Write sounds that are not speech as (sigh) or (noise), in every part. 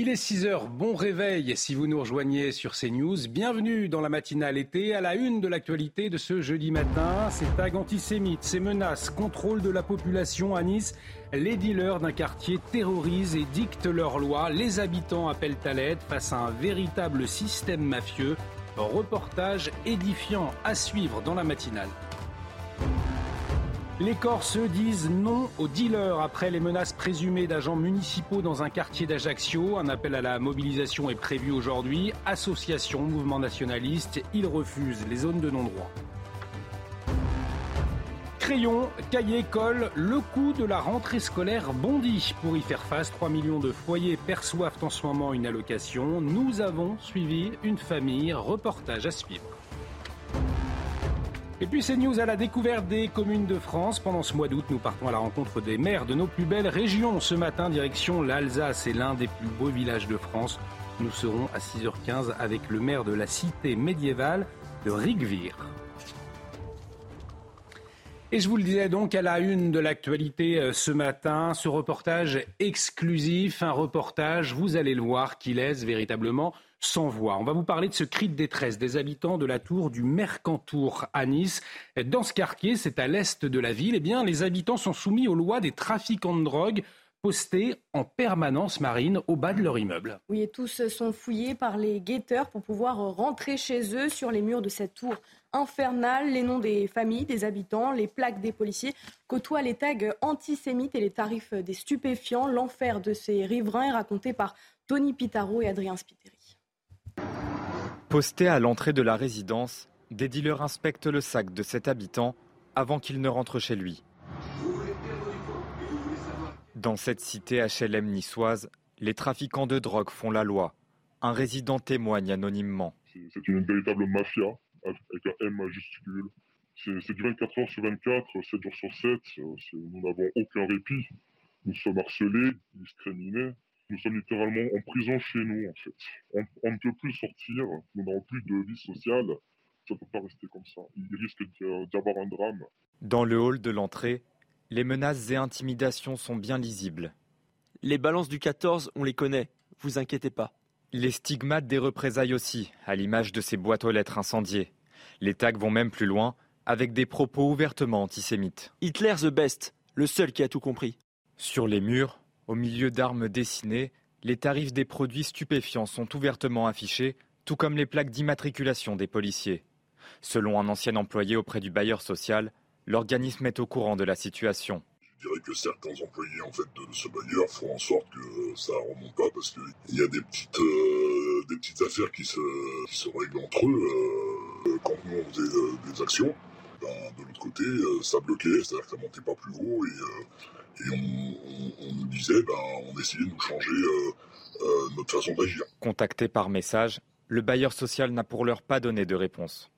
Il est 6 heures, bon réveil si vous nous rejoignez sur CNews. Bienvenue dans la matinale été, à la une de l'actualité de ce jeudi matin. Ces tags antisémites, ces menaces, contrôle de la population à Nice. Les dealers d'un quartier terrorisent et dictent leurs lois. Les habitants appellent à l'aide face à un véritable système mafieux. Reportage édifiant à suivre dans la matinale. Les Corses disent non aux dealers après les menaces présumées d'agents municipaux dans un quartier d'Ajaccio. Un appel à la mobilisation est prévu aujourd'hui. Association, mouvement nationaliste, ils refusent les zones de non-droit. Crayon, cahier, colle, le coût de la rentrée scolaire bondit. Pour y faire face, 3 millions de foyers perçoivent en ce moment une allocation. Nous avons suivi une famille. Reportage à suivre. Et puis c'est news à la découverte des communes de France. Pendant ce mois d'août, nous partons à la rencontre des maires de nos plus belles régions. Ce matin, direction l'Alsace est l'un des plus beaux villages de France. Nous serons à 6h15 avec le maire de la cité médiévale de Rigvir. Et je vous le disais donc à la une de l'actualité euh, ce matin, ce reportage exclusif, un reportage, vous allez le voir, qui laisse véritablement sans voix. On va vous parler de ce cri de détresse des habitants de la tour du Mercantour à Nice. Dans ce quartier, c'est à l'est de la ville, eh bien, les habitants sont soumis aux lois des trafiquants de drogue postés en permanence marine au bas de leur immeuble. Oui, et tous sont fouillés par les guetteurs pour pouvoir rentrer chez eux sur les murs de cette tour infernale. Les noms des familles, des habitants, les plaques des policiers côtoient les tags antisémites et les tarifs des stupéfiants. L'enfer de ces riverains est raconté par Tony Pitaro et Adrien Spiteri. Posté à l'entrée de la résidence, des dealers inspectent le sac de cet habitant avant qu'il ne rentre chez lui. Dans cette cité HLM niçoise, les trafiquants de drogue font la loi. Un résident témoigne anonymement. C'est une véritable mafia avec un M majuscule. C'est du 24 heures sur 24, 7 jours sur 7. Nous n'avons aucun répit. Nous sommes harcelés, discriminés. Nous sommes littéralement en prison chez nous, en fait. On, ne peut plus sortir, nous n'avons plus de vie sociale. Ça ne peut pas rester comme ça. Il risque d'y avoir un drame. Dans le hall de l'entrée, les menaces et intimidations sont bien lisibles. Les balances du 14, on les connaît, vous inquiétez pas. Les stigmates des représailles aussi, à l'image de ces boîtes aux lettres incendiées. Les tags vont même plus loin, avec des propos ouvertement antisémites. Hitler the best, le seul qui a tout compris. Sur les murs, au milieu d'armes dessinées, les tarifs des produits stupéfiants sont ouvertement affichés, tout comme les plaques d'immatriculation des policiers. Selon un ancien employé auprès du bailleur social, l'organisme est au courant de la situation. Je dirais que certains employés de ce bailleur font en sorte que ça ne remonte pas parce qu'il y a des petites, euh, des petites affaires qui se, règlent entre eux. Euh, quand nous on faisait euh, des actions, ben, de l'autre côté, ça bloquait, c'est-à-dire que ça montait pas plus haut et on, nous disait, ben, on essayait de nous changer euh, euh, notre façon d'agir. Contacté par message, le bailleur social n'a pour l'heure pas donné de réponse.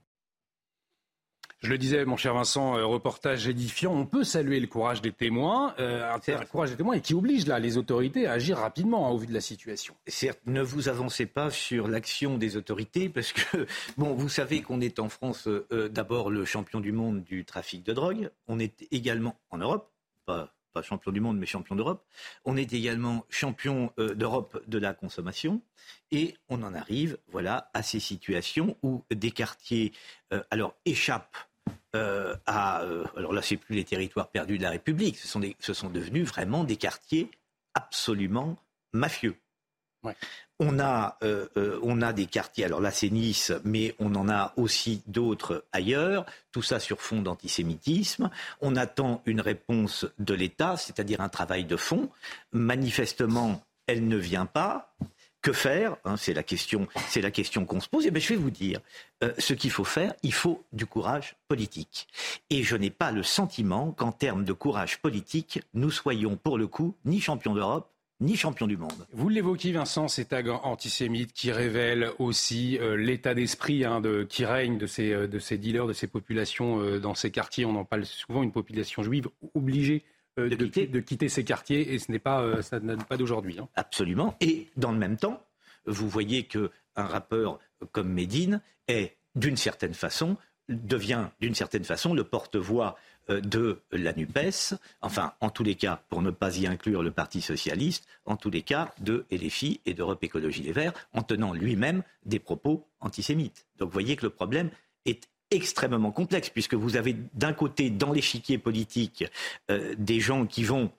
Je le disais, mon cher Vincent, euh, reportage édifiant. On peut saluer le courage des témoins, euh, un courage des témoins et qui oblige là les autorités à agir rapidement hein, au vu de la situation. Certes, ne vous avancez pas sur l'action des autorités parce que bon, vous savez qu'on est en France d'abord le champion du monde du trafic de drogue. On est également en Europe, pas pas champion du monde, mais champion d'Europe. On est également champion euh, d'Europe de la consommation. Et on en arrive, voilà, à ces situations où des quartiers, euh, alors, échappent euh, à, alors là, c'est plus les territoires perdus de la République. Ce sont, ce sont devenus vraiment des quartiers absolument mafieux. On a, euh, euh, a des quartiers, alors là c'est Nice, mais on en a aussi d'autres ailleurs, tout ça sur fond d'antisémitisme. On attend une réponse de l'État, c'est-à-dire un travail de fond. Manifestement, elle ne vient pas. Que faire hein, C'est la question, c'est la question qu'on se pose. Et eh bien, je vais vous dire, euh, ce qu'il faut faire, il faut du courage politique. Et je n'ai pas le sentiment qu'en termes de courage politique, nous soyons pour le coup ni champions d'Europe, ni champion du monde. Vous l'évoquez, Vincent, ces tags antisémites qui révèlent aussi euh, l'état d'esprit hein, qui règne de ces, euh, de ces dealers, de ces populations euh, dans ces quartiers. On en parle souvent, une population juive obligée de, quitter. de, quitter. ces quartiers, et ce n'est pas, ça pas d'aujourd'hui. Hein. Absolument. Et dans le même temps, vous voyez qu'un rappeur comme Medine est, d'une certaine façon, devient d'une certaine façon le porte-voix de la NUPES, enfin, en tous les cas, pour ne pas y inclure le Parti socialiste, en tous les cas, de LFI et d'Europe Écologie Les Verts, en tenant lui-même des propos antisémites. Donc vous voyez que le problème est extrêmement complexe, puisque vous avez d'un côté, dans l'échiquier politique, euh, des gens qui vont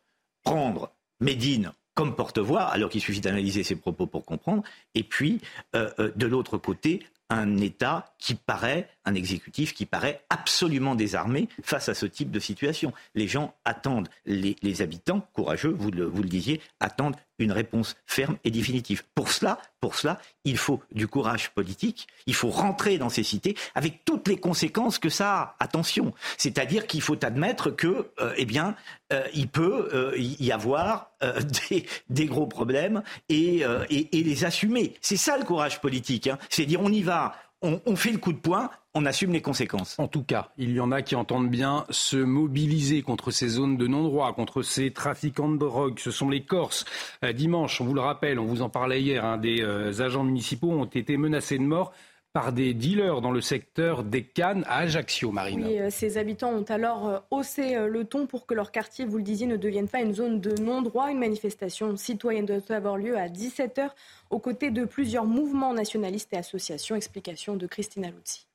prendre Médine comme porte-voix, alors qu'il suffit d'analyser ses propos pour comprendre, et puis, euh, de l'autre côté, un État qui paraît, un exécutif qui paraît absolument désarmé face à ce type de situation. Les gens attendent, les, habitants courageux, vous le, vous le disiez, attendent une réponse ferme et définitive. Pour cela, pour cela, il faut du courage politique, il faut rentrer dans ces cités avec toutes les conséquences que ça a. Attention, c'est-à-dire qu'il faut admettre que, euh, eh bien, euh, il peut euh, y avoir (laughs) des, des, gros problèmes et, et, et les assumer. C'est ça le courage politique. Hein. C'est dire on y va, on, fait le coup de poing, on assume les conséquences. En tout cas, il y en a qui entendent bien se mobiliser contre ces zones de non-droit, contre ces trafiquants de drogue. Ce sont les Corses. Euh, dimanche, on vous le rappelle, on vous en parlait hier, hein, des euh, agents municipaux ont été menacés de mort par des dealers dans le secteur des Cannes à Ajaccio, Marine. Oui, euh, ces habitants ont alors euh, haussé euh, le ton pour que leur quartier, vous le disiez, ne devienne pas une zone de non-droit. Une manifestation citoyenne doit avoir lieu à 17h aux côtés de plusieurs mouvements nationalistes et associations. Explication de Christina Luzzi.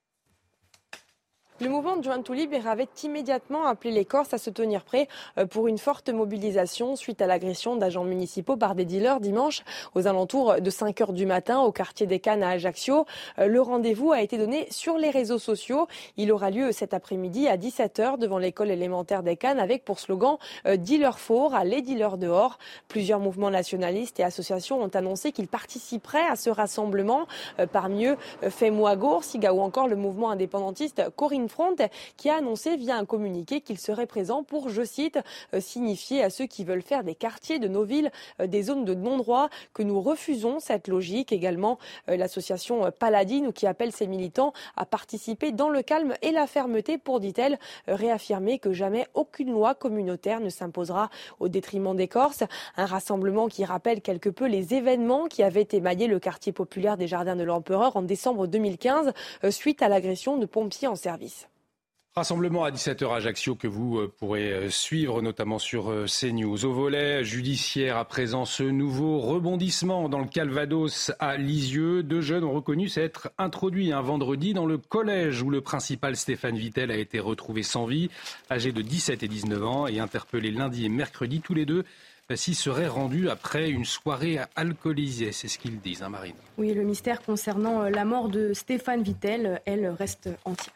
Le mouvement de Jointou Libre avait immédiatement appelé les Corses à se tenir prêts euh, pour une forte mobilisation suite à l'agression d'agents municipaux par des dealers dimanche aux alentours de 5 heures du matin au quartier des Cannes à Ajaccio. Euh, le rendez-vous a été donné sur les réseaux sociaux. Il aura lieu cet après-midi à 17 heures devant l'école élémentaire des Cannes avec pour slogan euh, Dealer fort, les dealers dehors. Plusieurs mouvements nationalistes et associations ont annoncé qu'ils participeraient à ce rassemblement. Parmi eux, Femouagour, Siga ou encore le mouvement indépendantiste Corinne Front qui a annoncé via un communiqué qu'il serait présent pour, je cite, euh, signifier à ceux qui veulent faire des quartiers de nos villes euh, des zones de non-droit que nous refusons cette logique. Également, euh, l'association Paladine qui appelle ses militants à participer dans le calme et la fermeté pour, dit-elle, réaffirmer que jamais aucune loi communautaire ne s'imposera au détriment des Corses. Un rassemblement qui rappelle quelque peu les événements qui avaient émaillé le quartier populaire des Jardins de l'Empereur en décembre 2015 suite à l'agression de pompiers en service. Rassemblement à 17h à Ajaccio que vous euh, pourrez euh, suivre notamment sur euh, CNews. Au volet judiciaire à présent, ce nouveau rebondissement dans le Calvados à Lisieux. Deux jeunes ont reconnu s'être introduits un vendredi dans le collège où le principal Stéphane Vittel a été retrouvé sans vie, âgé de 17 et 19 ans et interpellé lundi et mercredi. Tous les deux s'y seraient rendus après une soirée alcoolisée. C'est ce qu'ils disent, hein, Marine. Oui, le mystère concernant la mort de Stéphane Vittel, elle reste entière.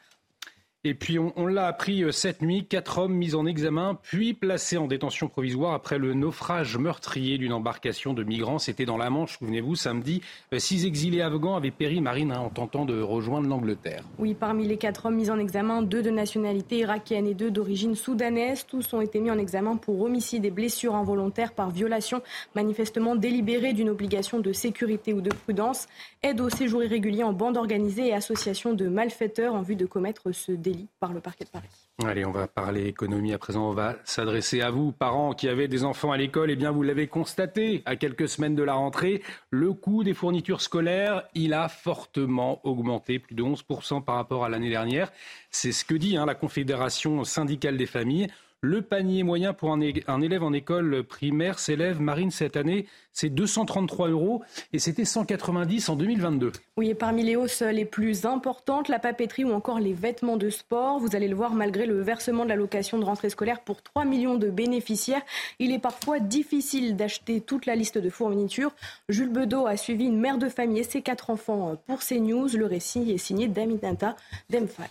Et puis on, l'a appris euh, cette nuit, quatre hommes mis en examen, puis placés en détention provisoire après le naufrage meurtrier d'une embarcation de migrants. C'était dans la Manche, souvenez-vous, samedi. Euh, six exilés afghans avaient péri, Marine, hein, en tentant de rejoindre l'Angleterre. Oui, parmi les quatre hommes mis en examen, deux de nationalité irakienne et deux d'origine soudanaise. Tous ont été mis en examen pour homicide et blessures involontaires par violation manifestement délibérée d'une obligation de sécurité ou de prudence, aide au séjour irrégulier en bande organisée et association de malfaiteurs en vue de commettre ce délit par le parquet de Paris. Allez, on va parler économie à présent. On va s'adresser à vous, parents qui avez des enfants à l'école. Eh bien, vous l'avez constaté, à quelques semaines de la rentrée, le coût des fournitures scolaires, il a fortement augmenté, plus de 11% par rapport à l'année dernière. C'est ce que dit hein, la Confédération syndicale des familles. Le panier moyen pour un, élève en école primaire s'élève, Marine, cette année, c'est 233 euros et c'était 190 en 2022. Oui, et parmi les hausses les plus importantes, la papeterie ou encore les vêtements de sport. Vous allez le voir, malgré le versement de l'allocation de rentrée scolaire pour 3 millions de bénéficiaires, il est parfois difficile d'acheter toute la liste de fournitures. Jules Bedeau a suivi une mère de famille et ses quatre enfants pour CNews. Le récit est signé d'Aminata Demphal.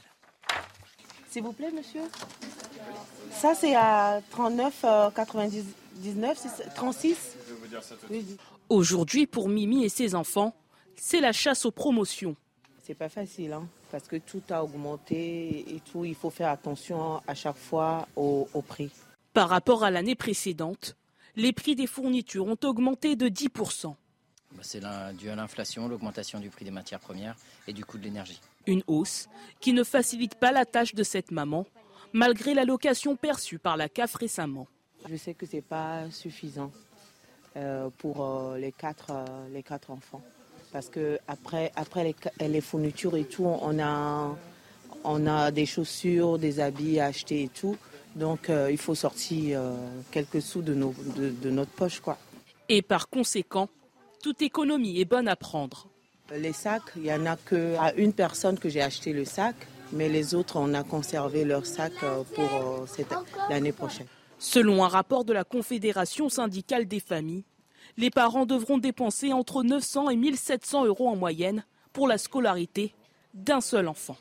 S'il vous plaît, monsieur. Ça, c'est à 39,99, euh, 36. Aujourd'hui, pour Mimi et ses enfants, c'est la chasse aux promotions. C'est pas facile, hein, parce que tout a augmenté et tout. Il faut faire attention à chaque fois au, au prix. Par rapport à l'année précédente, les prix des fournitures ont augmenté de 10%. Bah, c'est dû à l'inflation, l'augmentation du prix des matières premières et du coût de l'énergie. Une hausse qui ne facilite pas la tâche de cette maman, malgré l'allocation perçue par la CAF récemment. Je sais que ce n'est pas suffisant euh, pour euh, les, quatre, euh, les quatre enfants. Parce que après, après les, fournitures et tout, on a, on a des chaussures, des habits à acheter et tout. Donc il faut sortir quelques sous de, nos, de, notre poche. Quoi. Et par conséquent, toute économie est bonne à prendre. Les sacs, il n'y en a qu'à une personne que j'ai acheté le sac, mais les autres, on a conservé leur sac pour l'année prochaine. Selon un rapport de la Confédération syndicale des familles, les parents devront dépenser entre 900 et 1700 euros en moyenne pour la scolarité d'un seul enfant.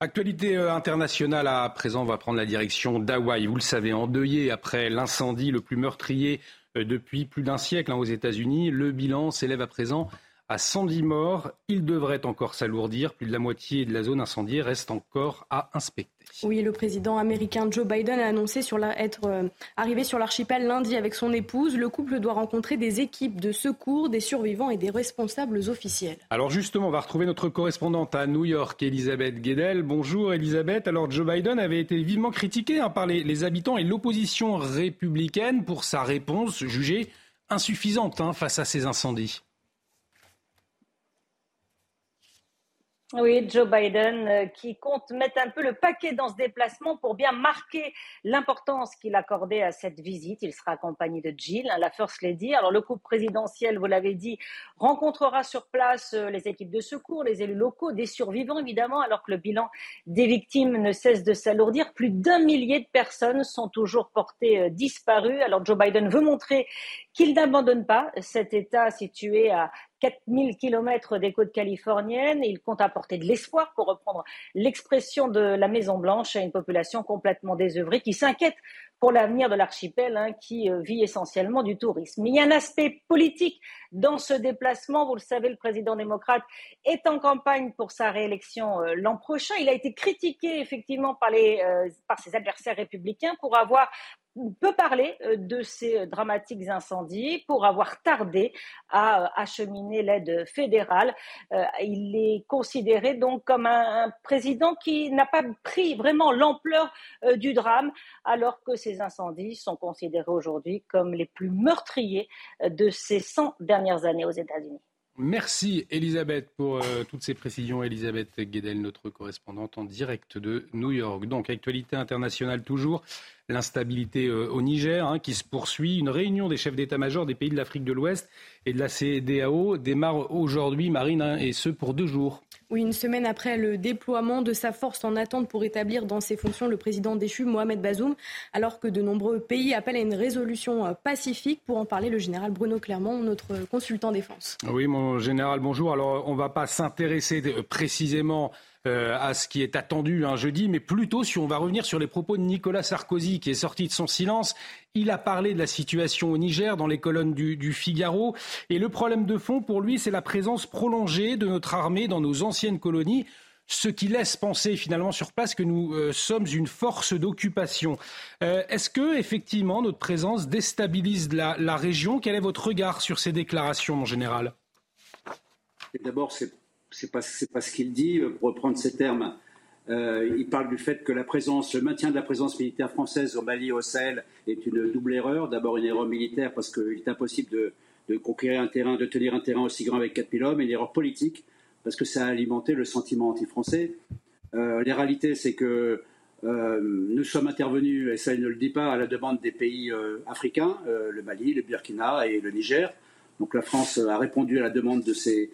Actualité euh, internationale à présent, on va prendre la direction d'Hawaï. Vous le savez, endeuillé après l'incendie le plus meurtrier euh, depuis plus d'un siècle hein, aux États-Unis. Le bilan s'élève à présent à 110 morts. Il devrait encore s'alourdir. Plus de la moitié de la zone incendiée reste encore à inspecter. Oui, le président américain Joe Biden a annoncé être euh, arrivé sur l'archipel lundi avec son épouse. Le couple doit rencontrer des équipes de secours, des survivants et des responsables officiels. Alors justement, on va retrouver notre correspondante à New York, Elisabeth Guedel. Bonjour Elisabeth. Alors Joe Biden avait été vivement critiqué hein, par les, habitants et l'opposition républicaine pour sa réponse jugée insuffisante hein, face à ces incendies. Oui, Joe Biden euh, qui compte mettre un peu le paquet dans ce déplacement pour bien marquer l'importance qu'il accordait à cette visite. Il sera accompagné de Jill, hein, la First Lady. Alors le couple présidentiel, vous l'avez dit, rencontrera sur place euh, les équipes de secours, les élus locaux, des survivants évidemment, alors que le bilan des victimes ne cesse de s'alourdir. Plus d'un millier de personnes sont toujours portées euh, disparues. Alors Joe Biden veut montrer qu'il n'abandonne pas cet État situé à 4000 kilomètres des côtes californiennes. Il compte apporter de l'espoir, pour reprendre l'expression de la Maison-Blanche, à une population complètement désœuvrée qui s'inquiète pour l'avenir de l'archipel hein, qui euh, vit essentiellement du tourisme. il y a un aspect politique dans ce déplacement. Vous le savez, le président démocrate est en campagne pour sa réélection euh, l'an prochain. Il a été critiqué effectivement par, les, euh, par ses adversaires républicains pour avoir peut parler euh, de ces euh, dramatiques incendies pour avoir tardé à euh, acheminer l'aide fédérale. Il est considéré donc comme un, président qui n'a pas pris vraiment l'ampleur du drame, alors que ces incendies sont considérés aujourd'hui comme les plus meurtriers de ces 100 dernières années aux États-Unis. Merci Elisabeth pour toutes ces précisions. Elisabeth Guedel, notre correspondante en direct de New York. Donc, actualité internationale toujours l'instabilité euh, au Niger hein, qui se poursuit. Une réunion des chefs d'état-major des pays de l'Afrique de l'Ouest et de la CEDAO démarre aujourd'hui, Marine, hein, et ce pour deux jours. Oui, une semaine après le déploiement de sa force en attente pour établir dans ses fonctions le président déchu Mohamed Bazoum, alors que de nombreux pays appellent à une résolution euh, pacifique. Pour en parler, le général Bruno Clermont, notre consultant défense. Oui, mon général, bonjour. Alors, on ne va pas s'intéresser euh, précisément euh, à ce qui est attendu un jeudi, mais plutôt si on va revenir sur les propos de Nicolas Sarkozy qui est sorti de son silence. Il a parlé de la situation au Niger dans les colonnes du, Figaro. Et le problème de fond pour lui, c'est la présence prolongée de notre armée dans nos anciennes colonies ce qui laisse penser finalement sur place que nous euh, sommes une force d'occupation. Euh, est-ce que effectivement notre présence déstabilise la, la région? Quel est votre regard sur ces déclarations, mon général? D'abord, c'est c'est pas pas ce qu'il dit. Pour reprendre ces termes, euh, il parle du fait que le maintien de la présence militaire française au Mali et au Sahel est une double erreur. D'abord une erreur militaire parce qu'il est impossible de, conquérir un terrain, de tenir un terrain aussi grand avec 4000 hommes, et une erreur politique parce que ça a alimenté le sentiment anti-français. Euh, la réalité, c'est que euh, nous sommes intervenus, et ça il ne le dit pas, à la demande des pays africains, le Mali, le Burkina et le Niger. Donc la France a répondu à la demande de ses,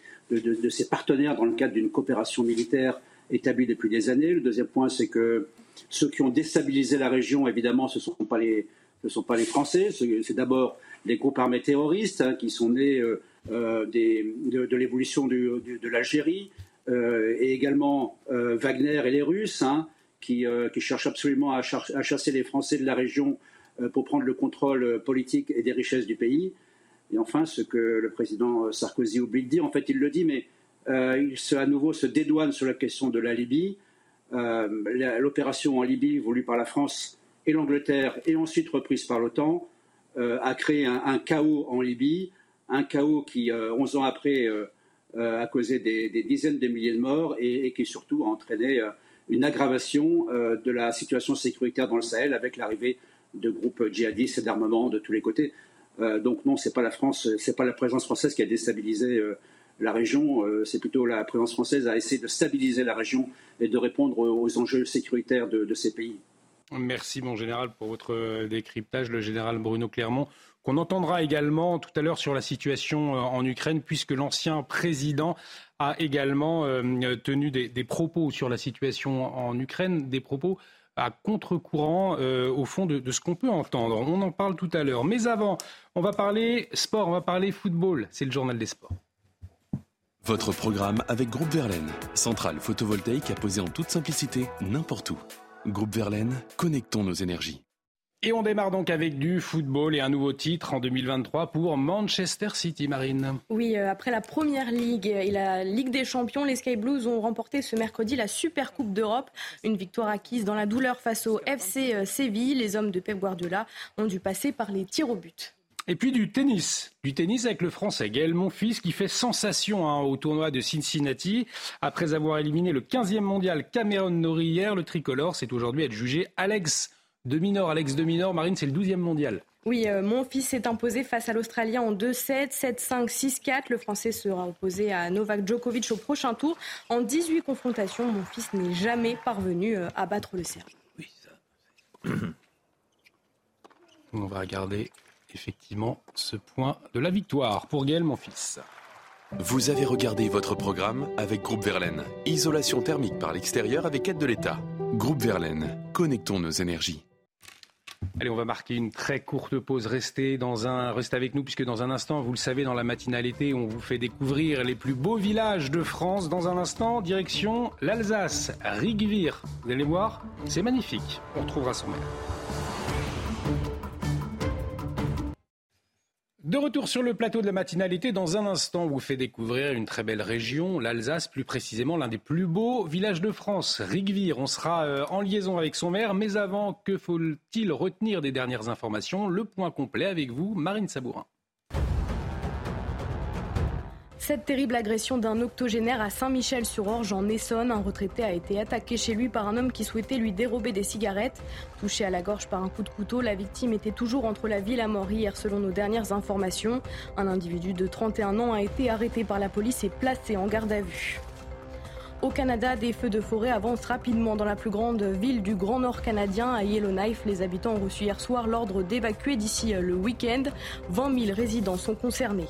partenaires dans le cadre d'une coopération militaire établie depuis des années. Le deuxième point, c'est que ceux qui ont déstabilisé la région, évidemment, ce ne sont pas les, Français. C'est d'abord les groupes armés terroristes hein, qui sont nés euh, euh, de, l'évolution de l'Algérie, euh, et également Wagner et les Russes, hein, qui, qui, cherchent absolument à, chasser les Français de la région pour prendre le contrôle politique et des richesses du pays. Et enfin, ce que le président Sarkozy oublie de dire, en fait, il le dit, mais euh, il se, à nouveau se dédouane sur la question de la Libye. Euh, l'opération en Libye, voulue par la France et l'Angleterre, et ensuite reprise par l'OTAN, euh, a créé un, chaos en Libye, un chaos qui, 11 ans après, a causé des, dizaines de milliers de morts et, et qui surtout a entraîné une aggravation de la situation sécuritaire dans le Sahel avec l'arrivée de groupes djihadistes et d'armements de tous les côtés. Euh, donc non, c'est pas la France, c'est pas la présence française qui a déstabilisé euh, la région, c'est plutôt la présidence française à essayer de stabiliser la région et de répondre aux enjeux sécuritaires de ces pays. Merci, mon général, pour votre décryptage. Le général Bruno Clermont, qu'on entendra également tout à l'heure sur la situation euh, en Ukraine, puisque l'ancien président a également euh, tenu des, propos sur la situation en Ukraine, des propos à contre-courant euh, au fond de, de ce qu'on peut entendre. On en parle tout à l'heure. Mais avant, on va parler sport, on va parler football. C'est le journal des sports. Votre programme avec Groupe Verlaine, centrale photovoltaïque à poser en toute simplicité n'importe où. Groupe Verlaine, connectons nos énergies. Et on démarre donc avec du football et un nouveau titre en 2023 pour Manchester City, Marine. Oui, euh, après la première ligue et la Ligue des Champions, les Sky Blues ont remporté ce mercredi la Super Coupe d'Europe. Une victoire acquise dans la douleur face au FC euh, Séville. Les hommes de Pep Guardiola ont dû passer par les tirs au but. Et puis du tennis. Du tennis avec le français Gaël Monfils qui fait sensation hein, au tournoi de Cincinnati. Après avoir éliminé le 15e mondial Cameron Norrie hier, le tricolore s'est aujourd'hui être jugé Alex de Minor, Alex de Minor, Marine, c'est le 12e mondial. Oui, euh, mon fils s'est imposé face à l'Australien en 2-7, 7-5, 6-4. Le Français sera opposé à Novak Djokovic au prochain tour. En 18 confrontations, mon fils n'est jamais parvenu euh, à battre le Serbe. Oui, ça. (coughs) On va regarder effectivement ce point de la victoire pour Gaël, mon fils. Vous avez regardé votre programme avec Groupe Verlaine. Isolation thermique par l'extérieur avec aide de l'État. Groupe Verlaine, connectons nos énergies. Allez, on va marquer une très courte pause. Restez, avec nous puisque dans un instant, vous le savez, dans la matinalité, on vous fait découvrir les plus beaux villages de France. Dans un instant, direction l'Alsace, Rigvir. Vous allez voir, c'est magnifique. On retrouvera son maire. De retour sur le plateau de la matinalité, dans un instant, on vous fait découvrir une très belle région, l'Alsace, plus précisément l'un des plus beaux villages de France, Rigvir. On sera euh, en liaison avec son maire, mais avant, que faut-il retenir des dernières informations? Le point complet avec vous, Marine Sabourin. Cette terrible agression d'un octogénaire à Saint-Michel-sur-Orge en Essonne. Un retraité a été attaqué chez lui par un homme qui souhaitait lui dérober des cigarettes. Touché à la gorge par un coup de couteau, la victime était toujours entre la ville à mort hier selon nos dernières informations. Un individu de 31 ans a été arrêté par la police et placé en garde à vue. Au Canada, des feux de forêt avancent rapidement dans la plus grande ville du Grand Nord canadien, à Yellowknife. Les habitants ont reçu hier soir l'ordre d'évacuer d'ici le week-end. 20 000 résidents sont concernés.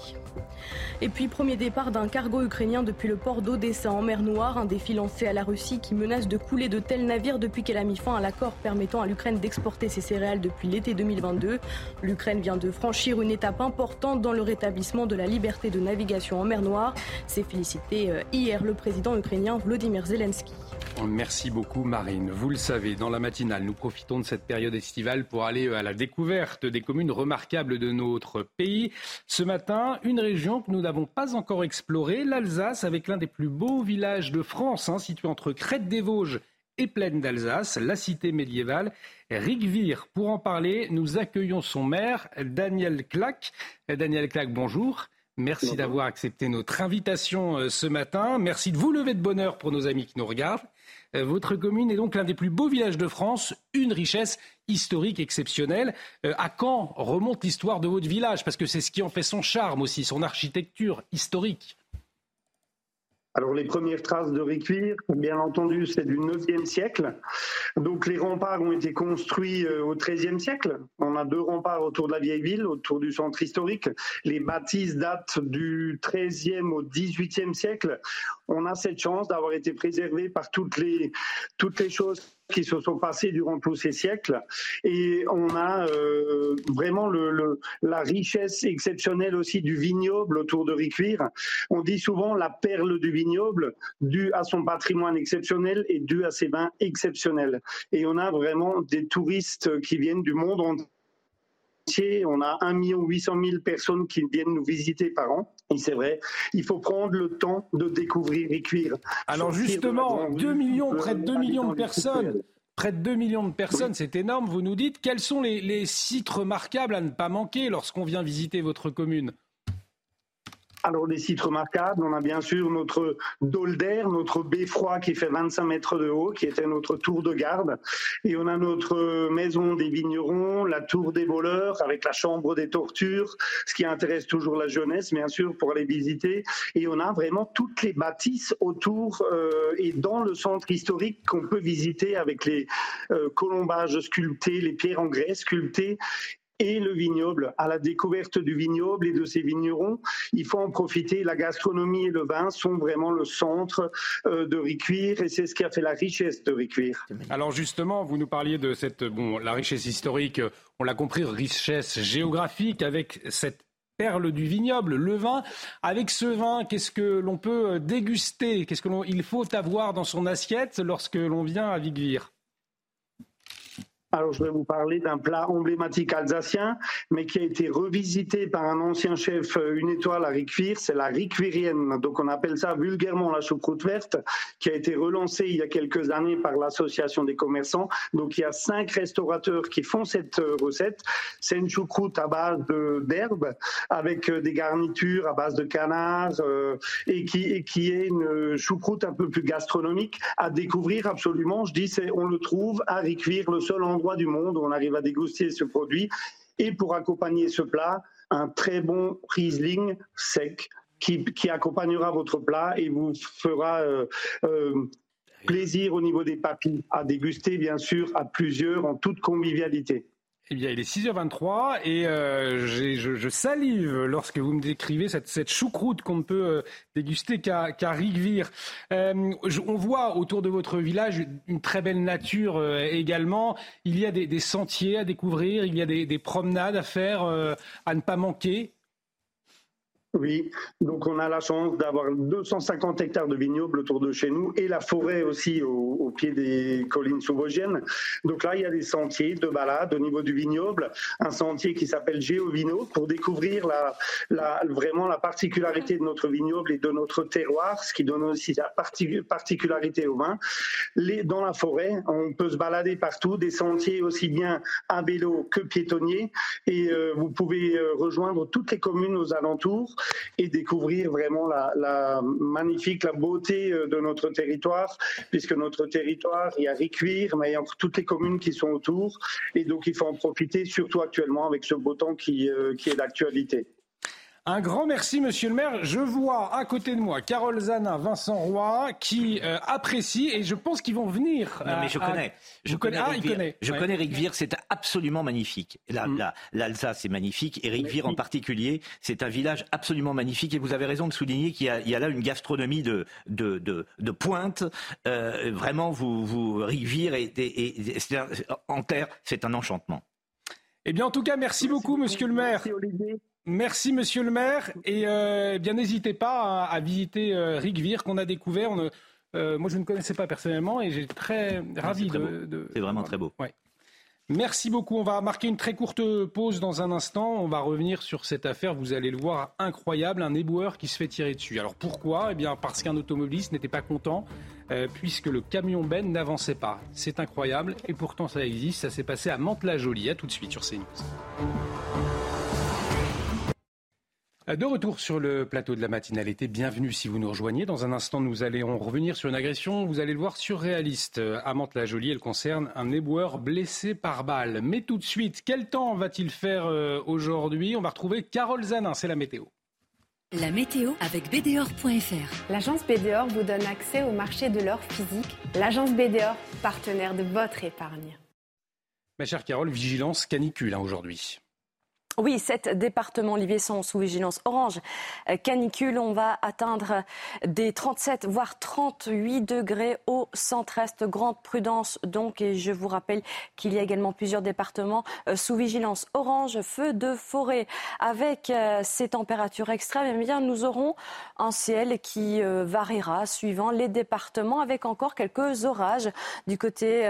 Et puis, premier départ d'un cargo ukrainien depuis le port d'Odessa en mer Noire, un défi lancé à la Russie qui menace de couler de tels navires depuis qu'elle a mis fin à l'accord permettant à l'Ukraine d'exporter ses céréales depuis l'été 2022. L'Ukraine vient de franchir une étape importante dans le rétablissement de la liberté de navigation en mer Noire. C'est félicité euh, hier le président ukrainien Vladimir Zelensky. Merci beaucoup Marine. Vous le savez, dans la matinale, nous profitons de cette période estivale pour aller à la découverte des communes remarquables de notre pays. Ce matin, une région que nous n'avons pas encore explorée, l'Alsace, avec l'un des plus beaux villages de France, hein, situé entre Crête des Vosges et Plaine d'Alsace, la cité médiévale, Rigvir. Pour en parler, nous accueillons son maire, Daniel Clac. Daniel Clac, bonjour. Merci d'avoir accepté notre invitation euh, ce matin. Merci de vous lever de bonheur pour nos amis qui nous regardent. Euh, votre commune est donc l'un des plus beaux villages de France, une richesse historique exceptionnelle. Euh, à quand remonte l'histoire de votre village? Parce que c'est ce qui en fait son charme aussi, son architecture historique. Alors les premières traces de Récuir, bien entendu, c'est du 9e siècle. Donc les remparts ont été construits euh, au 13e siècle. On a deux remparts autour de la vieille ville, autour du centre historique. Les bâtisses datent du 13e au 18e siècle. On a cette chance d'avoir été préservés par toutes les, toutes les choses qui se sont passés durant tous ces siècles. Et on a euh, vraiment le, la richesse exceptionnelle aussi du vignoble autour de Ricuir. On dit souvent la perle du vignoble, due à son patrimoine exceptionnel et due à ses vins exceptionnels. Et on a vraiment des touristes qui viennent du monde entier. On a 1 800 000 personnes qui viennent nous visiter par an. Et c'est vrai, il faut prendre le temps de découvrir et cuire. Alors justement, 2 millions, près de 2 millions de personnes. Près de 2 millions de personnes, c'est énorme. Vous nous dites quels sont les, les sites remarquables à ne pas manquer lorsqu'on vient visiter votre commune? Alors des sites remarquables, on a bien sûr notre Dolder, notre beffroi qui fait 25 mètres de haut, qui était notre tour de garde. Et on a notre maison des vignerons, la tour des voleurs avec la chambre des tortures, ce qui intéresse toujours la jeunesse, bien sûr, pour aller visiter. Et on a vraiment toutes les bâtisses autour euh, et dans le centre historique qu'on peut visiter avec les euh, colombages sculptés, les pierres en grès sculptées et le vignoble, à la découverte du vignoble et de ses vignerons. Il faut en profiter. La gastronomie et le vin sont vraiment le centre euh, de Ricuir et c'est ce qui a fait la richesse de Ricuir. Alors justement, vous nous parliez de cette, bon, la richesse historique, on l'a compris, richesse géographique avec cette perle du vignoble, le vin. Avec ce vin, qu'est-ce que l'on peut déguster? Qu'est-ce qu'il faut avoir dans son assiette lorsque l'on vient à Vigvir alors, je vais vous parler d'un plat emblématique alsacien, mais qui a été revisité par un ancien chef, euh, une étoile à Riquevir, c'est la Riquevirienne. Donc, on appelle ça vulgairement la choucroute verte, qui a été relancée il y a quelques années par l'association des commerçants. Donc, il y a cinq restaurateurs qui font cette euh, recette. C'est une choucroute à base d'herbes, avec euh, des garnitures à base de canard, et, qui, est une choucroute un peu plus gastronomique à découvrir absolument. Je dis, on le trouve à Riquevir, le seul endroit du monde où on arrive à déguster ce produit. Et pour accompagner ce plat, un très bon Riesling sec qui, accompagnera votre plat et vous fera euh, euh, plaisir au niveau des papilles à déguster, bien sûr, à plusieurs en toute convivialité. Eh bien, il est 6h23 et euh, je, salive lorsque vous me décrivez cette, choucroute qu'on ne peut euh, déguster qu'à qu. Euh, on voit autour de votre village une très belle nature également. Il y a des, sentiers à découvrir, il y a des promenades à faire, à ne pas manquer. Oui, donc on a la chance d'avoir 250 hectares de vignobles autour de chez nous et la forêt aussi au, pied des collines sous-vosgiennes. Donc là, il y a des sentiers de balade au niveau du vignoble, un sentier qui s'appelle Géovino pour découvrir la, vraiment la particularité de notre vignoble et de notre terroir, ce qui donne aussi sa particularité au vin. Dans la forêt, on peut se balader partout, des sentiers aussi bien à vélo que piétonniers et euh, vous pouvez euh, rejoindre toutes les communes aux alentours et découvrir vraiment la, magnifique, la beauté euh, de notre territoire, puisque notre territoire, il y a Ricuir, mais il y a toutes les communes qui sont autour, et donc il faut en profiter, surtout actuellement avec ce beau temps qui, euh, qui est d'actualité. Un grand merci, monsieur le maire. Je vois à côté de moi Carole Zana, Vincent Roy, qui euh, apprécient et je pense qu'ils vont venir. Non, mais je connais. Je connais, ah, Je connais Ric c'est absolument magnifique. Mm. L'Alsace est magnifique et Ric en particulier, c'est un village absolument magnifique. Et vous avez raison de souligner qu'il y, a là une gastronomie de, de, de, pointe. Euh, vraiment, vous, vous et, et, en terre, c'est un enchantement. Eh bien, en tout cas, merci, beaucoup, monsieur le maire. Merci, monsieur le maire. Et euh, eh bien, n'hésitez pas à, visiter euh, Rigvir qu'on a découvert. Euh, moi, je ne connaissais pas personnellement et j'ai très ravi de. C'est vraiment très beau. Merci beaucoup. On va marquer une très courte pause dans un instant. On va revenir sur cette affaire. Vous allez le voir, incroyable, un éboueur qui se fait tirer dessus. Alors pourquoi? Eh bien, parce qu'un automobiliste n'était pas content puisque le camion Ben n'avançait pas. C'est incroyable et pourtant ça existe. Ça s'est passé à Mantes-la-Jolie. À tout de suite sur CNews. De retour sur le plateau de la matinalité, bienvenue si vous nous rejoignez. Dans un instant, nous allons revenir sur une agression, vous allez le voir, surréaliste. À Mantes-la-Jolie, elle concerne un éboueur blessé par balle. Mais tout de suite, quel temps va-t-il faire euh, aujourd'hui? On va retrouver Carole Zanin, c'est la météo. La météo avec BDOR.fr. L'agence BDOR vous donne accès au marché de l'or physique. L'agence BDOR, partenaire de votre épargne. Ma chère Carole, vigilance canicule hein, aujourd'hui. Oui, sept départements, Olivier, sont sous vigilance orange. Euh, canicule, on va atteindre des 37, voire 38 degrés au centre-est. Grande prudence donc. Et je vous rappelle qu'il y a également plusieurs départements euh, sous vigilance orange, feu de forêt. Avec euh, ces températures extrêmes, eh bien, nous aurons un ciel qui variera suivant les départements avec encore quelques orages du côté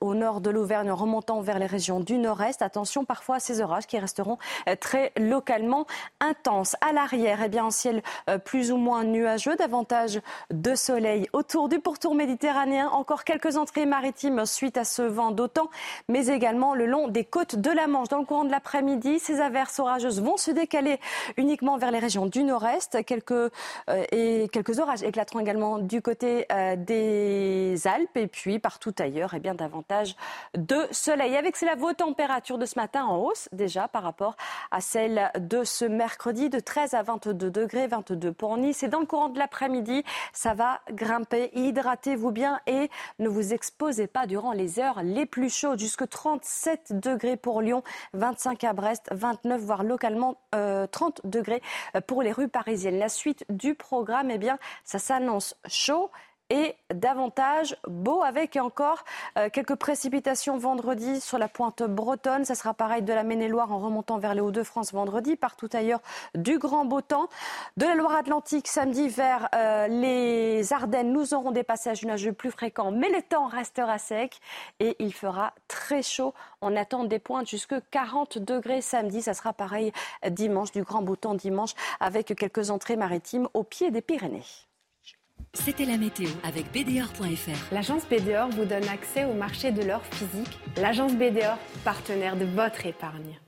au nord de l'Auvergne remontant vers les régions du nord-est. Attention parfois à ces orages qui resteront seront très localement intenses. À l'arrière, eh bien, un ciel plus ou moins nuageux, davantage de soleil autour du pourtour méditerranéen. Encore quelques entrées maritimes suite à ce vent d'autant, mais également le long des côtes de la Manche. Dans le courant de l'après-midi, ces averses orageuses vont se décaler uniquement vers les régions du nord-est. Quelques, euh, et quelques orages éclateront également du côté euh, des Alpes et puis partout ailleurs, eh bien davantage de soleil. Avec la vos températures de ce matin en hausse déjà par rapport à celle de ce mercredi de 13 à 22 degrés, 22 pour Nice. Et dans le courant de l'après-midi, ça va grimper. Hydratez-vous bien et ne vous exposez pas durant les heures les plus chaudes. Jusque 37 degrés pour Lyon, 25 à Brest, 29 voire localement 30 euh, degrés pour les rues parisiennes. La suite du programme, eh bien, ça s'annonce chaud et davantage beau avec encore euh, quelques précipitations vendredi sur la pointe bretonne. Ça sera pareil de la Maine-et-Loire en remontant vers les Hauts-de-France vendredi. Partout ailleurs, du grand beau temps. De la Loire-Atlantique samedi vers euh, les Ardennes, nous aurons des passages nuageux plus fréquents, mais le temps restera sec et il fera très chaud. On attend des pointes jusque 40 degrés samedi. Ça sera pareil dimanche, du grand beau temps dimanche avec quelques entrées maritimes au pied des Pyrénées. C'était la météo avec BDOR.fr. L'agence BDOR vous donne accès au marché de l'or physique. L'agence BDOR, partenaire de votre épargne.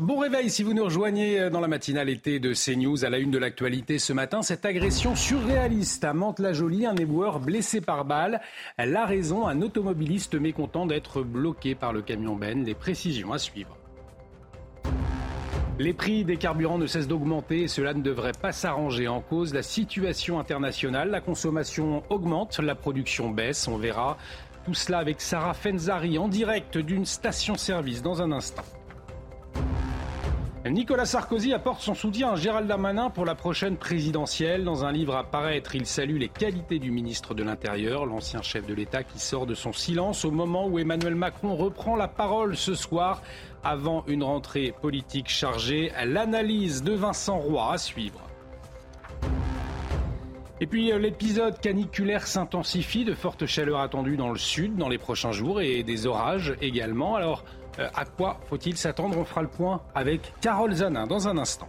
Bon réveil si vous nous rejoignez dans la matinale été de CNews à la une de l'actualité ce matin. Cette agression surréaliste à Mantes-la-Jolie, un éboueur blessé par balle. La raison, un automobiliste mécontent d'être bloqué par le camion Ben. Les précisions à suivre. Les prix des carburants ne cessent d'augmenter et cela ne devrait pas s'arranger. En cause, la situation internationale, la consommation augmente, la production baisse. On verra tout cela avec Sarah Fenzari en direct d'une station-service dans un instant. Nicolas Sarkozy apporte son soutien à Gérald Darmanin pour la prochaine présidentielle. Dans un livre à paraître, il salue les qualités du ministre de l'Intérieur, l'ancien chef de l'État qui sort de son silence au moment où Emmanuel Macron reprend la parole ce soir avant une rentrée politique chargée. L'analyse de Vincent Roy à suivre. Et puis euh, l'épisode caniculaire s'intensifie, de fortes chaleurs attendues dans le sud dans les prochains jours et des orages également. Alors euh, à quoi faut-il s'attendre? On fera le point avec Carole Zanin dans un instant.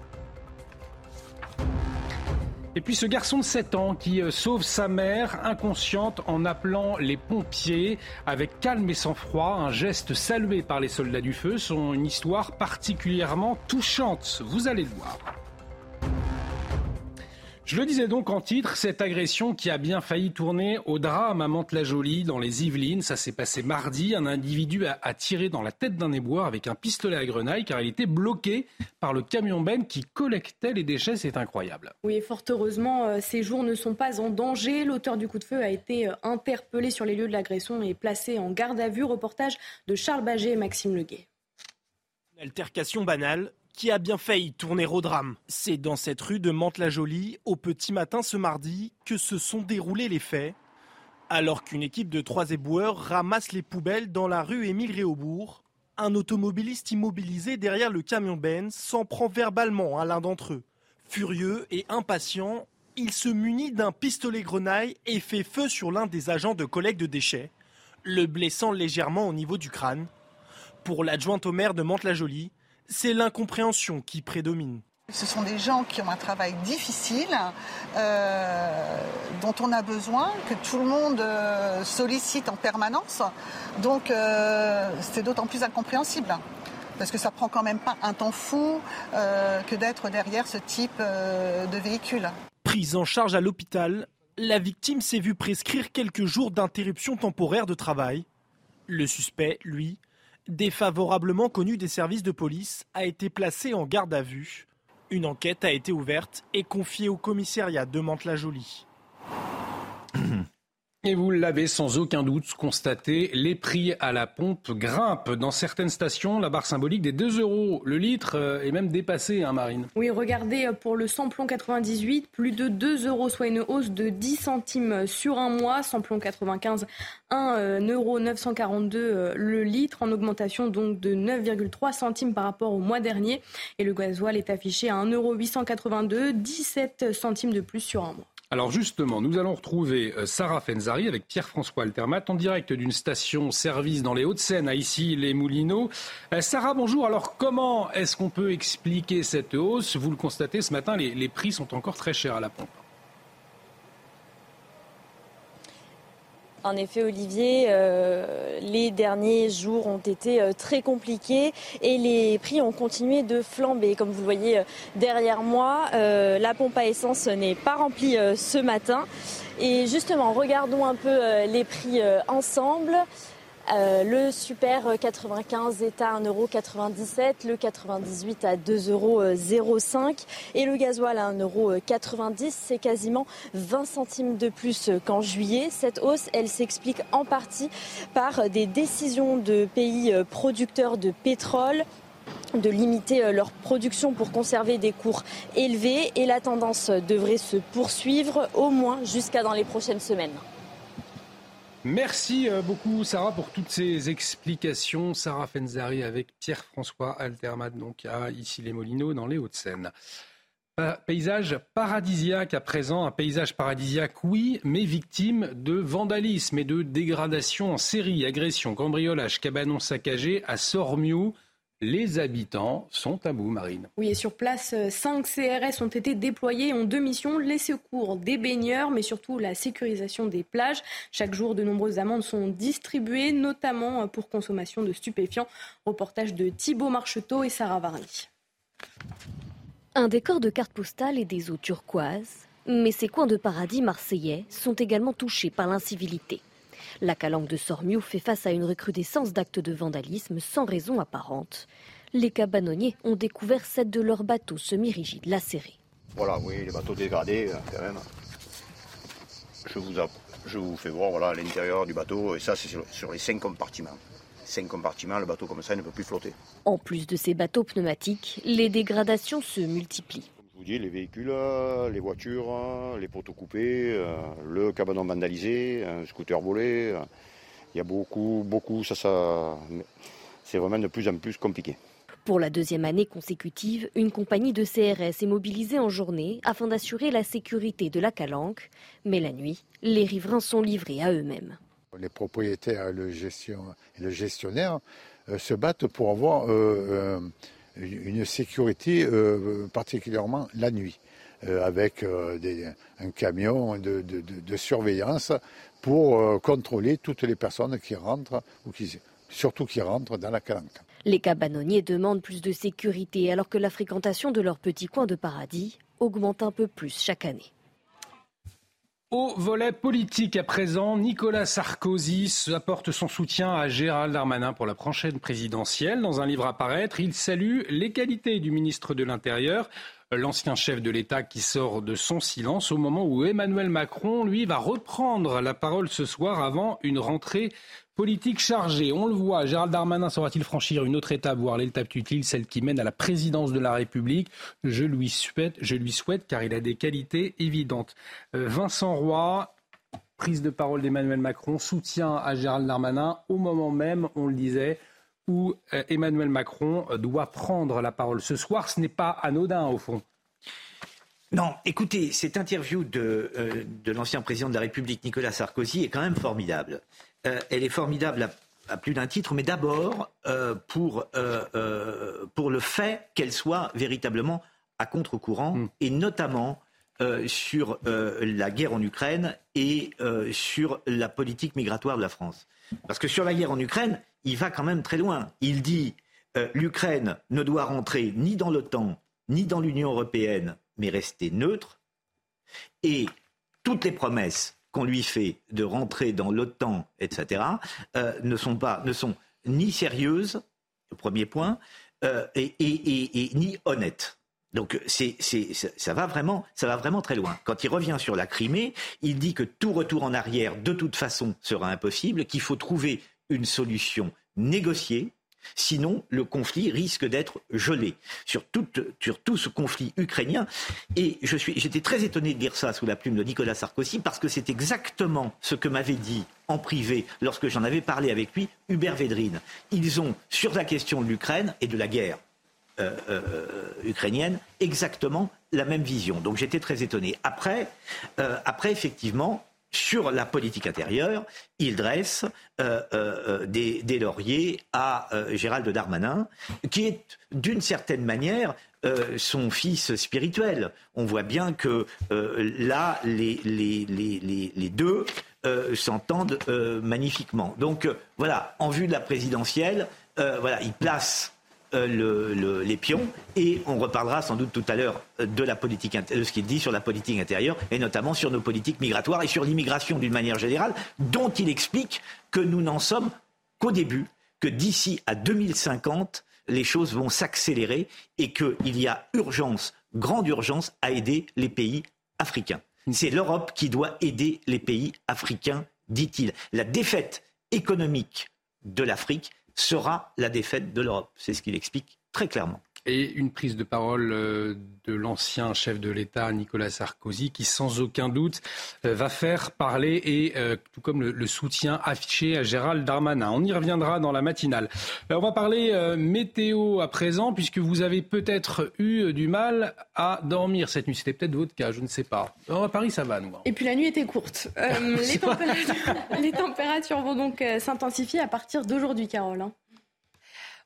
Et puis ce garçon de 7 ans qui euh, sauve sa mère inconsciente en appelant les pompiers avec calme et sang-froid, un geste salué par les soldats du feu, sont une histoire particulièrement touchante. Vous allez le voir. Je le disais donc en titre, cette agression qui a bien failli tourner au drame à Mantes-la-Jolie, dans les Yvelines. Ça s'est passé mardi. Un individu a, tiré dans la tête d'un éboueur avec un pistolet à grenaille car il était bloqué par le camion Ben qui collectait les déchets. C'est incroyable. Oui, fort heureusement, euh, ces jours ne sont pas en danger. L'auteur du coup de feu a été euh, interpellé sur les lieux de l'agression et placé en garde à vue. Reportage de Charles Baget et Maxime Leguet. altercation banale, qui a bien failli tourner au drame. C'est dans cette rue de Mantes-la-Jolie, au petit matin ce mardi, que se sont déroulés les faits. Alors qu'une équipe de trois éboueurs ramasse les poubelles dans la rue Émile Réaubourg, un automobiliste immobilisé derrière le camion Benz s'en prend verbalement à l'un d'entre eux. Furieux et impatient, il se munit d'un pistolet grenaille et fait feu sur l'un des agents de collecte de déchets, le blessant légèrement au niveau du crâne. Pour l'adjointe au maire de Mantes-la-Jolie, c'est l'incompréhension qui prédomine. Ce sont des gens qui ont un travail difficile, euh, dont on a besoin, que tout le monde euh, sollicite en permanence. Donc euh, c'est d'autant plus incompréhensible. Parce que ça prend quand même pas un temps fou que d'être derrière ce type de véhicule. Prise en charge à l'hôpital, la victime s'est vue prescrire quelques jours d'interruption temporaire de travail. Le suspect, lui, défavorablement connu des services de police, a été placé en garde à vue. Une enquête a été ouverte et confiée au commissariat de Mantes-la-Jolie. Et vous l'avez sans aucun doute constaté, les prix à la pompe grimpent. Dans certaines stations, la barre symbolique des 2 euros le litre euh, est même dépassée, hein, Marine. Oui, regardez, euh, pour le samplon 98, plus de 2 euros, soit une hausse de 10 centimes sur un mois. Samplon 95, 1 euro 942 le litre, en augmentation donc de 9,3 centimes par rapport au mois dernier. Et le gasoil est affiché à 1 euro 882, 17 centimes de plus sur un mois. Alors justement, nous allons retrouver euh, Sarah Fenzari avec Pierre-François Altermat en direct d'une station-service dans les Hauts-de-Seine, à ici les Moulineaux. Euh, Sarah, bonjour. Alors comment est-ce qu'on peut expliquer cette hausse? Vous le constatez ce matin, les, les prix sont encore très chers à la pompe. En effet, Olivier, euh, les derniers jours ont été euh, très compliqués et les prix ont continué de flamber. Comme vous le voyez euh, derrière moi, la pompe à essence n'est pas remplie ce matin. Et justement, regardons un peu les prix ensemble. Euh, le Super 95 est à 1,97€, le 98 à 2,05€ et le gasoil à 1,90€. C'est quasiment 20 centimes de plus qu'en juillet. Cette hausse, elle s'explique en partie par des décisions de pays producteurs de pétrole de limiter euh, leur production pour conserver des cours élevés et la tendance devrait se poursuivre au moins jusqu'à dans les prochaines semaines. Merci euh, beaucoup Sarah pour toutes ces explications. Sarah Fenzari avec Pierre-François Altermat, donc à ici les Molineaux dans les Hauts-de-Seine. Paysage paradisiaque à présent, un paysage paradisiaque oui, mais victime de vandalisme et de dégradation en série, agression, cambriolage, cabanon saccagé à Sormiou. Les habitants sont à bout, Marine. Oui, et sur place, 5 CRS ont été déployés, ont deux missions, les secours des baigneurs, mais surtout la sécurisation des plages. Chaque jour, de nombreuses amendes sont distribuées, notamment pour consommation de stupéfiants. Reportage de Thibault Marcheteau et Sarah Varny. Un décor de cartes postales et des eaux turquoises, mais ces coins de paradis marseillais sont également touchés par l'incivilité. La calanque de Sormiou fait face à une recrudescence d'actes de vandalisme sans raison apparente. Les cabanonniers ont découvert sept de leurs bateaux semi-rigides lacérés. Voilà, oui, les bateaux dégradés, euh, quand même. Je vous, je vous fais voir voilà, l'intérieur du bateau, et ça, c'est sur, sur les cinq compartiments. Cinq compartiments, le bateau comme ça, il ne peut plus flotter. En plus de ces bateaux pneumatiques, les dégradations se multiplient les véhicules, euh, les voitures, euh, les poteaux coupés, euh, le cabanon vandalisé, un scooter volé. Il y a beaucoup, beaucoup, ça, ça, c'est vraiment de plus en plus compliqué. Pour la deuxième année consécutive, une compagnie de CRS est mobilisée en journée afin d'assurer la sécurité de la calanque. Mais la nuit, les riverains sont livrés à eux-mêmes. Les propriétaires et le, gestionnaire se battent pour avoir une sécurité euh, particulièrement la nuit, euh, avec euh, un camion de, surveillance pour contrôler toutes les personnes qui rentrent, ou qui, surtout qui rentrent dans la calanque. Les cabanonniers demandent plus de sécurité alors que la fréquentation de leur petit coin de paradis augmente un peu plus chaque année. Au volet politique à présent, Nicolas Sarkozy apporte son soutien à Gérald Darmanin pour la prochaine présidentielle. Dans un livre à paraître, il salue les qualités du ministre de l'Intérieur, l'ancien chef de l'État qui sort de son silence au moment où Emmanuel Macron, lui, va reprendre la parole ce soir avant une rentrée politique chargée. On le voit, Gérald Darmanin saura-t-il franchir une autre étape, voire l'étape utile, celle qui mène à la présidence de la République? Je lui souhaite, car il a des qualités évidentes. Euh, Vincent Roy, prise de parole d'Emmanuel Macron, soutien à Gérald Darmanin au moment même, on le disait, où euh, Emmanuel Macron doit prendre la parole. Ce soir, ce n'est pas anodin au fond. Non, écoutez, cette interview de, euh, de l'ancien président de la République, Nicolas Sarkozy, est quand même formidable. Euh, elle est formidable à, plus d'un titre, mais d'abord euh, pour, euh, pour le fait qu'elle soit véritablement à contre-courant, mm. et notamment sur la guerre en Ukraine et sur la politique migratoire de la France. Parce que sur la guerre en Ukraine, il va quand même très loin. Il dit l'Ukraine ne doit rentrer ni dans l'OTAN, ni dans l'Union européenne, mais rester neutre. Et toutes les promesses qu'on lui fait de rentrer dans l'OTAN, etc., euh, ne sont pas, ne sont ni sérieuses, premier point, euh, et, ni honnêtes. Donc ça, va vraiment, ça va vraiment très loin. Quand il revient sur la Crimée, il dit que tout retour en arrière, de toute façon, sera impossible, qu'il faut trouver une solution négociée, Sinon, le conflit risque d'être gelé sur tout, ce conflit ukrainien. Et j'étais très étonné de dire ça sous la plume de Nicolas Sarkozy parce que c'est exactement ce que m'avait dit en privé lorsque j'en avais parlé avec lui Hubert Védrine. Ils ont, sur la question de l'Ukraine et de la guerre ukrainienne, exactement la même vision. Donc j'étais très étonné. Après, après effectivement, sur la politique intérieure, il dresse des, des, lauriers à Gérald Darmanin, qui est d'une certaine manière euh, son fils spirituel. On voit bien que euh, là, les, les, les, les deux euh, s'entendent magnifiquement. Donc voilà, en vue de la présidentielle, voilà, il place le, les pions et on reparlera sans doute tout à l'heure de la politique de ce qu'il dit sur la politique intérieure et notamment sur nos politiques migratoires et sur l'immigration d'une manière générale dont il explique que nous n'en sommes qu'au début que d'ici à 2050 les choses vont s'accélérer et qu'il y a urgence, grande urgence, à aider les pays africains. C'est l'Europe qui doit aider les pays africains, dit-il. La défaite économique de l'Afrique sera la défaite de l'Europe. C'est ce qu'il explique très clairement et une prise de parole euh, de l'ancien chef de l'État Nicolas Sarkozy qui sans aucun doute euh, va faire parler et euh, tout comme le, soutien affiché à Gérald Darmanin. On y reviendra dans la matinale. on va parler météo à présent puisque vous avez peut-être eu du mal à dormir cette nuit. C'était peut-être votre cas, je ne sais pas. à Paris ça va nous. Hein. Et puis la nuit était courte. (laughs) les, températures, (laughs) les, températures, vont donc s'intensifier à partir d'aujourd'hui Carole. Hein.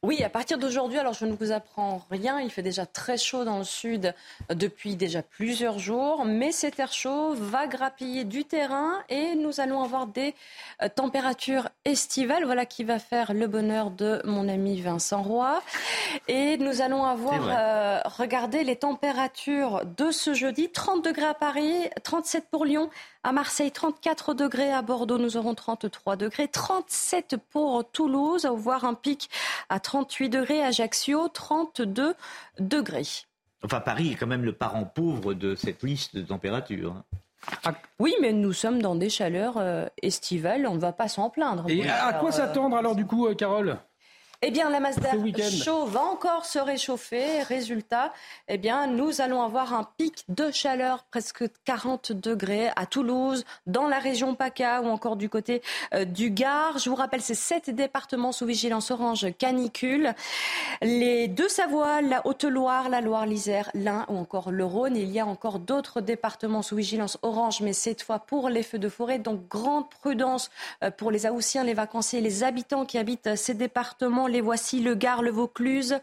Oui, à partir d'aujourd'hui, alors je ne vous apprends rien, il fait déjà très chaud dans le sud depuis déjà plusieurs jours, mais cet air chaud va grappiller du terrain et nous allons avoir des euh, températures estivales. Voilà qui va faire le bonheur de mon ami Vincent Roy. Et nous allons avoir, euh, regardez les températures de ce jeudi, 30 degrés à Paris, 37 pour Lyon, à Marseille, 34 degrés. À Bordeaux, nous aurons 33 degrés. 37 pour Toulouse, voire un pic à 38 degrés. Ajaccio, 32 degrés. Enfin, Paris est quand même le parent pauvre de cette liste de températures. Hein. Oui, mais nous sommes dans des chaleurs euh, estivales, on ne va pas s'en plaindre. Et à quoi s'attendre alors du coup, euh, Carole? Eh bien, la masse d'air chaud va encore se réchauffer. Résultat, eh bien, nous allons avoir un pic de chaleur presque 40 degrés à Toulouse, dans la région PACA ou encore du côté euh, du Gard. Je vous rappelle, c'est sept départements sous vigilance orange canicule. Les deux Savoie, la Haute-Loire, la Loire-Lysère, l'Ain ou encore le Rhône. Il y a encore d'autres départements sous vigilance orange, mais cette fois pour les feux de forêt. Donc, grande prudence euh, pour les Haussiens, les vacanciers, les habitants qui habitent ces départements les voici, le Gard, le Vaucluse,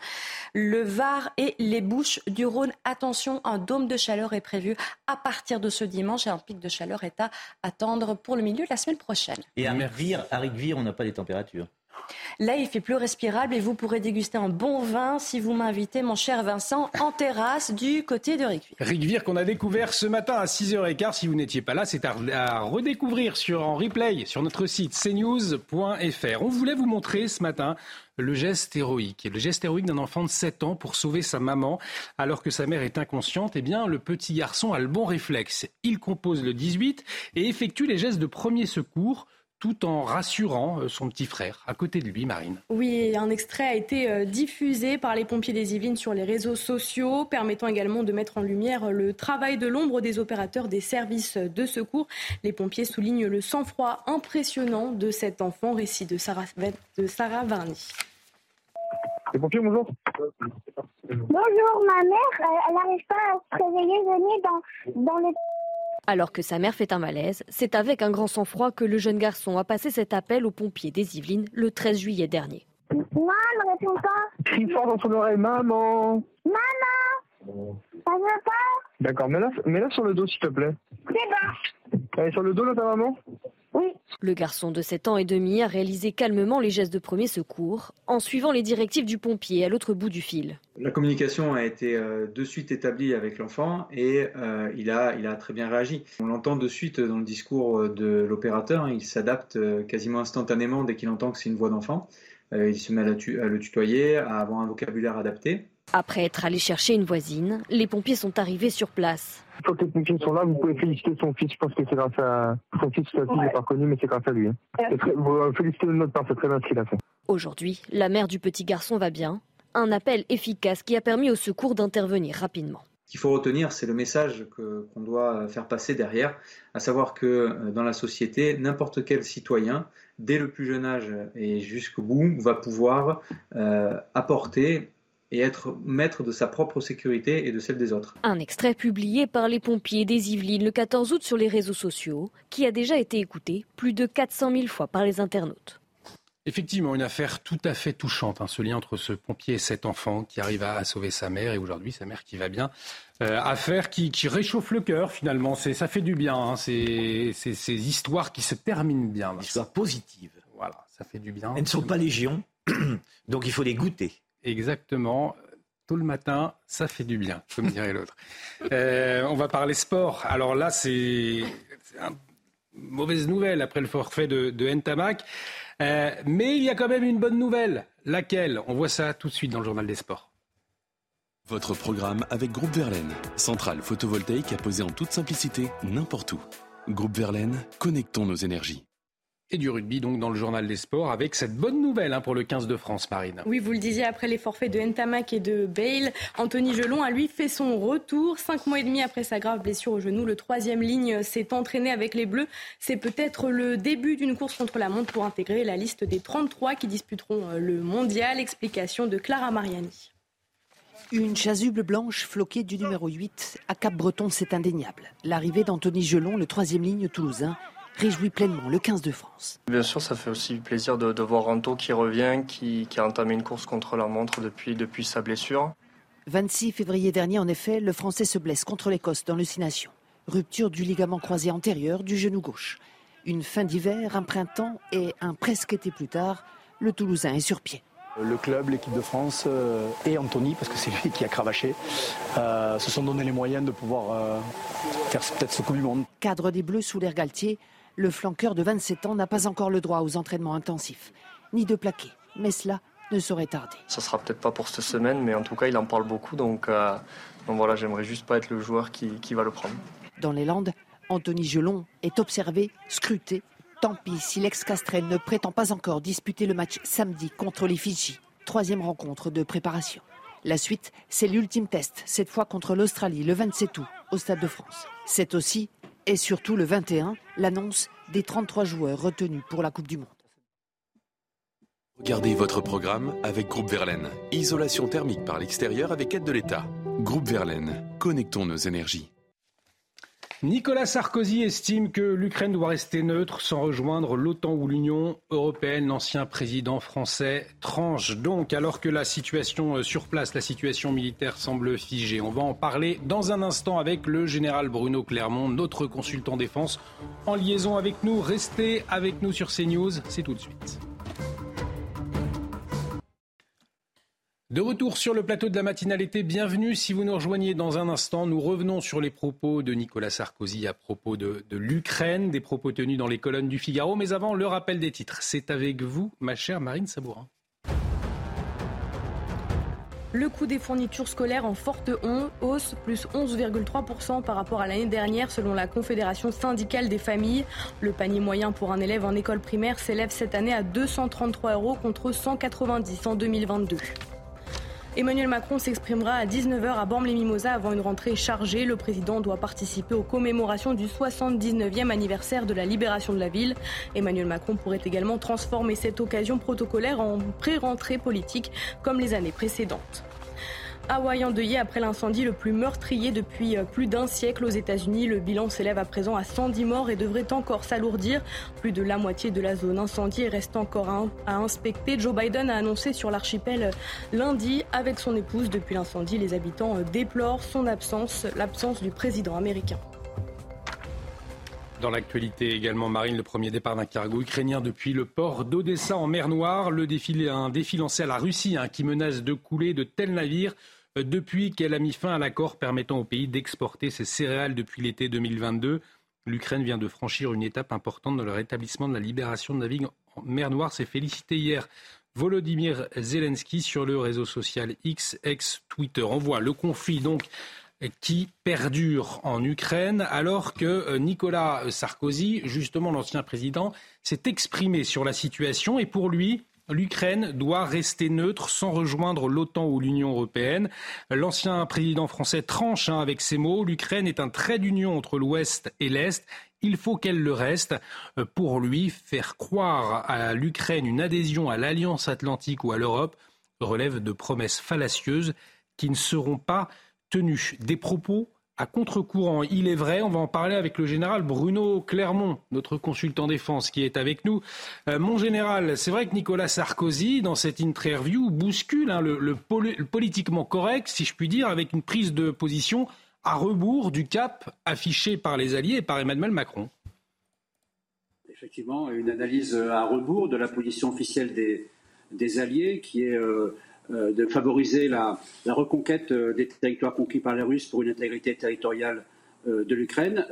le Var et les Bouches du Rhône. Attention, un dôme de chaleur est prévu à partir de ce dimanche et un pic de chaleur est à attendre pour le milieu de la semaine prochaine. Et à Ricvire, à on n'a pas les températures. Là, il fait plus respirable et vous pourrez déguster un bon vin si vous m'invitez, mon cher Vincent, en terrasse du côté de Ricvire. Ricvire qu'on a découvert ce matin à 6h15. Si vous n'étiez pas là, c'est à, redécouvrir sur, en replay sur notre site cnews.fr. On voulait vous montrer ce matin le geste héroïque. Le geste héroïque d'un enfant de 7 ans pour sauver sa maman alors que sa mère est inconsciente. Eh bien, le petit garçon a le bon réflexe. Il compose le 18 et effectue les gestes de premier secours tout en rassurant euh, son petit frère à côté de lui, Marine. Oui, un extrait a été euh, diffusé par les pompiers des Yvelines sur les réseaux sociaux, permettant également de mettre en lumière le travail de l'ombre des opérateurs des services de secours. Les pompiers soulignent le sang-froid impressionnant de cet enfant, récit de Sarah, de Sarah Varny. Les pompiers, bonjour. Bonjour, ma mère, elle n'arrive pas à se réveiller, venez dans, dans le alors que sa mère fait un malaise, c'est avec un grand sang-froid que le jeune garçon a passé cet appel aux pompiers des Yvelines le 13 juillet dernier. Maman, ne réponds pas. Crie fort dans son oreille, maman. Maman, ça veut pas? D'accord, mets-la mets sur le dos s'il te plaît. C'est bon. Elle est sur le dos là ta maman? Oui. Le garçon de 7 ans et demi a réalisé calmement les gestes de premier secours en suivant les directives du pompier à l'autre bout du fil. La communication a été euh, de suite établie avec l'enfant et euh, il, a, il a très bien réagi. On l'entend de suite dans le discours euh, de l'opérateur, il s'adapte quasiment instantanément dès qu'il entend que c'est une voix d'enfant. il se met à, à le tutoyer, à avoir un vocabulaire adapté. Après être allé chercher une voisine, les pompiers sont arrivés sur place. Quand les pompiers sont là, vous pouvez féliciter son fils. Je pense que c'est grâce à son fils, sa fille n'est pas connu, mais c'est grâce à lui. Hein. Vous félicitez de notre part, c'est très bien ce qu'il a fait. Aujourd'hui, la mère du petit garçon va bien. Un appel efficace qui a permis au secours d'intervenir rapidement. Ce qu'il faut retenir, c'est le message qu'on doit faire passer derrière, à savoir que euh, dans la société, n'importe quel citoyen, dès le plus jeune âge et jusqu'au bout, va pouvoir euh, apporter et être maître de sa propre sécurité et de celle des autres. Un extrait publié par les pompiers des Yvelines le 14 août sur les réseaux sociaux, qui a déjà été écouté plus de 400 000 fois par les internautes. Effectivement, une affaire tout à fait touchante, hein, ce lien entre ce pompier et cet enfant qui arrive à, sauver sa mère et aujourd'hui sa mère qui va bien. Euh, affaire qui, réchauffe le cœur finalement, c'est, ça fait du bien, hein, c'est, ces histoires qui se terminent bien. Histoires positives. Voilà, ça fait du bien. Elles ne sont pas légion, (clears throat) donc il faut les goûter. Exactement. Tôt le matin, ça fait du bien, comme dirait l'autre. Euh, on va parler sport. Alors là, c'est, une mauvaise nouvelle après le forfait de, de Ntamak. Euh, mais il y a quand même une bonne nouvelle. Laquelle? On voit ça tout de suite dans le journal des sports. Votre programme avec Groupe Verlaine, centrale photovoltaïque à poser en toute simplicité n'importe où. Groupe Verlaine, connectons nos énergies et du rugby, donc dans le journal des sports, avec cette bonne nouvelle hein, pour le 15 de France, Marine. Oui, vous le disiez, après les forfaits de Ntamak et de Bale, Anthony Gelon a lui fait son retour. Cinq mois et demi après sa grave blessure au genou, le troisième ligne s'est entraîné avec les Bleus. C'est peut-être le début d'une course contre la montre pour intégrer la liste des 33 qui disputeront euh, le mondial. Explication de Clara Mariani. Une chasuble blanche floquée du numéro 8 à Cap-Breton, c'est indéniable. L'arrivée d'Anthony Gelon, le troisième ligne toulousain, réjouit pleinement le 15 de France. Bien sûr, ça fait aussi plaisir de, voir Anto qui revient, qui, a entamé une course contre la montre depuis, depuis sa blessure. 26 février dernier, en effet, le Français se blesse contre l'Écosse dans Nation. Rupture du ligament croisé antérieur du genou gauche. Une fin d'hiver, un printemps et un presque été plus tard, le Toulousain est sur pied. Le club, l'équipe de France euh, et Anthony, parce que c'est lui qui a cravaché, euh, se sont donné les moyens de pouvoir euh, faire peut-être ce coup du monde. Cadre des Bleus sous l'air Galtier, le flanqueur de 27 ans n'a pas encore le droit aux entraînements intensifs, ni de plaquer. Mais cela ne saurait tarder. Ça sera peut-être pas pour cette semaine, mais en tout cas, il en parle beaucoup. Donc, euh, voilà, j'aimerais juste pas être le joueur qui, qui va le prendre. Dans les Landes, Anthony Gelon est observé, scruté. Tant pis si l'ex-Castrel ne prétend pas encore disputer le match samedi contre les Fidji. Troisième rencontre de préparation. La suite, c'est l'ultime test, cette fois contre l'Australie le 27 août au Stade de France. C'est aussi et surtout le 21, l'annonce des 33 joueurs retenus pour la Coupe du Monde. Regardez votre programme avec Groupe Verlaine. Isolation thermique par l'extérieur avec aide de l'État. Groupe Verlaine, connectons nos énergies. Nicolas Sarkozy estime que l'Ukraine doit rester neutre sans rejoindre l'OTAN ou l'Union européenne. L'ancien président français tranche donc alors que la situation euh, sur place, la situation militaire semble figée. On va en parler dans un instant avec le général Bruno Clermont, notre consultant défense, en liaison avec nous. Restez avec nous sur CNews, c'est tout de suite. De retour sur le plateau de la matinalité, bienvenue. Si vous nous rejoignez dans un instant, nous revenons sur les propos de Nicolas Sarkozy à propos de, l'Ukraine, des propos tenus dans les colonnes du Figaro. Mais avant, le rappel des titres. C'est avec vous, ma chère Marine Sabourin. Le coût des fournitures scolaires en forte hausse, plus 11,3% par rapport à l'année dernière selon la Confédération syndicale des familles. Le panier moyen pour un élève en école primaire s'élève cette année à 233 euros contre 190 en 2022. Emmanuel Macron s'exprimera à 19h à Bormes-les-Mimosas avant une rentrée chargée. Le président doit participer aux commémorations du 79e anniversaire de la libération de la ville. Emmanuel Macron pourrait également transformer cette occasion protocolaire en pré-rentrée politique comme les années précédentes. Hawaï endeuillé après l'incendie le plus meurtrier depuis euh, plus d'un siècle aux États-Unis. Le bilan s'élève à présent à 110 morts et devrait encore s'alourdir. Plus de la moitié de la zone incendiée reste encore à, inspecter. Joe Biden a annoncé sur l'archipel lundi avec son épouse. Depuis l'incendie, les habitants euh, déplorent son absence, l'absence du président américain. Dans l'actualité également, Marine, le premier départ d'un cargo ukrainien depuis le port d'Odessa en mer Noire. Le défi, un défi lancé à la Russie hein, qui menace de couler de tels navires depuis qu'elle a mis fin à l'accord permettant au pays d'exporter ses céréales depuis l'été 2022. L'Ukraine vient de franchir une étape importante dans le rétablissement de la libération de navires en mer Noire. C'est félicité hier Volodymyr Zelensky sur le réseau social X, ex Twitter. On voit le conflit donc qui perdure en Ukraine, alors que euh, Nicolas Sarkozy, justement l'ancien président, s'est exprimé sur la situation et pour lui, l'Ukraine doit rester neutre sans rejoindre l'OTAN ou l'Union européenne. L'ancien président français tranche hein, avec ces mots. L'Ukraine est un trait d'union entre l'Ouest et l'Est. Il faut qu'elle le reste. Euh, pour lui, faire croire à l'Ukraine une adhésion à l'Alliance atlantique ou à l'Europe relève de promesses fallacieuses qui ne seront pas tenues. Des propos à contre-courant. Il est vrai, on va en parler avec le général Bruno Clermont, notre consultant défense qui est avec nous. Euh, mon général, c'est vrai que Nicolas Sarkozy, dans cette interview, bouscule hein, le, politiquement correct, si je puis dire, avec une prise de position à rebours du cap affiché par les Alliés et par Emmanuel Macron. Effectivement, une analyse à rebours de la position officielle des, Alliés qui est... Euh, de favoriser la, reconquête euh, des territoires conquis par les Russes pour une intégrité territoriale euh, de l'Ukraine.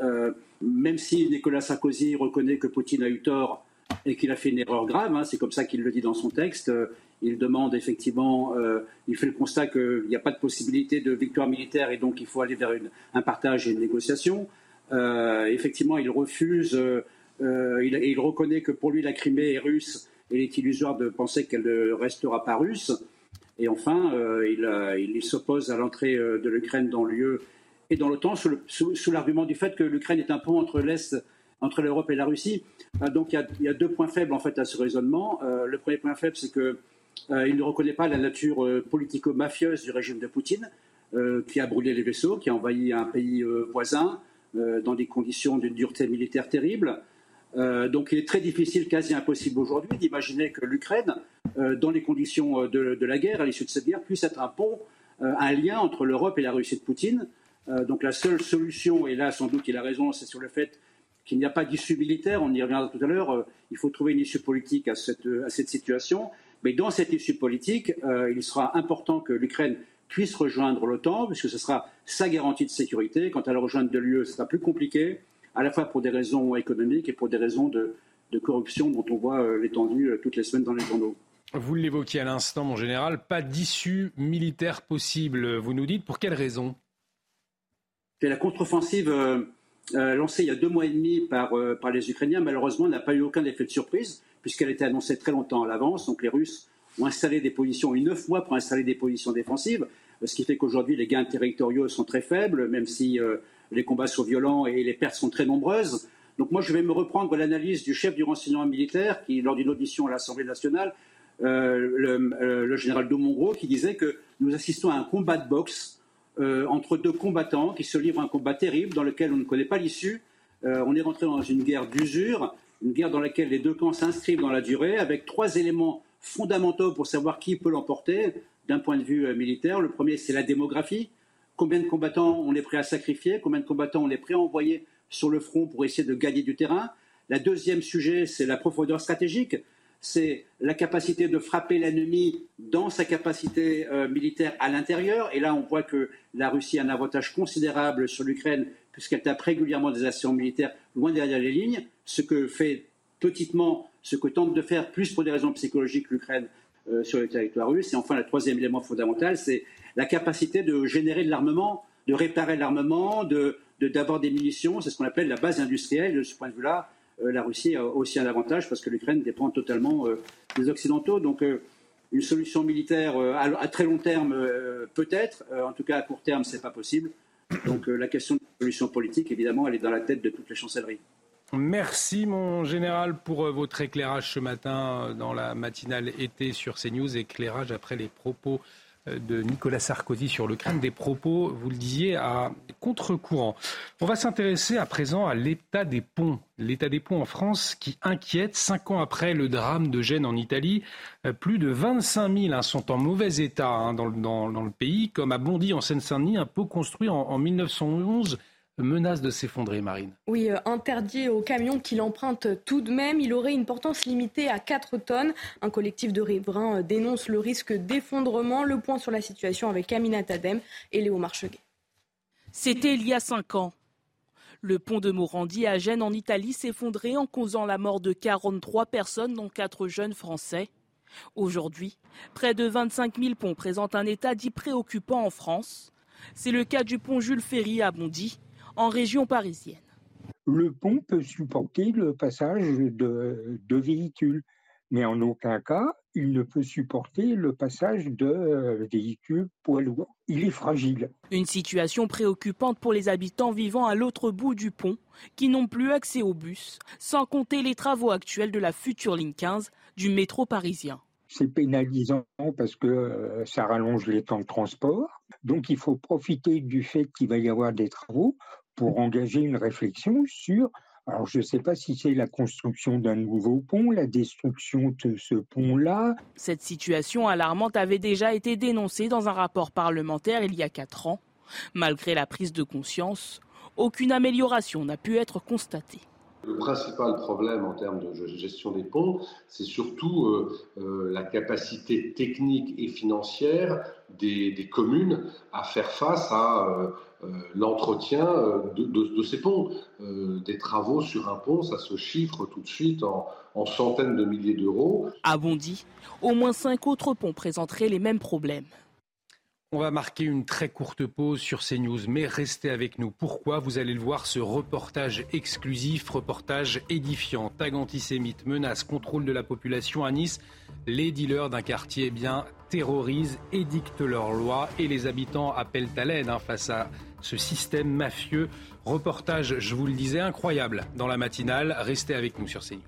même si Nicolas Sarkozy reconnaît que Poutine a eu tort et qu'il a fait une erreur grave, hein, c'est comme ça qu'il le dit dans son texte, il demande effectivement, il fait le constat qu'il n'y a pas de possibilité de victoire militaire et donc il faut aller vers un partage et une négociation. effectivement, il refuse, et il reconnaît que pour lui la Crimée est russe et il est illusoire de penser qu'elle ne restera pas russe. Et enfin, euh, euh, il, s'oppose à l'entrée euh, de l'Ukraine dans l'UE et dans l'OTAN sous, l'argument du fait que l'Ukraine est un pont entre l'Est, entre l'Europe et la Russie. donc il y, a, deux points faibles en fait à ce raisonnement. le premier point faible, c'est qu'il ne reconnaît pas la nature politico-mafieuse du régime de Poutine, qui a brûlé les vaisseaux, qui a envahi un pays voisin dans des conditions d'une dureté militaire terrible. Euh, donc il est très difficile, quasi impossible aujourd'hui, d'imaginer que l'Ukraine, euh, dans les conditions euh, de, la guerre, à l'issue de cette guerre, puisse être un pont, un lien entre l'Europe et la Russie de Poutine. donc la seule solution, et là sans doute il a raison, c'est sur le fait qu'il n'y a pas d'issue militaire, on y reviendra tout à l'heure, il faut trouver une issue politique à cette, situation. Mais dans cette issue politique, il sera important que l'Ukraine puisse rejoindre l'OTAN, puisque ce sera sa garantie de sécurité. Quant à la rejoindre de l'UE, ce sera plus compliqué à la fois pour des raisons économiques et pour des raisons de, corruption dont on voit euh, l'étendue euh, toutes les semaines dans les journaux. Vous l'évoquiez à l'instant, mon général, pas d'issue militaire possible. Vous nous dites pour quelles raisons La contre-offensive euh, lancée il y a deux mois et demi par, par les Ukrainiens, malheureusement, n'a pas eu aucun effet de surprise, puisqu'elle était annoncée très longtemps à l'avance. Donc les Russes ont installé des positions, eu neuf mois pour installer des positions défensives, ce qui fait qu'aujourd'hui les gains territoriaux sont très faibles, même si les combats sont violents et les pertes sont très nombreuses. Donc moi, je vais me reprendre l'analyse du chef du renseignement militaire, qui, lors d'une audition à l'Assemblée nationale, euh, euh, le, général Domongro, qui disait que nous assistons à un combat de boxe euh, entre deux combattants qui se livrent un combat terrible dans lequel on ne connaît pas l'issue. on est rentré dans une guerre d'usure, une guerre dans laquelle les deux camps s'inscrivent dans la durée, avec trois éléments fondamentaux pour savoir qui peut l'emporter d'un point de vue militaire. Le premier, c'est la démographie combien de combattants on est prêt à sacrifier, combien de combattants on est prêt à envoyer sur le front pour essayer de gagner du terrain? La deuxième sujet, c'est la profondeur stratégique, c'est la capacité de frapper l'ennemi dans sa capacité euh, militaire à l'intérieur. Et là, on voit que la Russie a un avantage considérable sur l'Ukraine, puisqu'elle tape régulièrement des actions militaires loin derrière les lignes, ce que fait petitement, ce que tente de faire, plus pour des raisons psychologiques, l'Ukraine euh, sur le territoire russe. Et enfin, le troisième élément fondamental, c'est la capacité de générer de l'armement, de réparer l'armement, de, d'avoir des munitions. C'est ce qu'on appelle la base industrielle. De ce point de vue-là, euh, la Russie a aussi un avantage parce que l'Ukraine dépend totalement euh, des Occidentaux. Donc, euh, une solution militaire à, très long terme, peut-être. en tout cas, à court terme, c'est pas possible. Donc, la question de la solution politique, évidemment, elle est dans la tête de toutes les chancelleries. Merci mon général pour votre éclairage ce matin dans la matinale été sur CNews, éclairage après les propos de Nicolas Sarkozy sur l'Ukraine, des propos, vous le disiez, à contre-courant. On va s'intéresser à présent à l'état des ponts. L'état des ponts en France qui inquiète. Cinq ans après le drame de Gênes en Italie, euh, plus de 25 000 hein, sont en mauvais état hein, dans, le pays, comme à Bondy en Seine-Saint-Denis, un pot construit en 1911 menace de s'effondrer, Marine. Oui, euh, interdit aux camions qui l'empruntent tout de même. Il aurait une portance limitée à 4 tonnes. Un collectif de riverains euh, dénonce le risque d'effondrement. Le point sur la situation avec Amina Tadem et Léo Marcheguet. C'était il y a 5 ans. Le pont de Morandi à Gênes en Italie s'effondrait en causant la mort de 43 personnes, dont 4 jeunes Français. Aujourd'hui, près de 25 000 ponts présentent un état dit préoccupant en France. C'est le cas du pont Jules Ferry à Bondy, en région parisienne. Le pont peut supporter le passage de, véhicules, mais en aucun cas il ne peut supporter le passage de euh, véhicules poids lourds. Il est fragile. Une situation préoccupante pour les habitants vivant à l'autre bout du pont, qui n'ont plus accès au bus, sans compter les travaux actuels de la future ligne 15 du métro parisien. c'est pénalisant parce que euh, ça rallonge les temps de transport. Donc il faut profiter du fait qu'il va y avoir des travaux pour engager une réflexion sur alors, je ne sais pas si c'est la construction d'un nouveau pont, la destruction de ce pont-là. Cette situation alarmante avait déjà été dénoncée dans un rapport parlementaire il y a quatre ans. Malgré la prise de conscience, aucune amélioration n'a pu être constatée. Le principal problème en termes de gestion des ponts, c'est surtout euh, euh, la capacité technique et financière des, communes à faire face à euh, l'entretien de, ces ponts. des travaux sur un pont, ça se chiffre tout de suite en, en centaines de milliers d'euros. À Bondy, au moins cinq autres ponts présenteraient les mêmes problèmes. On va marquer une très courte pause sur CNews, mais restez avec nous. Pourquoi Vous allez le voir, ce reportage exclusif, reportage édifiant. Tag antisémite, menace, contrôle de la population à Nice. Les dealers d'un quartier eh bien, terrorisent, édictent leurs lois et les habitants appellent à l'aide hein, face à ce système mafieux. Reportage, je vous le disais, incroyable dans la matinale. Restez avec nous sur CNews.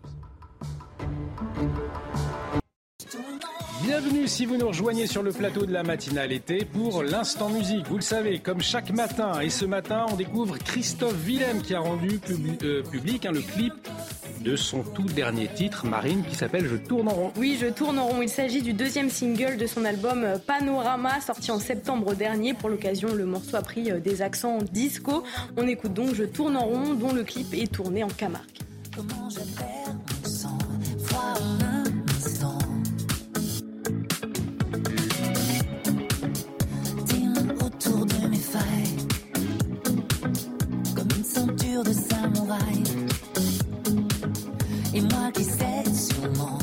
Bienvenue si vous nous rejoignez sur le plateau de la matinale été pour l'instant musique. Vous le savez, comme chaque matin, et ce matin, on découvre Christophe Willem qui a rendu euh, public hein, le clip de son tout dernier titre, Marine, qui s'appelle Je tourne en rond. Oui, Je tourne en rond. Il s'agit du deuxième single de son album euh, Panorama, sorti en septembre dernier. Pour l'occasion, le morceau a pris euh, des accents disco. On écoute donc Je tourne en rond, dont le clip est tourné en Camargue. Comment de samouraï. Et moi qui sais sûrement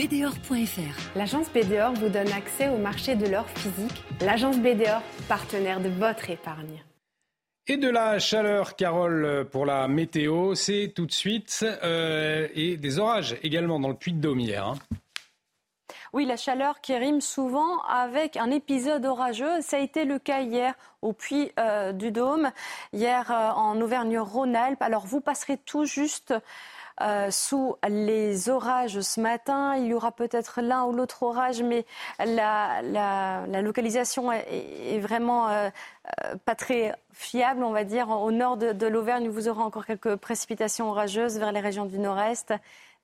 BDOR.fr. L'agence BDOR vous donne accès au marché de l'or physique. L'agence BDOR, partenaire de votre épargne. Et de la chaleur, Carole, pour la météo, c'est tout de suite. Euh, et des orages également dans le puits de Dôme hier. Hein. Oui, la chaleur qui rime souvent avec un épisode orageux. Ça a été le cas hier au puits euh, du Dôme, hier euh, en Auvergne-Rhône-Alpes. Alors vous passerez tout juste euh, sous les orages ce matin. Il y aura peut-être l'un ou l'autre orage, mais la, localisation est, vraiment euh, euh, pas très fiable, on va dire. Au nord de, de l'Auvergne, vous aurez encore quelques précipitations orageuses vers les régions du nord-est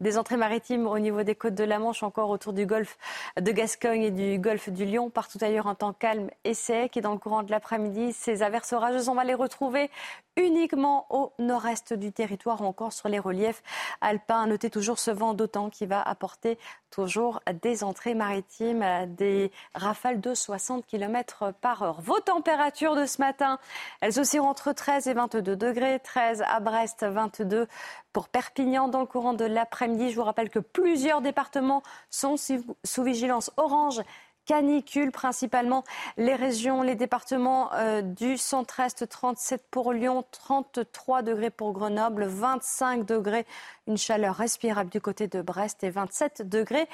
des entrées maritimes au niveau des côtes de la Manche, encore autour du golfe de Gascogne et du golfe du Lion. Partout ailleurs, un temps calme et sec. Et dans le courant de l'après-midi, ces averses orageuses, on va les retrouver uniquement au nord-est du territoire encore sur les reliefs alpins. Notez toujours ce vent d'autant qui va apporter toujours des entrées maritimes, des rafales de 60 km par heure. Vos températures de ce matin, elles oscillent entre 13 et 22 degrés. 13 à Brest, 22 pour Perpignan dans le courant de l'après-midi. Je vous rappelle que plusieurs départements sont sous vigilance orange canicule, principalement les régions, les départements euh, du centre-est, 37 pour Lyon, 33 degrés pour Grenoble, 25 degrés une chaleur respirable du côté de Brest et 27 degrés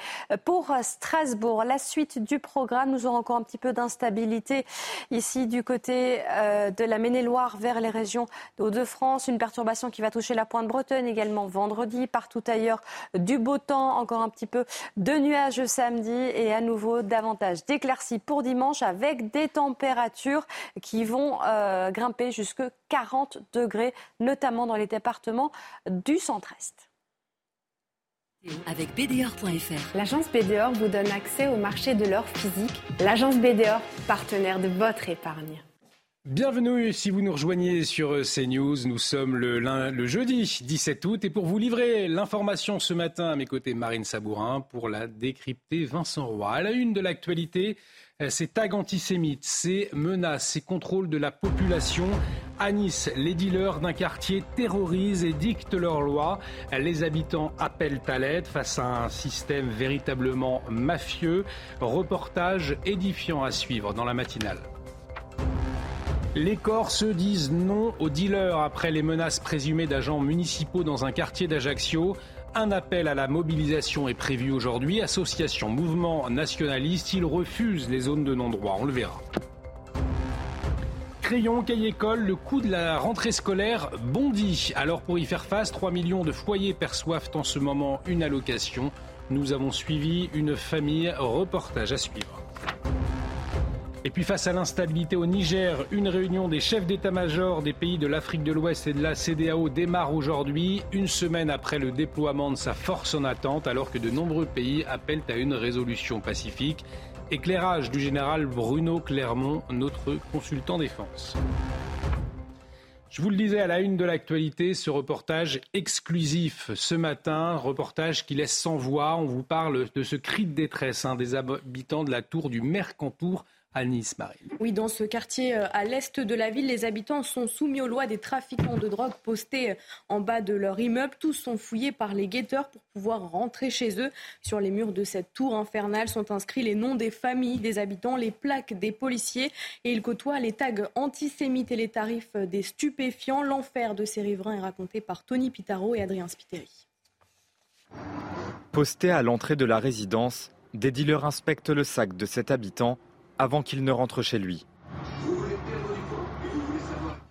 pour Strasbourg. La suite du programme, nous aurons encore un petit peu d'instabilité ici du côté euh, de la Maine-et-Loire vers les régions d'Hauts-de-France. Une perturbation qui va toucher la pointe bretonne également vendredi. Partout ailleurs, du beau temps, encore un petit peu de nuages samedi et à nouveau davantage d'éclaircies pour dimanche avec des températures qui vont euh, grimper jusque 40 degrés, notamment dans les départements du centre-est. Avec BDOR.fr. L'agence BDOR vous donne accès au marché de l'or physique. L'agence BDOR, partenaire de votre épargne. Bienvenue si vous nous rejoignez sur CNews. Nous sommes le, le, jeudi 17 août et pour vous livrer l'information ce matin à mes côtés Marine Sabourin pour la décrypter Vincent Roy. À la une de l'actualité, euh, ces tags antisémites, ces menaces, ces contrôles de la population. À Nice, les dealers d'un quartier terrorisent et dictent leurs lois. Les habitants appellent à l'aide face à un système véritablement mafieux. Reportage édifiant à suivre dans la matinale. Les corps se disent non aux dealers après les menaces présumées d'agents municipaux dans un quartier d'Ajaccio. Un appel à la mobilisation est prévu aujourd'hui. Association, mouvement nationaliste, ils refusent les zones de non-droit. On le verra. Crayon, cahier école, le coût de la rentrée scolaire bondit. Alors pour y faire face, 3 millions de foyers perçoivent en ce moment une allocation. Nous avons suivi une famille. Reportage à suivre. Et puis face à l'instabilité au Niger, une réunion des chefs d'état-major des pays de l'Afrique de l'Ouest et de la CDAO démarre aujourd'hui, une semaine après le déploiement de sa force en attente, alors que de nombreux pays appellent à une résolution pacifique. Éclairage du général Bruno Clermont, notre consultant défense. Je vous le disais à la une de l'actualité, ce reportage exclusif ce matin, reportage qui laisse sans voix. On vous parle de ce cri de détresse hein, des habitants de la tour du Mercantour à Nice, Marine. Oui, dans ce quartier euh, à l'est de la ville, les habitants sont soumis aux lois des trafiquants de drogue postés euh, en bas de leur immeuble. Tous sont fouillés par les guetteurs pour pouvoir rentrer chez eux. Sur les murs de cette tour infernale sont inscrits les noms des familles des habitants, les plaques des policiers et ils côtoient les tags antisémites et les tarifs des stupéfiants. L'enfer de ces riverains est raconté par Tony Pitaro et Adrien Spiteri. Postés à l'entrée de la résidence, des dealers inspectent le sac de cet habitant avant qu'il ne rentre chez lui.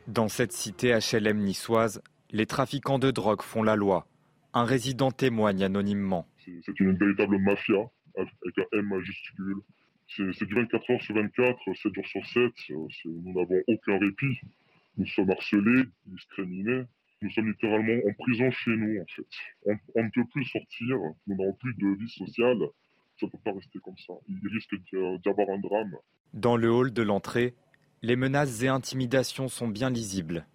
Dans cette cité HLM niçoise, les trafiquants de drogue font la loi. Un résident témoigne anonymement. C'est une véritable mafia avec un M majuscule. C'est du 24 heures sur 24, 7 jours sur 7. Nous n'avons aucun répit. Nous sommes harcelés, discriminés. Nous sommes littéralement en prison chez nous, en fait. On, ne peut plus sortir, nous n'avons plus de vie sociale ça peut pas rester comme ça. Il risque d'y avoir un drame. Dans le hall de l'entrée, les menaces et intimidations sont bien lisibles.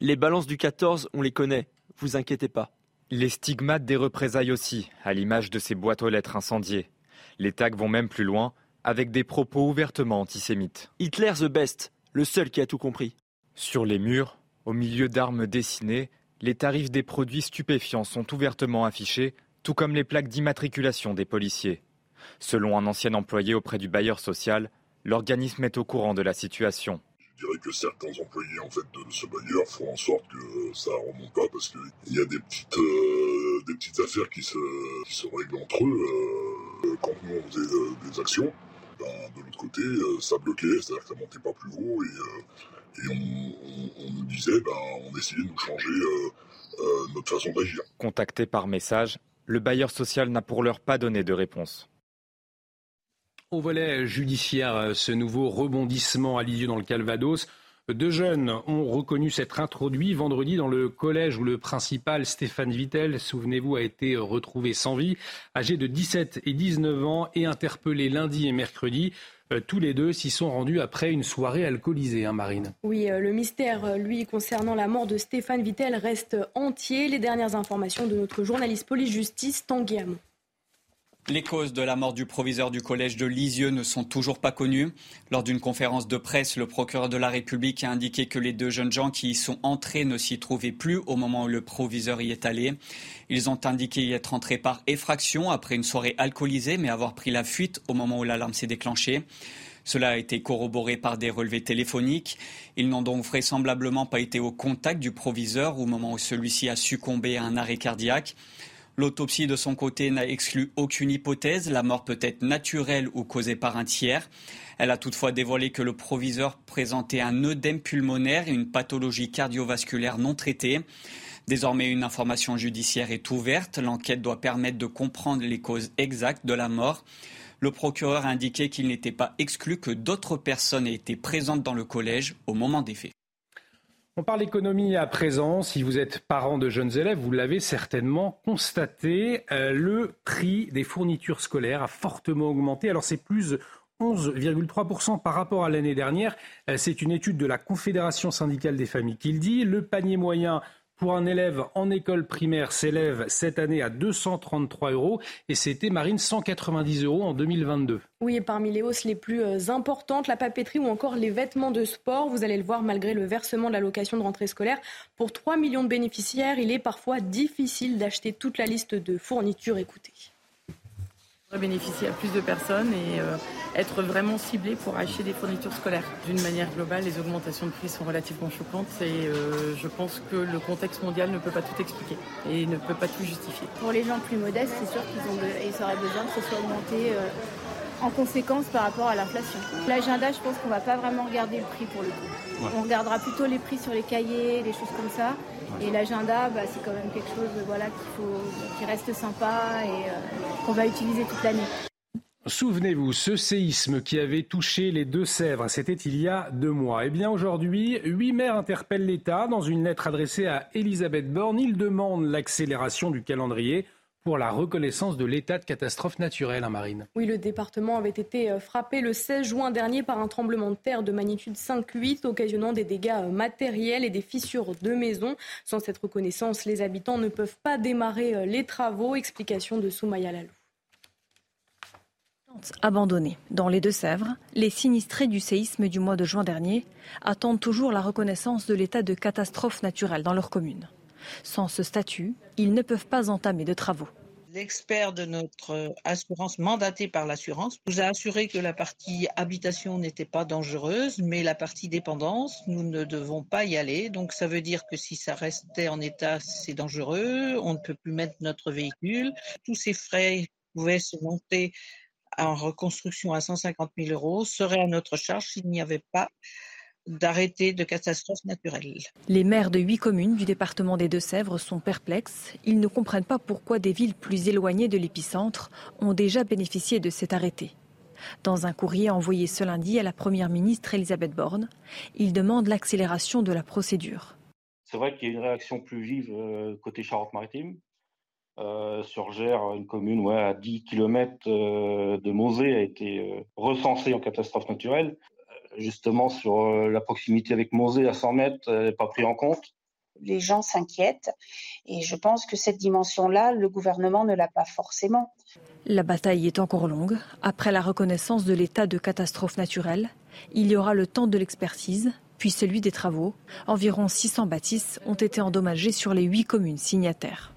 Les balances du 14, on les connaît, vous inquiétez pas. Les stigmates des représailles aussi, à l'image de ces boîtes aux lettres incendiées. Les tags vont même plus loin, avec des propos ouvertement antisémites. Hitler the best, le seul qui a tout compris. Sur les murs, au milieu d'armes dessinées, les tarifs des produits stupéfiants sont ouvertement affichés, tout comme les plaques d'immatriculation des policiers. Selon un ancien employé auprès du bailleur social, l'organisme est au courant de la situation. Je dirais que certains employés en fait, de ce bailleur font en sorte que ça ne remonte pas parce qu'il y a des petites, euh, des petites affaires qui se, qui se règlent entre eux. Euh, quand nous on faisait euh, des actions, ben, de l'autre côté, ça bloquait, c'est-à-dire que ça montait pas plus haut et, et on, on, nous disait, ben, on essayait de nous changer notre façon d'agir. Contacté par message, le bailleur social n'a pour l'heure pas donné de réponse. Au volet judiciaire, ce nouveau rebondissement à Lisieux dans le Calvados. Deux jeunes ont reconnu s'être introduits vendredi dans le collège où le principal Stéphane Vittel, souvenez-vous, a été retrouvé sans vie, âgé de 17 et 19 ans et interpellé lundi et mercredi. Euh, tous les deux s'y sont rendus après une soirée alcoolisée, hein, Marine. Oui, euh, le mystère, euh, lui, concernant la mort de Stéphane Vittel reste entier. Les dernières informations de notre journaliste police-justice, Tanguy Hamon. Les causes de la mort du proviseur du collège de Lisieux ne sont toujours pas connues. Lors d'une conférence de presse, le procureur de la République a indiqué que les deux jeunes gens qui y sont entrés ne s'y trouvaient plus au moment où le proviseur y est allé. Ils ont indiqué y être entrés par effraction après une soirée alcoolisée, mais avoir pris la fuite au moment où l'alarme s'est déclenchée. Cela a été corroboré par des relevés téléphoniques. Ils n'ont donc vraisemblablement pas été au contact du proviseur au moment où celui-ci a succombé à un arrêt cardiaque. L'autopsie de son côté n'a exclu aucune hypothèse. La mort peut être naturelle ou causée par un tiers. Elle a toutefois dévoilé que le proviseur présentait un œdème pulmonaire et une pathologie cardiovasculaire non traitée. Désormais, une information judiciaire est ouverte. L'enquête doit permettre de comprendre les causes exactes de la mort. Le procureur a indiqué qu'il n'était pas exclu que d'autres personnes aient été présentes dans le collège au moment des faits. On parle économie à présent. Si vous êtes parent de jeunes élèves, vous l'avez certainement constaté. Euh, le prix des fournitures scolaires a fortement augmenté. Alors c'est plus 11,3% par rapport à l'année dernière. Euh, c'est une étude de la Confédération syndicale des familles qui le dit. Le panier moyen pour un élève en école primaire s'élève cette année à 233 euros et c'était, Marine, 190 euros en 2022. Oui, et parmi les hausses les plus euh, importantes, la papeterie ou encore les vêtements de sport, vous allez le voir, malgré le versement de l'allocation de rentrée scolaire, pour 3 millions de bénéficiaires, il est parfois difficile d'acheter toute la liste de fournitures écoutées bénéficier à plus de personnes et euh, être vraiment ciblé pour acheter des fournitures scolaires. D'une manière globale, les augmentations de prix sont relativement choquantes et euh, je pense que le contexte mondial ne peut pas tout expliquer et ne peut pas tout justifier. Pour les gens plus modestes, c'est sûr qu'ils ont ils auraient besoin que ce soit augmenté euh, en conséquence par rapport à l'inflation. L'agenda, je pense qu'on va pas vraiment regarder le prix pour le coup. On regardera plutôt les prix sur les cahiers, des choses comme ça. Et l'agenda, bah, c'est quand même quelque chose voilà, qu'il faut, qui reste sympa et euh, qu'on va utiliser toute l'année. Souvenez-vous, ce séisme qui avait touché les Deux-Sèvres, c'était il y a deux mois. Eh bien aujourd'hui, huit maires interpellent l'État dans une lettre adressée à Elisabeth Borne. Ils demandent l'accélération du calendrier pour la reconnaissance de l'état de catastrophe naturelle, hein, Marine. Oui, le département avait été euh, frappé le 16 juin dernier par un tremblement de terre de magnitude 5,8, occasionnant des dégâts euh, matériels et des fissures de maisons. Sans cette reconnaissance, les habitants ne peuvent pas démarrer euh, les travaux. Explication de Soumaya Lalou. Abandonnés dans les Deux-Sèvres, les sinistrés du séisme du mois de juin dernier attendent toujours la reconnaissance de l'état de catastrophe naturelle dans leur commune. Sans ce statut, ils ne peuvent pas entamer de travaux. L'expert de notre assurance, mandaté par l'assurance, nous a assuré que la partie habitation n'était pas dangereuse, mais la partie dépendance, nous ne devons pas y aller. Donc ça veut dire que si ça restait en état, c'est dangereux, on ne peut plus mettre notre véhicule. Tous ces frais pouvaient se monter en reconstruction à 150 000 euros seraient à notre charge s'il n'y avait pas d'arrêter de catastrophes naturelles. Les maires de huit communes du département des Deux-Sèvres sont perplexes. Ils ne comprennent pas pourquoi des villes plus éloignées de l'épicentre ont déjà bénéficié de cet arrêté. Dans un courrier envoyé ce lundi à la Première ministre Elisabeth Borne, ils demandent l'accélération de la procédure. C'est vrai qu'il y a une réaction plus vive euh, côté Charente-Maritime. Euh, sur une commune ouais, à 10 km euh, de Mosée a été recensée en catastrophe naturelle justement sur euh, la proximité avec Mosée à 100 mètres n'est pas pris en compte. Les gens s'inquiètent et je pense que cette dimension-là, le gouvernement ne l'a pas forcément. La bataille est encore longue. Après la reconnaissance de l'état de catastrophe naturelle, il y aura le temps de l'expertise, puis celui des travaux. Environ 600 bâtisses ont été endommagées sur les huit communes signataires.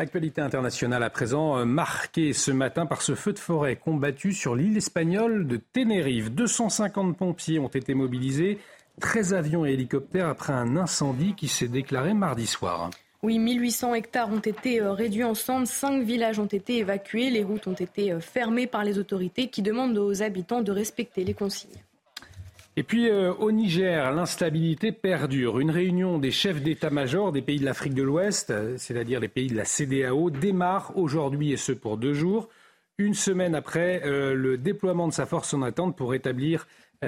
L'actualité internationale à présent euh, marquée ce matin par ce feu de forêt combattu sur l'île espagnole de Tenerife. 250 pompiers ont été mobilisés, 13 avions et hélicoptères après un incendie qui s'est déclaré mardi soir. Oui, 1800 hectares ont été euh, réduits en cendres, 5 villages ont été évacués, les routes ont été euh, fermées par les autorités qui demandent aux habitants de respecter les consignes. Et puis euh, au Niger, l'instabilité perdure. Une réunion des chefs d'état-major des pays de l'Afrique de l'Ouest, euh, c'est-à-dire les pays de la CDAO, démarre aujourd'hui et ce pour deux jours, une semaine après euh, le déploiement de sa force en attente pour établir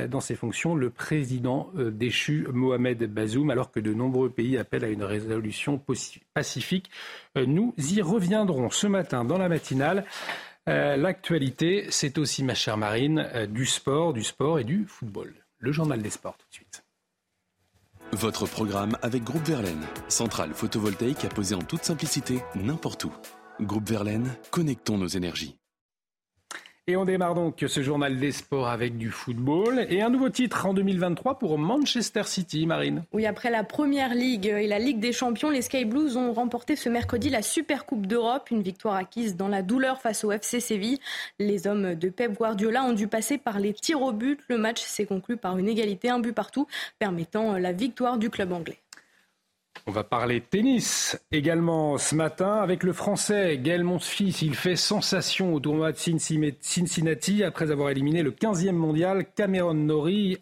dans ses fonctions le président déchu Mohamed Bazoum, alors que de nombreux pays appellent à une résolution pacifique. Nous y reviendrons ce matin dans la matinale. L'actualité, c'est aussi, ma chère Marine, du sport, du sport et du football le journal des sports tout de suite. Votre programme avec Groupe Verlaine, centrale photovoltaïque à poser en toute simplicité n'importe où. Groupe Verlaine, connectons nos énergies. Et on démarre donc ce journal des sports avec du football et un nouveau titre en 2023 pour Manchester City, Marine. Oui, après la Première Ligue et la Ligue des Champions, les Sky Blues ont remporté ce mercredi la Super Coupe d'Europe, une victoire acquise dans la douleur face au FC Séville. Les hommes de Pep Guardiola ont dû passer par les tirs au but. Le match s'est conclu par une égalité, un but partout, permettant la victoire du club anglais. On va parler tennis également ce matin avec le français Gaël Monfils. Il fait sensation au tournoi de Cincinnati après avoir éliminé le 15e mondial Cameron Norrie.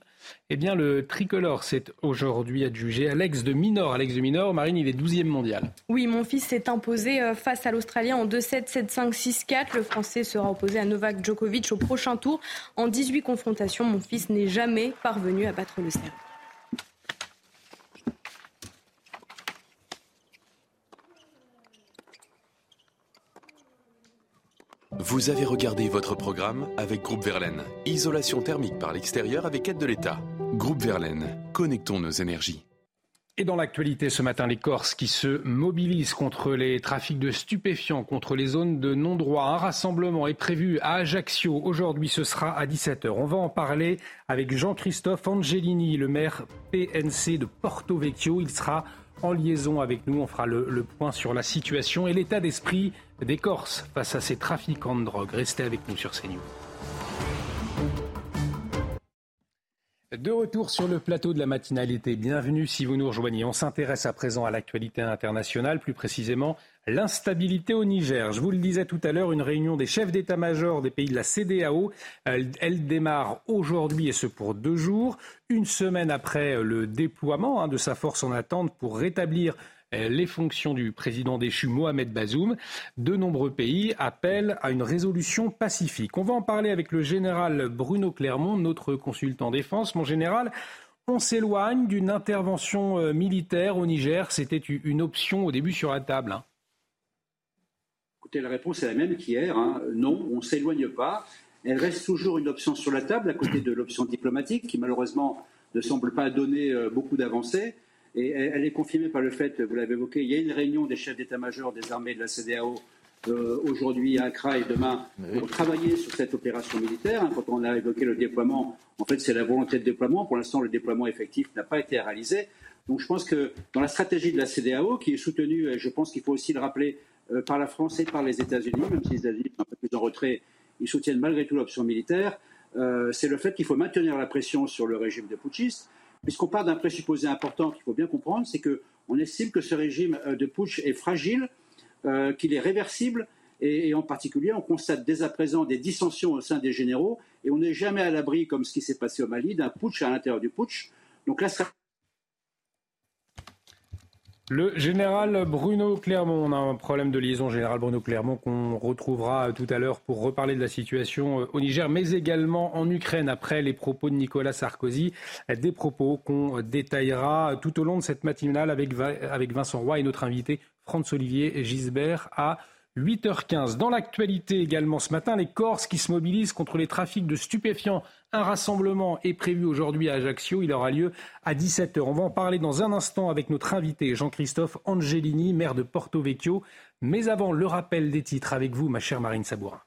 Eh bien, le tricolore s'est aujourd'hui adjugé Alex de Minor. Alex de Minor, Marine, il est 12e mondial. Oui, mon fils s'est imposé euh, face à l'Australien en 2-7, 7-5, 6-4. Le Français sera opposé à Novak Djokovic au prochain tour. En 18 confrontations, mon fils n'est jamais parvenu à battre le Serbe. Vous avez regardé votre programme avec Groupe Verlaine. Isolation thermique par l'extérieur avec aide de l'État. Groupe Verlaine, connectons nos énergies. Et dans l'actualité ce matin, les Corses qui se mobilisent contre les trafics de stupéfiants, contre les zones de non-droit. Un rassemblement est prévu à Ajaccio. Aujourd'hui, ce sera à 17h. On va en parler avec Jean-Christophe Angelini, le maire PNC de Porto Vecchio. Il sera en liaison avec nous. On fera le, point sur la situation et l'état d'esprit des Corses face à ces trafiquants de drogue. Restez avec nous sur CNews. De retour sur le plateau de la matinalité, bienvenue si vous nous rejoignez. On s'intéresse à présent à l'actualité internationale, plus précisément l'instabilité au Niger. Je vous le disais tout à l'heure, une réunion des chefs d'état-major des pays de la CDAO, elle, démarre aujourd'hui et ce pour deux jours, une semaine après le déploiement hein, de sa force en attente pour rétablir euh, les fonctions du président déchu Mohamed Bazoum. De nombreux pays appellent à une résolution pacifique. On va en parler avec le général Bruno Clermont, notre consultant défense. Mon général, on s'éloigne d'une intervention euh, militaire au Niger. C'était une option au début sur la table. Écoutez, la réponse est la même qu'hier. Hein. Non, on ne s'éloigne pas. Elle reste toujours une option sur la table à côté de l'option diplomatique qui malheureusement ne semble pas donner euh, beaucoup d'avancées. Et elle est confirmée par le fait, vous l'avez évoqué, il y a une réunion des chefs d'état-major des armées de la CDAO euh, aujourd'hui à Accra et demain pour travailler sur cette opération militaire. Hein, quand on a évoqué le déploiement, en fait, c'est la volonté de déploiement. Pour l'instant, le déploiement effectif n'a pas été réalisé. Donc, je pense que dans la stratégie de la CDAO, qui est soutenue, et je pense qu'il faut aussi le rappeler, euh, par la France et par les États-Unis, même si les États-Unis sont un peu plus en retrait, ils soutiennent malgré tout l'option militaire, euh, c'est le fait qu'il faut maintenir la pression sur le régime de putschistes puisqu'on part d'un présupposé important qu'il faut bien comprendre, c'est qu'on estime que ce régime euh, de putsch est fragile, qu'il est réversible, et, en particulier, on constate dès à présent des dissensions au sein des généraux, et on n'est jamais à l'abri, comme ce qui s'est passé au Mali, d'un putsch à l'intérieur du putsch. Donc. Le général Bruno Clermont, on a un problème de liaison, général Bruno Clermont, qu'on retrouvera tout à l'heure pour reparler de la situation au Niger, mais également en Ukraine, après les propos de Nicolas Sarkozy, des propos qu'on détaillera tout au long de cette matinale avec, avec Vincent Roy et notre invité Franz-Olivier Gisbert à 8h15. Dans l'actualité également ce matin, les Corses qui se mobilisent contre les trafics de stupéfiants. Un rassemblement est prévu aujourd'hui à Ajaccio. Il aura lieu à 17h. On va en parler dans un instant avec notre invité Jean-Christophe Angelini, maire de Porto Vecchio. Mais avant, le rappel des titres avec vous, ma chère Marine Sabourin.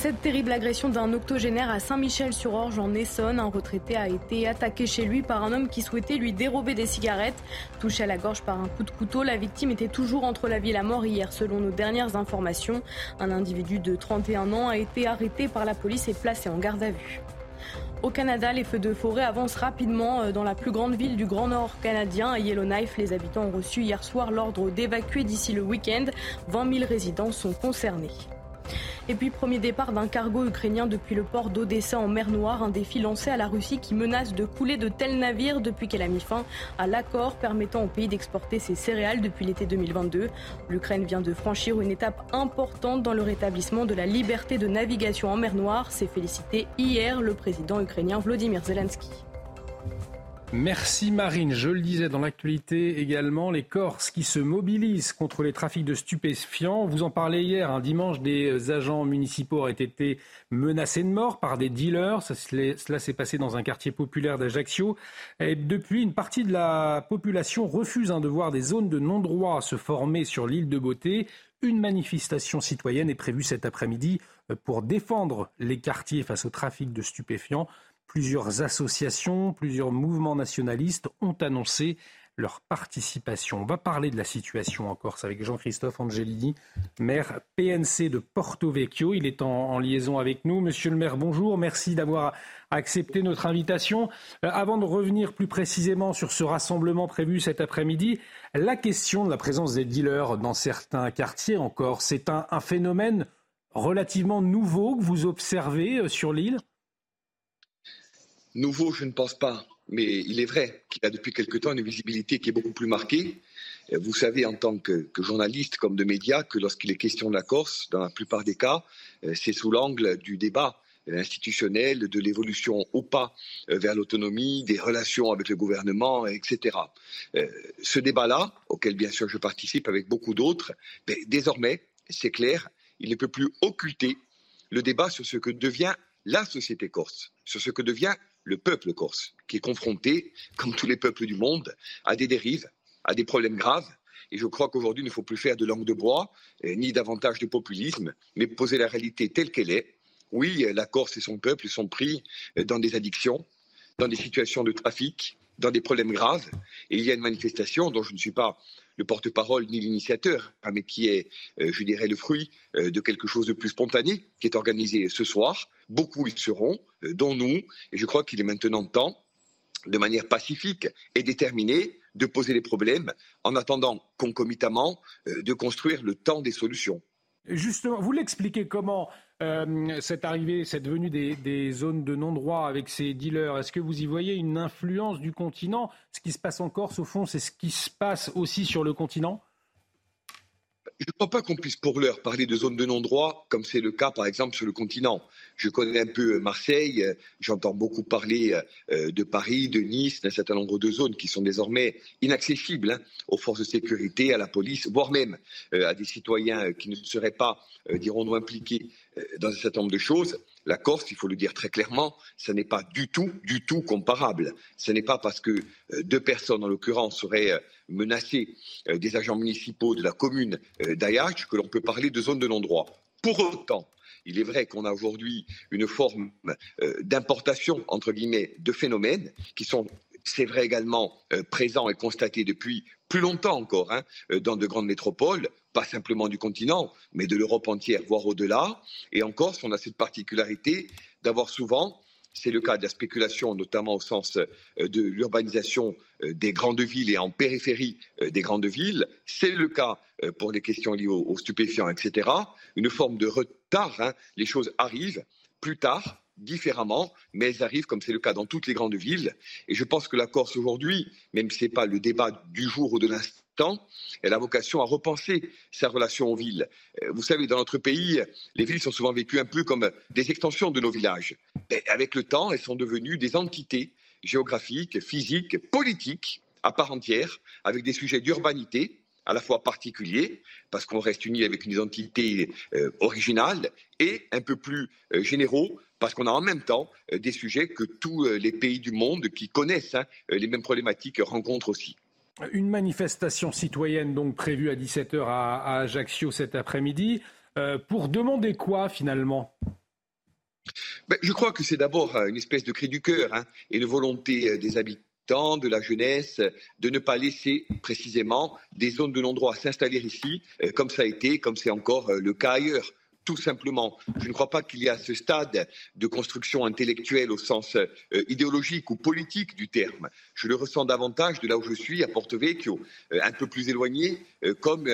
Cette terrible agression d'un octogénaire à Saint-Michel-sur-Orge en Essonne, un retraité a été attaqué chez lui par un homme qui souhaitait lui dérober des cigarettes. Touché à la gorge par un coup de couteau, la victime était toujours entre la vie et la mort hier selon nos dernières informations. Un individu de 31 ans a été arrêté par la police et placé en garde à vue. Au Canada, les feux de forêt avancent rapidement dans la plus grande ville du Grand Nord canadien, Yellowknife. Les habitants ont reçu hier soir l'ordre d'évacuer d'ici le week-end. 20 000 résidents sont concernés. Et puis premier départ d'un cargo ukrainien depuis le port d'Odessa en mer Noire, un défi lancé à la Russie qui menace de couler de tels navires depuis qu'elle a mis fin à l'accord permettant au pays d'exporter ses céréales depuis l'été 2022. L'Ukraine vient de franchir une étape importante dans le rétablissement de la liberté de navigation en mer Noire. s'est félicité hier le président ukrainien Vladimir Zelensky. Merci Marine. Je le disais dans l'actualité également, les Corses qui se mobilisent contre les trafics de stupéfiants. Vous en parlez hier, un dimanche, des agents municipaux auraient été menacés de mort par des dealers. cela s'est passé dans un quartier populaire d'Ajaccio. Et depuis, une partie de la population refuse hein, de voir des zones de non-droit se former sur l'île de Beauté. Une manifestation citoyenne est prévue cet après-midi euh, pour défendre les quartiers face au trafic de stupéfiants. Plusieurs associations, plusieurs mouvements nationalistes ont annoncé leur participation. On va parler de la situation en Corse avec Jean-Christophe Angelini, maire PNC de Porto Vecchio. Il est en, liaison avec nous. Monsieur le maire, bonjour. Merci d'avoir accepté notre invitation. Euh, avant de revenir plus précisément sur ce rassemblement prévu cet après-midi, la question de la présence des dealers dans certains quartiers en Corse, c'est un, un phénomène relativement nouveau que vous observez euh, sur l'île? Nouveau, je ne pense pas, mais il est vrai qu'il a depuis quelque temps une visibilité qui est beaucoup plus marquée. Vous savez, en tant que, journaliste comme de médias, que lorsqu'il est question de la Corse, dans la plupart des cas, euh, c'est sous l'angle du débat institutionnel, de l'évolution au pas euh, vers l'autonomie, des relations avec le gouvernement, etc. Euh, ce débat-là, auquel bien sûr je participe avec beaucoup d'autres, ben, désormais, c'est clair, il ne peut plus occulter le débat sur ce que devient la société corse, sur ce que devient le peuple corse, qui est confronté, comme tous les peuples du monde, à des dérives, à des problèmes graves. Et je crois qu'aujourd'hui, il ne faut plus faire de langue de bois, euh, ni davantage de populisme, mais poser la réalité telle qu'elle est. Oui, la Corse et son peuple sont pris euh, dans des addictions, dans des situations de trafic, dans des problèmes graves. Et il y a une manifestation dont je ne suis pas le porte-parole ni l'initiateur, hein, mais qui est, euh, je dirais, le fruit euh, de quelque chose de plus spontané, qui est organisé ce soir. Beaucoup y seront, euh, dont nous, et je crois qu'il est maintenant temps, de manière pacifique et déterminée, de poser les problèmes en attendant concomitamment de construire le temps des solutions. Justement, vous l'expliquez comment euh, cette arrivée, cette venue des, zones de non-droit avec ces dealers Est-ce que vous y voyez une influence du continent? Ce qui se passe en Corse, au fond, c'est ce qui se passe aussi sur le continent? Je ne crois pas qu'on puisse pour l'heure parler de zones de non-droit, comme c'est le cas par exemple sur le continent. Je connais un peu Marseille, j'entends beaucoup parler euh, de Paris, de Nice, d'un certain nombre de zones qui sont désormais inaccessibles hein, aux forces de sécurité, à la police, voire même euh, à des citoyens qui ne seraient pas, euh, dirons-nous, impliqués dans un certain nombre de choses. La Corse, il faut le dire très clairement, ce n'est pas du tout, du tout comparable. Ce n'est pas parce que euh, deux personnes, en l'occurrence, seraient euh, menacées euh, des agents municipaux de la commune d'Ayac que l'on peut parler de zone de non-droit. Pour autant, il est vrai qu'on a aujourd'hui une forme d'importation, entre guillemets, de phénomènes qui sont c'est vrai également présents et constatés depuis plus longtemps encore hein, dans de grandes métropoles, pas simplement du continent, mais de l'Europe entière, voire au-delà. Et en Corse, on a cette particularité d'avoir souvent, c'est le cas de la spéculation, notamment au sens euh, de l'urbanisation euh, des grandes villes et en périphérie euh, des grandes villes, c'est le cas pour les questions liées aux, stupéfiants, etc., une forme de retard. Hein. Les choses arrivent plus tard, différemment, mais elles arrivent comme c'est le cas dans toutes les grandes villes. Et je pense que la Corse aujourd'hui, même si ce n'est pas le débat du jour ou de l'instant, elle a vocation à repenser sa relation aux villes. Euh, vous savez, dans notre pays, les villes sont souvent vécues un peu comme des extensions de nos villages. Avec le temps, elles sont devenues des entités géographiques, physiques, politiques à part entière, avec des sujets d'urbanité à la fois particuliers, parce qu'on reste uni avec une identité euh, originale, et un peu plus euh, généraux, parce qu'on a en même temps des sujets que tous les pays du monde qui connaissent hein, les mêmes problématiques rencontrent aussi. Une manifestation citoyenne donc prévue à 17h à, Ajaccio cet après-midi. Euh, pour demander quoi finalement? Ben, Je crois que c'est d'abord euh, une espèce de cri du cœur hein, et une volonté euh, des habitants de la jeunesse, de ne pas laisser précisément des zones de non-droit s'installer ici, comme ça a été, comme c'est encore le cas ailleurs tout simplement. Je ne crois pas qu'il y a ce stade de construction intellectuelle au sens euh, idéologique ou politique du terme. Je le ressens davantage de là où je suis, à Porto Vecchio, euh, un peu plus éloigné, euh, comme,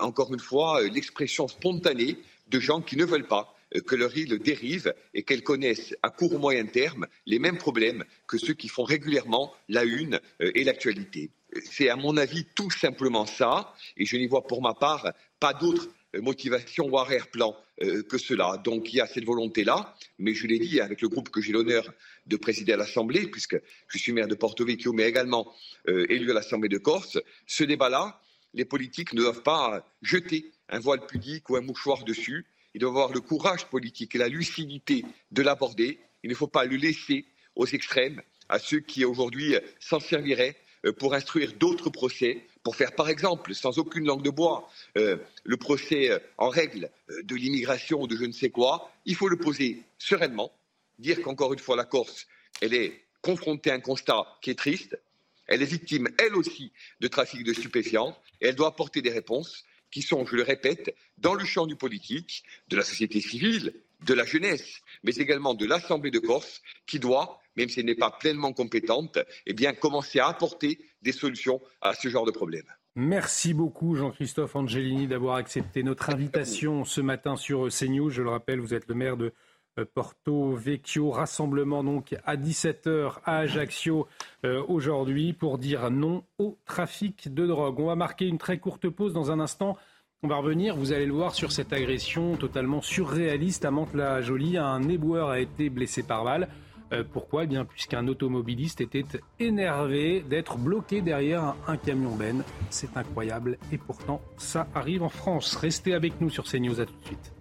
encore une fois, l'expression spontanée de gens qui ne veulent pas que leur île dérive et qu'elles connaissent à court ou moyen terme les mêmes problèmes que ceux qui font régulièrement la une et l'actualité. C'est à mon avis tout simplement ça, et je n'y vois pour ma part pas d'autre motivation ou arrière-plan euh, que cela. Donc il y a cette volonté-là, mais je l'ai dit avec le groupe que j'ai l'honneur de présider à l'Assemblée, puisque je suis maire de Porto Vecchio, mais également euh, élu à l'Assemblée de Corse, ce débat-là, les politiques ne doivent pas jeter un voile pudique ou un mouchoir dessus. Ils doivent avoir le courage politique et la lucidité de l'aborder. Il ne faut pas le laisser aux extrêmes, à ceux qui aujourd'hui s'en serviraient euh, pour instruire d'autres procès, pour faire par exemple, sans aucune langue de bois, euh, le procès euh, en règle de l'immigration ou de je ne sais quoi, il faut le poser sereinement, dire qu'encore une fois la Corse, elle est confrontée à un constat qui est triste, elle est victime, elle aussi, de trafic de stupéfiants, et elle doit apporter des réponses qui sont, je le répète, dans le champ du politique, de la société civile, de la jeunesse, mais également de l'Assemblée de Corse, qui doit même si elle n'est pas pleinement compétente, eh bien, commencer à apporter des solutions à ce genre de problème. Merci beaucoup Jean-Christophe Angelini d'avoir accepté notre invitation ce matin sur CNews. Je le rappelle, vous êtes le maire de euh, Porto Vecchio. Rassemblement donc à 17h à Ajaccio euh, aujourd'hui pour dire non au trafic de drogue. On va marquer une très courte pause dans un instant. On va revenir, vous allez le voir, sur cette agression totalement surréaliste à Mantes-la-Jolie. Un éboueur a été blessé par balle. Euh, pourquoi? Eh bien, puisqu'un automobiliste était énervé d'être bloqué derrière un, camion ben. C'est incroyable et pourtant ça arrive en France. Restez avec nous sur CNews, à tout de suite.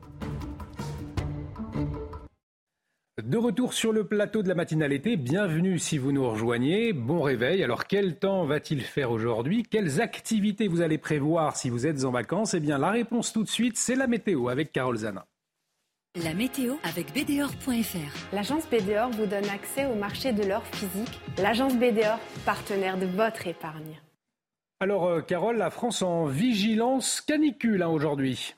De retour sur le plateau de la matinale été, bienvenue si vous nous rejoignez. Bon réveil. Alors quel temps va-t-il faire aujourd'hui? Quelles activités vous allez prévoir si vous êtes en vacances? Eh bien la réponse tout de suite, c'est la météo avec Carole Zana. La météo avec BDOR.fr. L'agence BDOR vous donne accès au marché de l'or physique. L'agence BDOR, partenaire de votre épargne. Alors, euh, Carole, la France en vigilance canicule hein, aujourd'hui.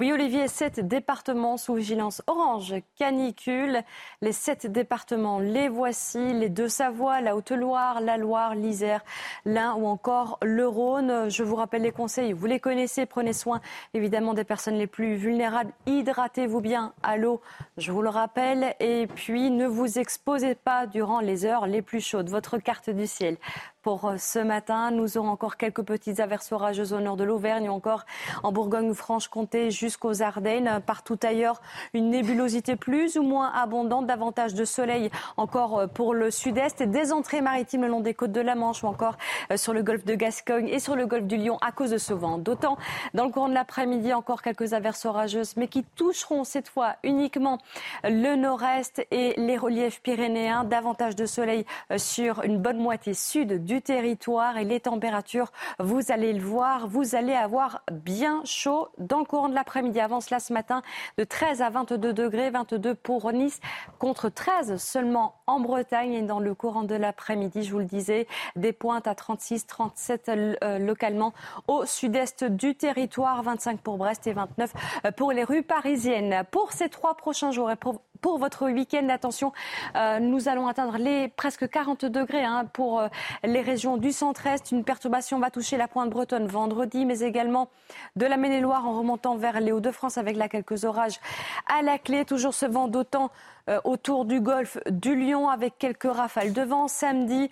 Oui, Olivier, sept départements sous vigilance orange canicule. Les sept départements, les voici les Deux-Savoie, la Haute-Loire, la Loire, l'Isère, l'Ain ou encore le Rhône. Je vous rappelle les conseils, vous les connaissez. Prenez soin évidemment des personnes les plus vulnérables. Hydratez-vous bien à l'eau, je vous le rappelle. Et puis, ne vous exposez pas durant les heures les plus chaudes. Votre carte du ciel pour euh, ce matin. Nous aurons encore quelques petites averses orageuses au nord de l'Auvergne ou encore en Bourgogne-Franche-Comté jusqu'aux Ardennes. Partout ailleurs, une nébulosité plus ou moins abondante, davantage de soleil encore euh, pour le sud-est et des entrées maritimes le long des côtes de la Manche ou encore euh, sur le golfe de Gascogne et sur le golfe du Lion à cause de ce vent. D'autant dans le courant de l'après-midi encore quelques averses orageuses mais qui toucheront cette fois uniquement le nord-est et les reliefs pyrénéens. Davantage de soleil sur une bonne moitié sud du du territoire et les températures, vous allez le voir, vous allez avoir bien chaud dans le courant de l'après-midi. Avant cela, ce matin, de 13 à 22 degrés, 22 pour Nice, contre 13 seulement en Bretagne et dans le courant de l'après-midi, je vous le disais, des pointes à 36, 37 euh, localement au sud-est du territoire, 25 pour Brest et 29 pour les rues parisiennes. Pour ces trois prochains jours et pour pour votre week-end. Attention, euh, nous allons atteindre les presque 40 degrés hein, pour euh, les régions du centre-est. Une perturbation va toucher la pointe bretonne vendredi, mais également de la Maine-et-Loire en remontant vers les Hauts-de-France avec là quelques orages à la clé. Toujours ce vent d'autant euh, autour du golfe du Lion avec quelques rafales de vent. Samedi,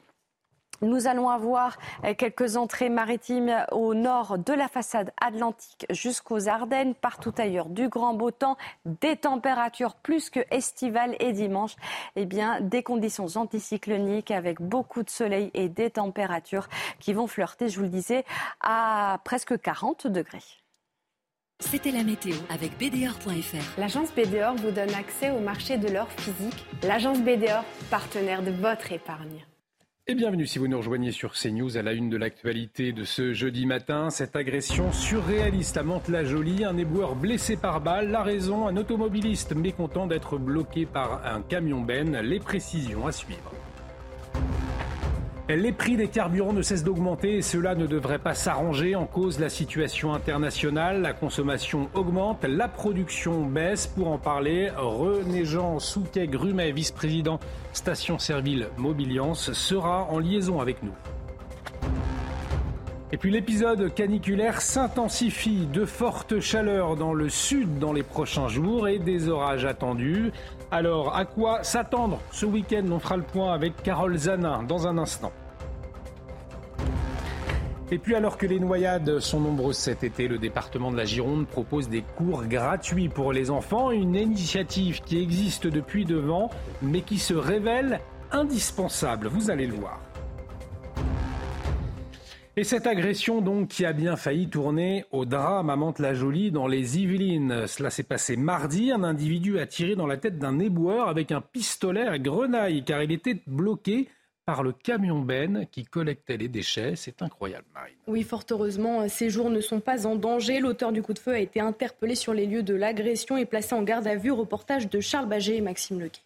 nous allons avoir euh, quelques entrées maritimes au nord de la façade atlantique jusqu'aux Ardennes, partout ailleurs du grand beau temps, des températures plus que estivales et dimanche, eh bien des conditions anticycloniques avec beaucoup de soleil et des températures qui vont flirter, je vous le disais, à presque 40 degrés. C'était la météo avec BDOR.fr. L'agence BDOR vous donne accès au marché de l'or physique. L'agence BDOR, partenaire de votre épargne. Et bienvenue si vous nous rejoignez sur CNews à la une de l'actualité de ce jeudi matin. Cette agression surréaliste à Mantes-la-Jolie, un éboueur blessé par balle. La raison, un automobiliste mécontent d'être bloqué par un camion ben. Les précisions à suivre. Les prix des carburants ne cessent d'augmenter et cela ne devrait pas s'arranger en cause la situation internationale. La consommation augmente, la production baisse. Pour en parler, René Jean Souquet-Grumet, vice-président Station Servile Mobiliance, sera en liaison avec nous. Et puis l'épisode caniculaire s'intensifie. De fortes chaleurs dans le sud dans les prochains jours et des orages attendus. Alors, à quoi s'attendre ce week-end? On fera le point avec Carole Zanin dans un instant. Et puis alors que les noyades sont nombreuses cet été, le département de la Gironde propose des cours gratuits pour les enfants, une initiative qui existe depuis devant mais qui se révèle indispensable, vous allez le voir. Et cette agression donc qui a bien failli tourner au drame à Mantes-la-Jolie dans les Yvelines. Cela s'est passé mardi. Un individu a tiré dans la tête d'un éboueur avec un pistolet à grenaille car il était bloqué par le camion Ben qui collectait les déchets. C'est incroyable, Marine. Oui, fort heureusement, ces jours ne sont pas en danger. L'auteur du coup de feu a été interpellé sur les lieux de l'agression et placé en garde à vue. Reportage de Charles Baget et Maxime Lequet.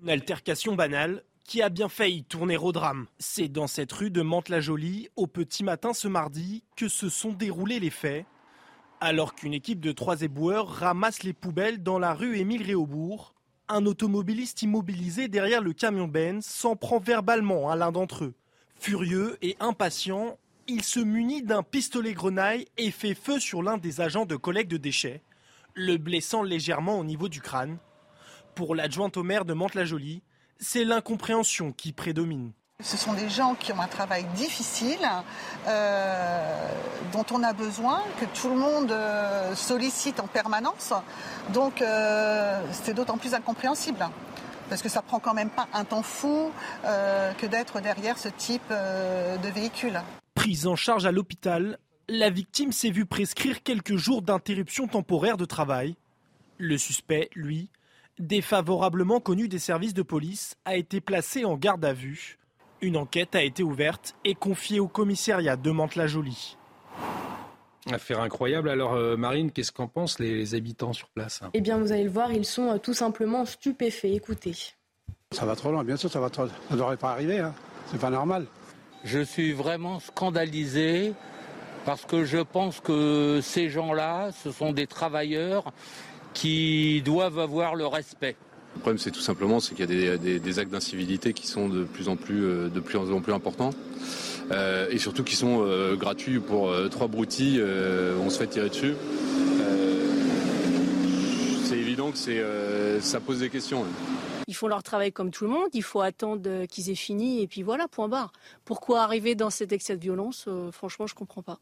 Une altercation banale qui a bien failli tourner au drame. C'est dans cette rue de Mantes-la-Jolie, au petit matin ce mardi, que se sont déroulés les faits. Alors qu'une équipe de trois éboueurs ramasse les poubelles dans la rue Émile Réaubourg, un automobiliste immobilisé derrière le camion Benz s'en prend verbalement à l'un d'entre eux. Furieux et impatient, il se munit d'un pistolet grenaille et fait feu sur l'un des agents de collecte de déchets, le blessant légèrement au niveau du crâne. Pour l'adjointe au maire de Mantes-la-Jolie, c'est l'incompréhension qui prédomine. Ce sont des gens qui ont un travail difficile, euh, dont on a besoin, que tout le monde euh, sollicite en permanence. Donc euh, c'est d'autant plus incompréhensible. parce que ça prend quand même pas un temps fou que d'être derrière ce type de véhicule. Prise en charge à l'hôpital, la victime s'est vue prescrire quelques jours d'interruption temporaire de travail. Le suspect, lui, défavorablement connu des services de police, a été placé en garde à vue. Une enquête a été ouverte et confiée au commissariat de Mantes-la-Jolie. Affaire incroyable. Alors, euh, Marine, qu'est-ce qu'en pensent les, habitants sur place? Eh bien, vous allez le voir, ils sont euh, tout simplement stupéfaits. Écoutez. Ça va trop loin, bien sûr, ça va trop... Ça devrait pas arriver. Hein. C'est pas normal. Je suis vraiment scandalisé parce que je pense que ces gens-là, ce sont des travailleurs qui doivent avoir le respect. Le problème, c'est tout simplement c'est qu'il y a des, actes d'incivilité qui sont de plus en plus, euh, de plus en plus importants. Euh, et surtout qui sont euh, gratuits pour trois broutilles, on se fait tirer dessus. c'est évident que ça pose des questions. Ils font leur travail comme tout le monde, il faut attendre qu'ils aient fini et puis voilà, point barre. Pourquoi arriver dans cet excès de violence Franchement, je ne comprends pas.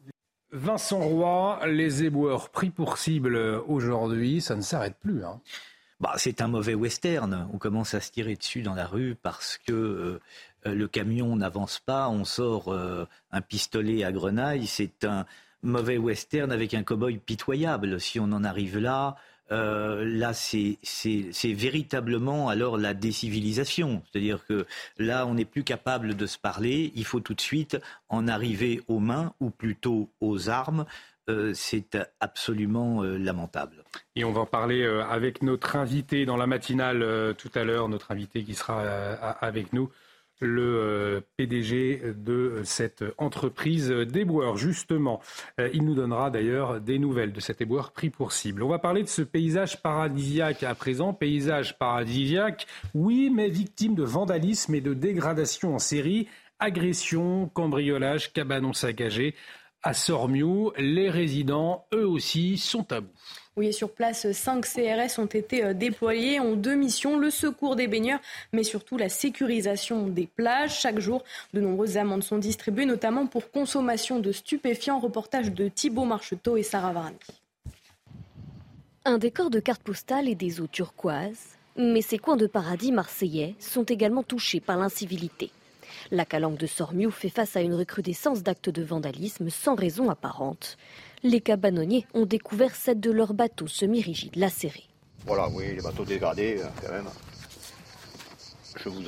Vincent Roy, les éboueurs pris pour cible aujourd'hui, ça ne s'arrête plus. Hein. Bah, c'est un mauvais western. On commence à se tirer dessus dans la rue parce que euh, le camion n'avance pas. On sort euh, un pistolet à grenaille. C'est un mauvais western avec un cow-boy pitoyable. Si on en arrive là, euh, là, c'est véritablement alors la décivilisation. C'est-à-dire que là, on n'est plus capable de se parler. Il faut tout de suite en arriver aux mains, ou plutôt aux armes. Euh, c'est absolument euh, lamentable. Et on va en parler avec notre invité dans la matinale tout à l'heure, notre invité qui sera avec nous le euh, PDG de cette entreprise d'éboueurs. Justement, euh, il nous donnera d'ailleurs des nouvelles de cet éboueur pris pour cible. On va parler de ce paysage paradisiaque à présent. Paysage paradisiaque, oui, mais victime de vandalisme et de dégradation en série. Agression, cambriolage, cabanon saccagé. À Sormiou, les résidents, eux aussi, sont à bout. Oui, sur place, cinq CRS ont été euh, déployés, ont deux missions, le secours des baigneurs, mais surtout la sécurisation des plages. Chaque jour, de nombreuses amendes sont distribuées, notamment pour consommation de stupéfiants. Reportage de Thibault Marcheteau et Sarah Varni. Un décor de cartes postales et des eaux turquoises. Mais ces coins de paradis marseillais sont également touchés par l'incivilité. La calanque de Sormiou fait face à une recrudescence d'actes de vandalisme sans raison apparente les cabanonniers ont découvert sept de leurs bateaux semi-rigides lacérés. Voilà, oui, les bateaux dégradés, euh, quand même. Je vous,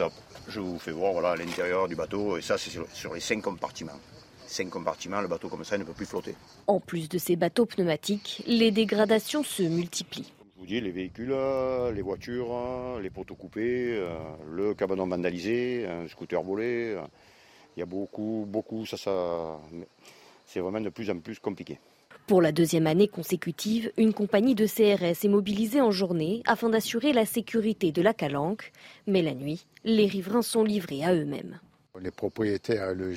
je vous fais voir voilà, l'intérieur du bateau, et ça, c'est sur, les cinq compartiments. Cinq compartiments, le bateau comme ça ne peut plus flotter. En plus de ces bateaux pneumatiques, les dégradations se multiplient. Je vous dis, les véhicules, euh, les voitures, euh, les poteaux coupés, le cabanon vandalisé, un scooter volé. Il y a beaucoup, beaucoup, ça, ça. C'est vraiment de plus en plus compliqué. Pour la deuxième année consécutive, une compagnie de CRS est mobilisée en journée afin d'assurer la sécurité de la calanque. Mais la nuit, les riverains sont livrés à eux-mêmes. Les propriétaires et le,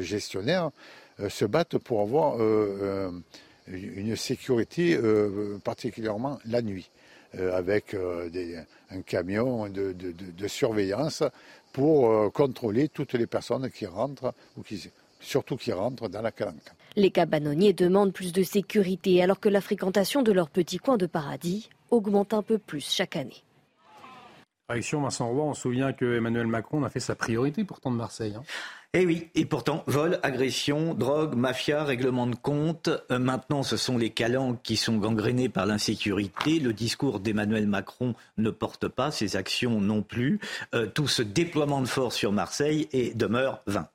gestionnaire euh, se battent pour avoir euh, euh, une sécurité, particulièrement la nuit, avec un camion de, de, surveillance pour contrôler toutes les personnes qui rentrent ou qui, surtout qui rentrent dans la calanque. Les cabanonniers demandent plus de sécurité alors que la fréquentation de leur petit coin de paradis augmente un peu plus chaque année. Réaction Vincent Roy, on se souvient que Emmanuel Macron a fait sa priorité pourtant de Marseille. Hein. Eh oui, et pourtant, vol, agression, drogue, mafia, règlement de compte. Euh, maintenant, ce sont les calanques qui sont gangrénés par l'insécurité. Le discours d'Emmanuel Macron ne porte pas, ses actions non plus. Euh, tout ce déploiement de force sur Marseille est, demeure vain.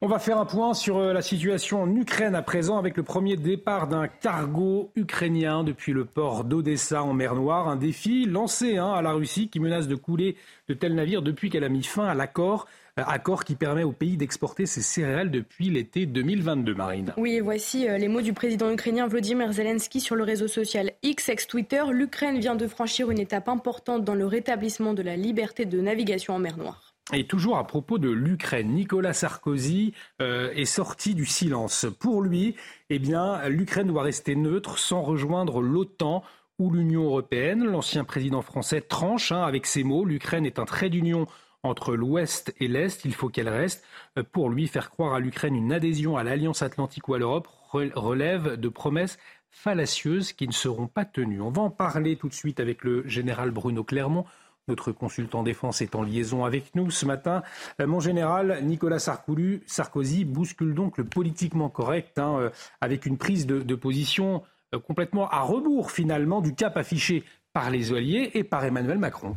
On va faire un point sur euh, la situation en Ukraine à présent avec le premier départ d'un cargo ukrainien depuis le port d'Odessa en mer Noire. Un défi lancé hein, à la Russie qui menace de couler de tels navires depuis qu'elle a mis fin à l'accord. Euh, accord qui permet au pays d'exporter ses céréales depuis l'été 2022, Marine. Oui, et voici euh, les mots du président ukrainien Vladimir Zelensky sur le réseau social X, ex-Twitter. L'Ukraine vient de franchir une étape importante dans le rétablissement de la liberté de navigation en mer Noire. Et toujours à propos de l'Ukraine, Nicolas Sarkozy euh, est sorti du silence. Pour lui, eh bien, l'Ukraine doit rester neutre sans rejoindre l'OTAN ou l'Union européenne. L'ancien président français tranche hein, avec ces mots. L'Ukraine est un trait d'union entre l'Ouest et l'Est. Il faut qu'elle reste. Euh, pour lui, faire croire à l'Ukraine une adhésion à l'Alliance atlantique ou à l'Europe relève de promesses fallacieuses qui ne seront pas tenues. On va en parler tout de suite avec le général Bruno Clermont Notre consultant défense est en liaison avec nous ce matin. Euh, mon général, Nicolas Sarkozy bouscule donc le politiquement correct hein, euh, avec une prise de, position complètement à rebours finalement du cap affiché par les Alliés et par Emmanuel Macron.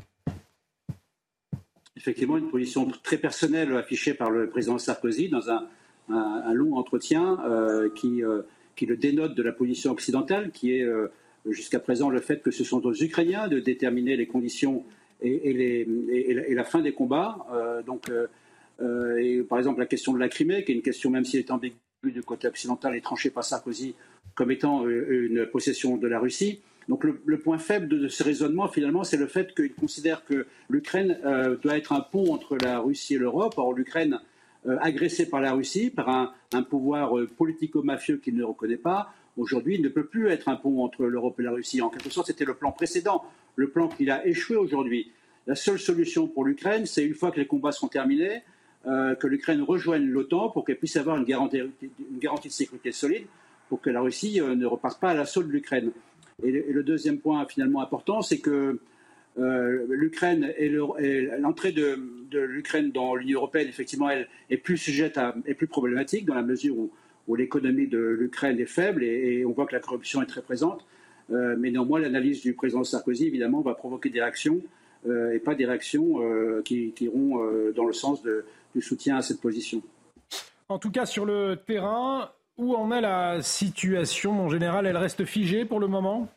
Effectivement, une position très personnelle affichée par le président Sarkozy dans un, long entretien qui, qui, le dénote de la position occidentale, qui est jusqu'à présent le fait que ce sont aux Ukrainiens de déterminer les conditions et, la, fin des combats. Euh, euh, euh, par exemple, la question de la Crimée, qui est une question, même si elle est ambiguë du côté occidental, est tranchée par Sarkozy comme étant une possession de la Russie. Donc le, point faible de, ce raisonnement, finalement, c'est le fait qu'il considère que l'Ukraine doit être un pont entre la Russie et l'Europe. Or, l'Ukraine, agressée par la Russie, par un, pouvoir politico-mafieux qu'il ne reconnaît pas, aujourd'hui ne peut plus être un pont entre l'Europe et la Russie. En quelque sorte, c'était le plan précédent le plan qu'il a échoué aujourd'hui. La seule solution pour l'Ukraine, c'est une fois que les combats seront terminés, euh, que l'Ukraine rejoigne l'OTAN pour qu'elle puisse avoir une garantie, de sécurité solide pour que la Russie euh, ne reparte pas à l'assaut de l'Ukraine. Et, le deuxième point finalement important, c'est que euh, l'Ukraine l'entrée de, l'Ukraine dans l'Union européenne, effectivement, elle est plus sujette à, est plus problématique dans la mesure où, l'économie de l'Ukraine est faible et, on voit que la corruption est très présente. Euh, mais néanmoins, l'analyse du président Sarkozy, évidemment, va provoquer des réactions euh, et pas des réactions qui, iront dans le sens du soutien à cette position. En tout cas, sur le terrain, où en est la situation En général, elle reste figée pour le moment?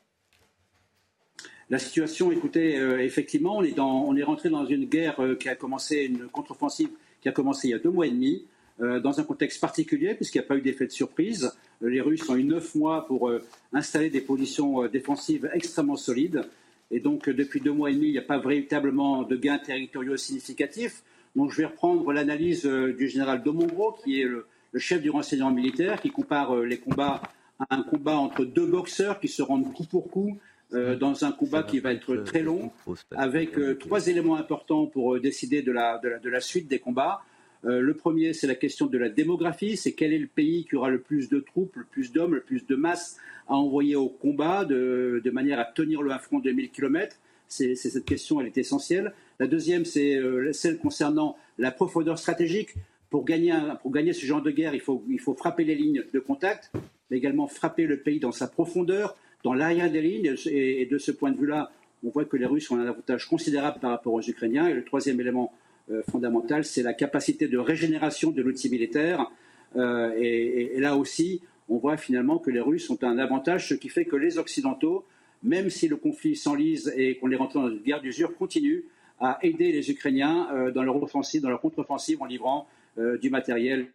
La situation, écoutez, effectivement, on est, dans, on est rentré dans une guerre qui a commencé, une contre-offensive qui a commencé il y a deux mois et demi, dans un contexte particulier, puisqu'il n'y a pas eu d'effet de surprise. Les Russes ont eu neuf mois pour euh, installer des positions euh, défensives extrêmement solides. Et donc, euh, depuis deux mois et demi, il n'y a pas véritablement de gains territoriaux significatifs. Donc, je vais reprendre l'analyse du général Domongro, qui est le, chef du renseignement militaire, qui compare les combats à un combat entre deux boxeurs qui se rendent coup pour coup dans un combat qui va être très long, avec trois éléments importants pour décider de la suite des combats. Euh, le premier, c'est la question de la démographie, c'est quel est le pays qui aura le plus de troupes, le plus d'hommes, le plus de masse à envoyer au combat de, manière à tenir le front de 1000 km. C'est, cette question, elle est essentielle. La deuxième, c'est euh, celle concernant la profondeur stratégique. Pour gagner, ce genre de guerre, il faut, frapper les lignes de contact, mais également frapper le pays dans sa profondeur, dans l'arrière des lignes. Et, de ce point de vue-là, on voit que les Russes ont un avantage considérable par rapport aux Ukrainiens. Et le troisième élément euh, fondamentale, c'est la capacité de régénération de l'outil militaire. Euh, et, là aussi, on voit finalement que les Russes ont un avantage, ce qui fait que les Occidentaux, même si le conflit s'enlise et qu'on est rentré dans une guerre d'usure, continuent à aider les Ukrainiens euh, dans leur offensive, dans leur contre-offensive en livrant du matériel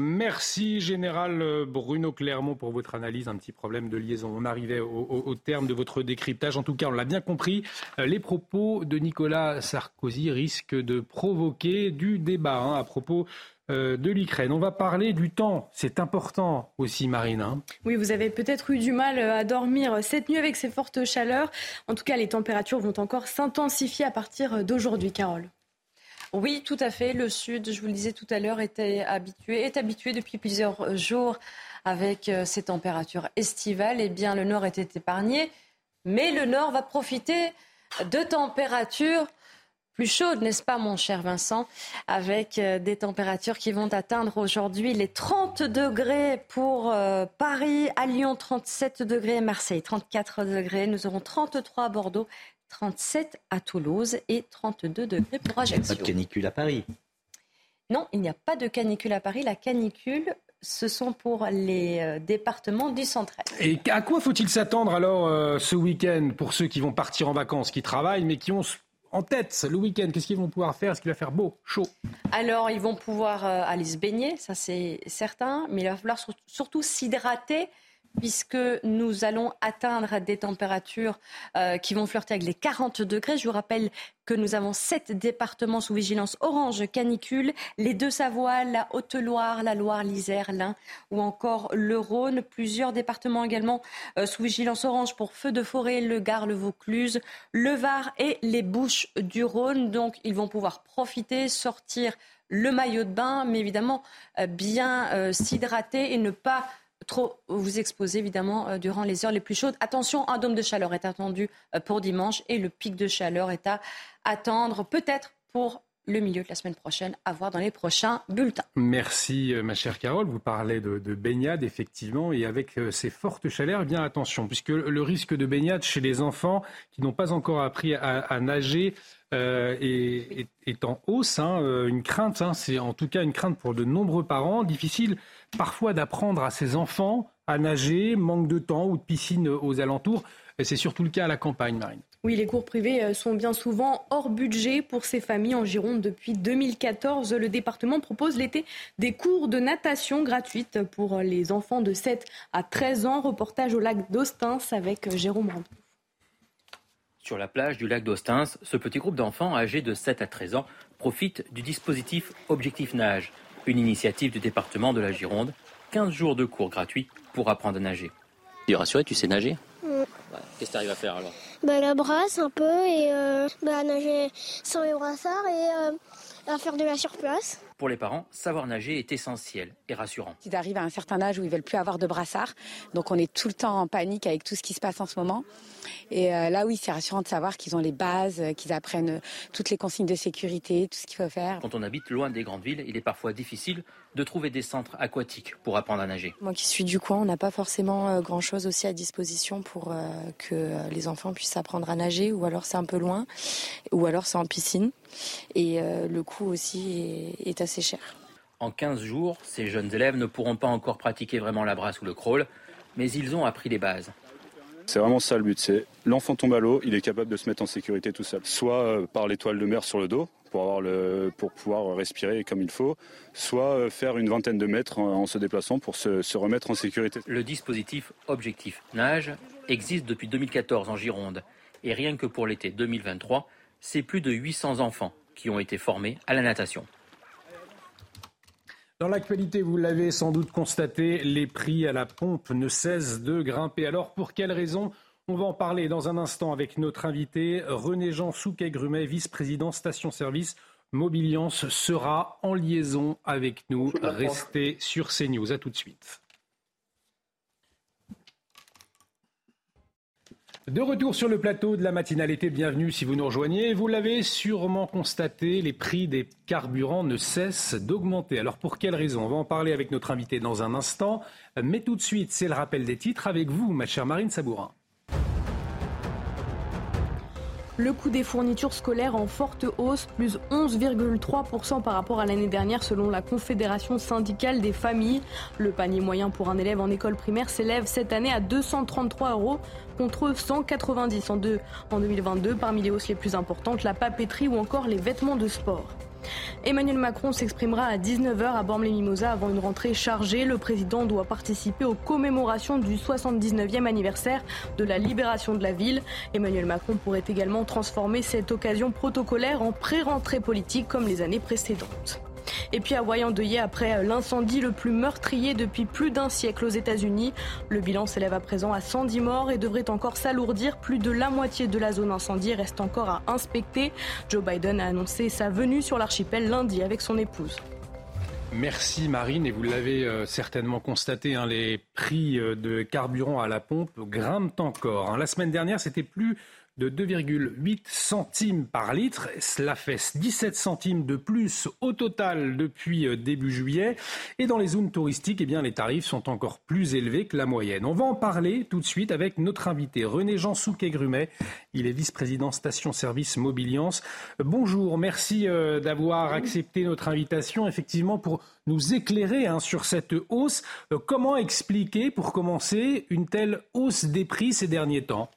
Merci Général Bruno Clermont pour votre analyse. Un petit problème de liaison. On arrivait au, terme de votre décryptage. En tout cas, on l'a bien compris. Euh, les propos de Nicolas Sarkozy risquent de provoquer du débat hein, à propos euh, de l'Ukraine. On va parler du temps. C'est important aussi, Marine. Hein. Oui, vous avez peut-être eu du mal euh, à dormir cette nuit avec ces fortes chaleurs. En tout cas, les températures vont encore s'intensifier à partir d'aujourd'hui, Carole. Oui, tout à fait. Le Sud, je vous le disais tout à l'heure, était habitué, est habitué depuis plusieurs jours avec euh, ces températures estivales. Eh bien, le Nord était épargné, mais le Nord va profiter de températures plus chaudes, n'est-ce pas, mon cher Vincent? Avec euh, des températures qui vont atteindre aujourd'hui les 30 degrés pour euh, Paris, à Lyon 37 degrés, Marseille 34 degrés, nous aurons 33 à Bordeaux, 37 à Toulouse et 32 degrés pour Ajaccio. Il n'y a pas de canicule à Paris. Non, il n'y a pas de canicule à Paris. La canicule, ce sont pour les euh, départements du centre-est. Et à quoi faut-il s'attendre alors euh, ce week-end pour ceux qui vont partir en vacances, qui travaillent, mais qui ont en tête le week-end? Qu'est-ce qu'ils vont pouvoir faire? Est-ce qu'il va faire beau, chaud? Alors, ils vont pouvoir euh, aller se baigner, ça c'est certain, mais il va falloir surtout s'hydrater puisque nous allons atteindre des températures euh, qui vont flirter avec les 40 degrés. Je vous rappelle que nous avons sept départements sous vigilance orange canicule, les Deux-Savoies, la Haute-Loire, la Loire, l'Isère, l'Ain ou encore le Rhône. Plusieurs départements également euh, sous vigilance orange pour feux de forêt, le Gard, le Vaucluse, le Var et les Bouches du Rhône. Donc ils vont pouvoir profiter, sortir le maillot de bain, mais évidemment euh, bien s'hydrater et ne pas trop vous exposer évidemment durant les heures les plus chaudes. Attention, un dôme de chaleur est attendu pour dimanche et le pic de chaleur est à attendre peut-être pour le milieu de la semaine prochaine à voir dans les prochains bulletins. Merci ma chère Carole. Vous parlez de, baignade effectivement et avec ces fortes chaleurs, eh bien attention puisque le risque de baignade chez les enfants qui n'ont pas encore appris à, nager est, en hausse. Hein, une crainte, hein, c'est en tout cas une crainte pour de nombreux parents. Difficile parfois d'apprendre à ses enfants à nager, manque de temps ou de piscine aux alentours. C'est surtout le cas à la campagne, Marine. Oui, les cours privés euh, sont bien souvent hors budget pour ces familles en Gironde. Depuis 2014, le département propose l'été des cours de natation gratuites pour les enfants de 7 à 13 ans. Reportage au lac d'Austins avec euh, Jérôme Randou. Sur la plage du lac d'Austins, ce petit groupe d'enfants âgés de 7 à 13 ans profite du dispositif Objectif Nage, une initiative du département de la Gironde. 15 jours de cours gratuits pour apprendre à nager. Tu es rassuré, tu sais nager? Mm. Qu'est-ce que tu arrives à faire alors? Bah, La brasse un peu et euh, bah, nager sans les brassards et euh, à faire de la surplace. Pour les parents, savoir nager est essentiel et rassurant. Ils arrivent à un certain âge où ils veulent plus avoir de brassard, donc on est tout le temps en panique avec tout ce qui se passe en ce moment. Et euh, là, oui, c'est rassurant de savoir qu'ils ont les bases, euh, qu'ils apprennent toutes les consignes de sécurité, tout ce qu'il faut faire. Quand on habite loin des grandes villes, il est parfois difficile de trouver des centres aquatiques pour apprendre à nager. Moi qui suis du coin, on n'a pas forcément euh, grand-chose aussi à disposition pour que les enfants puissent apprendre à nager, ou alors c'est un peu loin, ou alors c'est en piscine. Et le coût aussi est, est assez cher. En 15 jours, ces jeunes élèves ne pourront pas encore pratiquer vraiment la brasse ou le crawl, mais ils ont appris les bases. C'est vraiment ça le but. C'est l'enfant tombe à l'eau, il est capable de se mettre en sécurité tout seul. Soit euh, par l'étoile de mer sur le dos pour, avoir le, pour pouvoir respirer comme il faut, soit euh, faire une vingtaine de mètres en, se déplaçant pour se, se remettre en sécurité. Le dispositif Objectif Nage existe depuis 2014 en Gironde. Et rien que pour l'été 2023, c'est plus de 800 enfants qui ont été formés à la natation. Dans l'actualité, vous l'avez sans doute constaté, les prix à la pompe ne cessent de grimper. Alors pour quelles raisons On va en parler dans un instant avec notre invité René-Jean Souquet-Grumet, vice-président station-service Mobiliance, sera en liaison avec nous. Restez sur CNews. À tout de suite. De retour sur le plateau de la matinalité, bienvenue si vous nous rejoignez. Vous l'avez sûrement constaté, les prix des carburants ne cessent d'augmenter. Alors pour quelles raisons On va en parler avec notre invité dans un instant. Mais tout de suite, c'est le rappel des titres avec vous, ma chère Marine Sabourin. Le coût des fournitures scolaires en forte hausse, plus 11,3% par rapport à l'année dernière selon la Confédération syndicale des familles. Le panier moyen pour un élève en école primaire s'élève cette année à 233 euros contre 190 en, en 2022. Parmi les hausses les plus importantes, la papeterie ou encore les vêtements de sport. Emmanuel Macron s'exprimera à 19h à Bormes-les-Mimosas avant une rentrée chargée. Le président doit participer aux commémorations du 79e anniversaire de la libération de la ville. Emmanuel Macron pourrait également transformer cette occasion protocolaire en pré-rentrée politique comme les années précédentes. Et puis à de après l'incendie le plus meurtrier depuis plus d'un siècle aux États-Unis. Le bilan s'élève à présent à 110 morts et devrait encore s'alourdir. Plus de la moitié de la zone incendie reste encore à inspecter. Joe Biden a annoncé sa venue sur l'archipel lundi avec son épouse. Merci Marine, et vous l'avez euh, certainement constaté, hein, les prix euh, de carburant à la pompe grimpent encore. Hein. La semaine dernière, c'était plus de 2,8 centimes par litre. Cela fait 17 centimes de plus au total depuis euh, début juillet. Et dans les zones touristiques, eh bien, les tarifs sont encore plus élevés que la moyenne. On va en parler tout de suite avec notre invité, René-Jean Souquet-Grumet. Il est vice-président station-service Mobiliance. Bonjour, merci euh, d'avoir accepté notre invitation, effectivement, pour nous éclairer hein, sur cette hausse. Euh, comment expliquer, pour commencer, une telle hausse des prix ces derniers temps?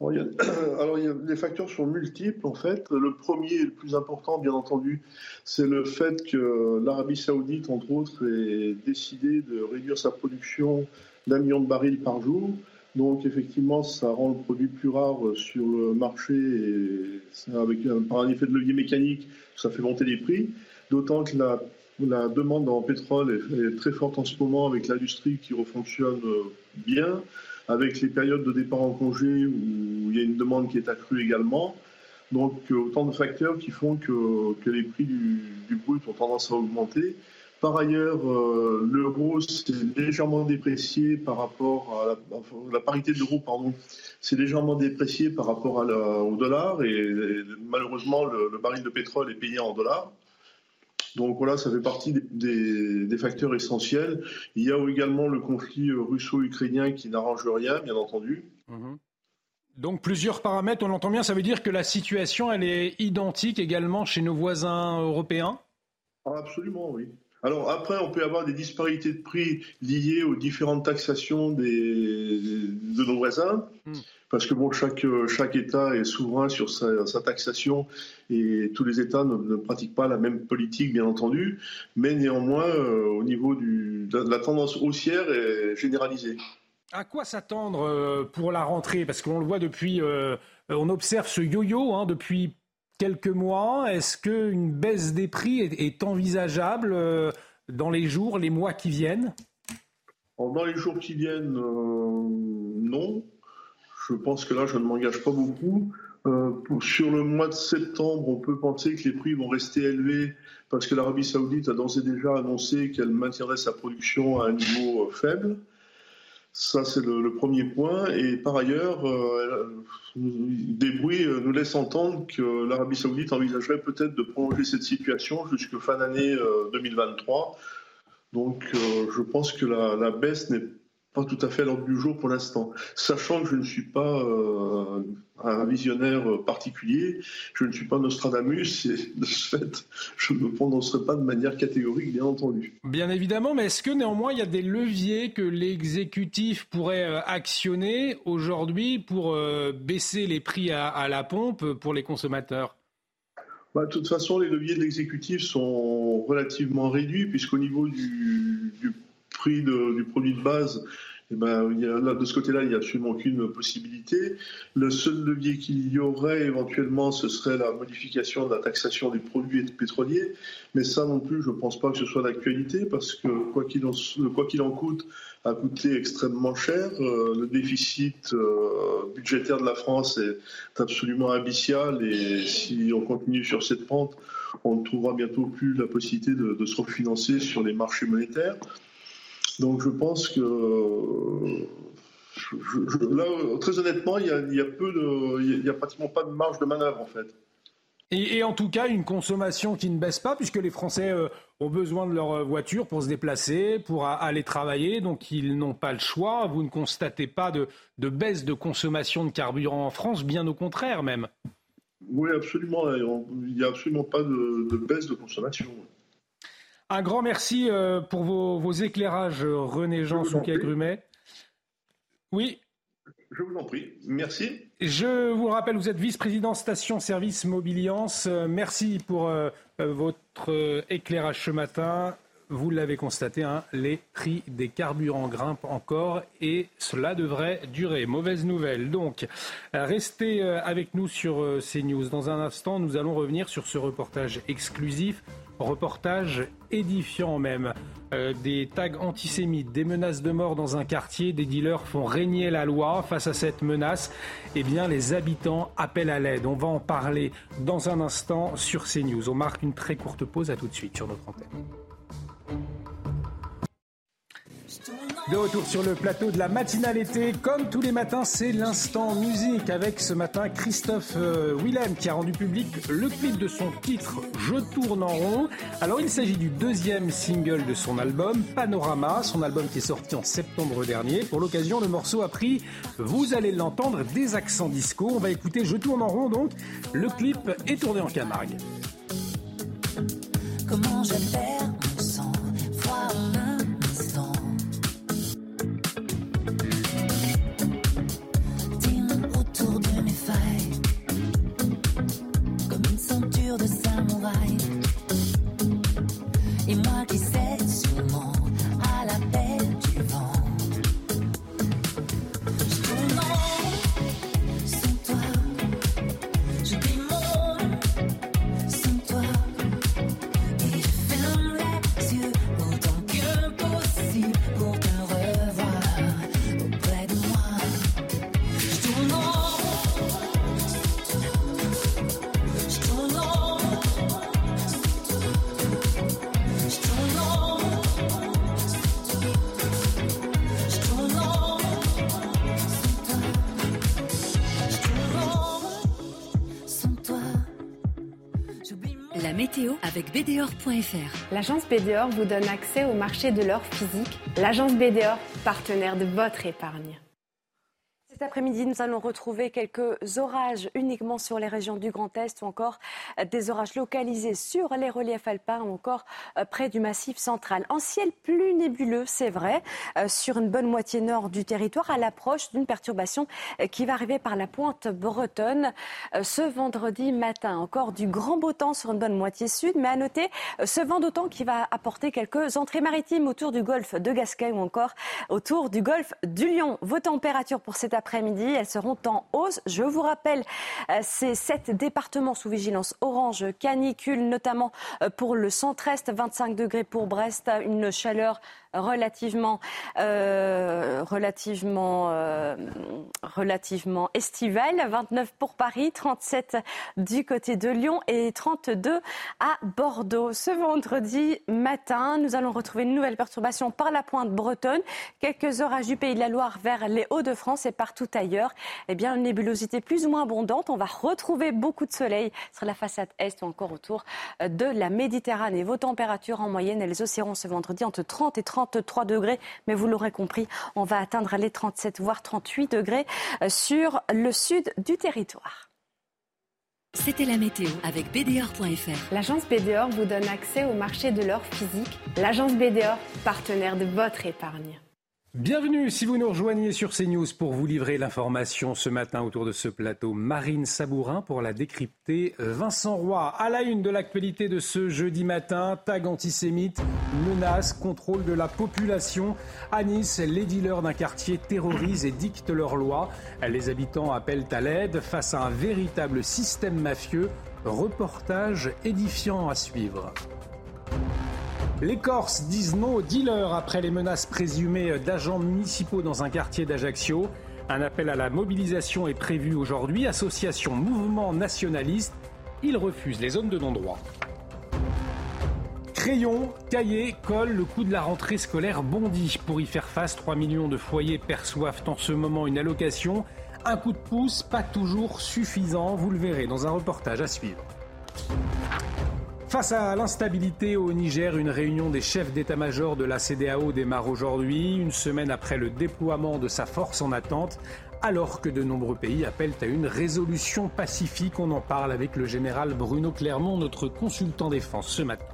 (clears throat) Alors, les facteurs sont multiples en fait. Le premier et le plus important, bien entendu, c'est le fait que l'Arabie Saoudite, entre autres, ait décidé de réduire sa production d'un million de barils par jour. Donc, effectivement, ça rend le produit plus rare sur le marché et avec par un effet de levier mécanique, ça fait monter les prix. D'autant que la, la demande en pétrole est, est, très forte en ce moment avec l'industrie qui refonctionne bien avec les périodes de départ en congé où il y a une demande qui est accrue également. Donc euh, autant de facteurs qui font que, les prix du, brut ont tendance à augmenter. Par ailleurs, euh, l'euro s'est légèrement déprécié par rapport à la, la parité de l'euro, pardon, c'est légèrement déprécié par rapport au dollar et, malheureusement le, baril de pétrole est payé en dollars. Donc voilà, ça fait partie des, facteurs essentiels. Il y a également le conflit russo-ukrainien qui n'arrange rien, bien entendu. Mhm. Donc plusieurs paramètres, on l'entend bien, ça veut dire que la situation, elle est identique également chez nos voisins européens? Absolument, oui. Alors après, on peut avoir des disparités de prix liées aux différentes taxations de nos voisins, hmm. Parce que bon, chaque, chaque État est souverain sur sa, taxation et tous les États ne, pratiquent pas la même politique, bien entendu, mais néanmoins, euh, au niveau du, de la tendance haussière est généralisée. À quoi s'attendre euh, pour la rentrée? Parce qu'on le voit depuis, euh, on observe ce yo-yo hein, depuis quelques mois. Est-ce qu'une baisse des prix est, envisageable euh, dans les jours, les mois qui viennent? Dans les jours qui viennent, non. Je pense que là, je ne m'engage pas beaucoup. sur le mois de septembre, on peut penser que les prix vont rester élevés parce que l'Arabie saoudite a d'ores et déjà annoncé qu'elle maintiendrait sa production à un niveau faible. Ça, c'est le, premier point. Et par ailleurs, euh, des bruits euh, nous laissent entendre que l'Arabie saoudite envisagerait peut-être de prolonger cette situation jusqu'à fin d'année 2023. Euh, Donc, je pense que la, la baisse n'est pas tout à fait à l'ordre du jour pour l'instant. Sachant que je ne suis pas euh, un visionnaire particulier, je ne suis pas Nostradamus, et de ce fait, je ne me prononcerai pas de manière catégorique, bien entendu. Bien évidemment, mais est-ce que néanmoins il y a des leviers que l'exécutif pourrait euh, actionner aujourd'hui pour euh, baisser les prix à, la pompe pour les consommateurs? Bah, de toute façon, les leviers de l'exécutif sont relativement réduits, puisqu'au niveau du, du prix du produit de base, eh ben, a, de ce côté-là, il n'y a absolument aucune possibilité. Le seul levier qu'il y aurait éventuellement, ce serait la modification de la taxation des produits pétroliers. Mais ça non plus, je ne pense pas que ce soit d'actualité, parce que quoi qu'il en, coûte, a coûté extrêmement cher. Euh, le déficit euh, budgétaire de la France est absolument abyssial et si on continue sur cette pente, on ne trouvera bientôt plus la possibilité de, de se refinancer sur les marchés monétaires. Donc je pense que là, très honnêtement, il y a, peu de, il y a pratiquement pas de marge de manœuvre en fait. Et, en tout cas, une consommation qui ne baisse pas, puisque les Français euh, ont besoin de leur euh, voiture pour se déplacer, pour aller travailler, donc ils n'ont pas le choix. Vous ne constatez pas de, baisse de consommation de carburant en France, bien au contraire même. Oui, absolument. Il n'y a absolument pas de baisse de consommation. Un grand merci euh, pour vos, éclairages, René Jean Souquet-Grumet. Oui. Je vous en prie. Merci. Je vous rappelle, vous êtes vice-président station-service Mobiliance. Euh, merci pour euh, votre éclairage ce matin. Vous l'avez constaté, hein, les prix des carburants grimpent encore et cela devrait durer. Mauvaise nouvelle. Donc, restez avec nous sur CNews. Dans un instant, nous allons revenir sur ce reportage exclusif Reportage édifiant même. Euh, des tags antisémites, des menaces de mort dans un quartier, des dealers font régner la loi. Face à cette menace, eh bien, les habitants appellent à l'aide. On va en parler dans un instant sur CNews. On marque une très courte pause. À tout de suite sur notre antenne. De retour sur le plateau de la matinale été, comme tous les matins, c'est l'instant musique avec ce matin Christophe euh, Willem qui a rendu public le clip de son titre Je tourne en rond. Alors il s'agit du deuxième single de son album Panorama, son album qui est sorti en septembre dernier. Pour l'occasion, le morceau a pris, vous allez l'entendre, des accents disco. On va écouter Je tourne en rond donc. Le clip est tourné en Camargue. Comment je L'agence BDOR vous donne accès au marché de l'or physique. L'agence BDOR, partenaire de votre épargne. Cet après-midi, nous allons retrouver quelques orages uniquement sur les régions du Grand Est ou encore des orages localisés sur les reliefs alpins ou encore euh, près du massif central. En ciel plus nébuleux, c'est vrai, euh, sur une bonne moitié nord du territoire à l'approche d'une perturbation euh, qui va arriver par la pointe bretonne ce vendredi matin. Encore du grand beau temps sur une bonne moitié sud, mais à noter ce vent d'autant qui va apporter quelques entrées maritimes autour du golfe de Gascogne ou encore autour du golfe du Lion. Vos températures pour cet après après-midi. Elles seront en hausse. Je vous rappelle, euh, ces sept départements sous vigilance orange canicule, notamment euh, pour le centre-est, 25 degrés pour Brest, une chaleur relativement, euh, relativement, euh, relativement estival. 29 pour Paris, 37 du côté de Lyon et 32 à Bordeaux. Ce vendredi matin, nous allons retrouver une nouvelle perturbation par la pointe bretonne. Quelques orages du pays de la Loire vers les Hauts-de-France et partout ailleurs. Eh bien, une nébulosité plus ou moins abondante. On va retrouver beaucoup de soleil sur la façade est ou encore autour de la Méditerranée. Vos températures en moyenne, elles oscilleront ce vendredi entre 30 et 30 33 degrés, mais vous l'aurez compris, on va atteindre les 37 voire 38 degrés euh, sur le sud du territoire. C'était la météo avec BDOR.fr. L'agence BDOR vous donne accès au marché de l'or physique. L'agence BDOR, partenaire de votre épargne. Bienvenue si vous nous rejoignez sur CNews pour vous livrer l'information ce matin autour de ce plateau. Marine Sabourin pour la décrypter. Vincent Roy à la une de l'actualité de ce jeudi matin. Tag antisémite, menace, contrôle de la population. À Nice, les dealers d'un quartier terrorisent et dictent leurs lois. Les habitants appellent à l'aide face à un véritable système mafieux. Reportage édifiant à suivre. Les Corses disent non aux dealers après les menaces présumées d'agents municipaux dans un quartier d'Ajaccio. Un appel à la mobilisation est prévu aujourd'hui. Association Mouvement Nationaliste, ils refusent les zones de non-droit. Crayon, cahier, colle, le coût de la rentrée scolaire bondit. Pour y faire face, 3 millions de foyers perçoivent en ce moment une allocation. Un coup de pouce, pas toujours suffisant, vous le verrez dans un reportage à suivre. Face à l'instabilité au Niger, une réunion des chefs d'état-major de la CDAO démarre aujourd'hui, une semaine après le déploiement de sa force en attente, alors que de nombreux pays appellent à une résolution pacifique. On en parle avec le général Bruno Clermont, notre consultant défense ce matin.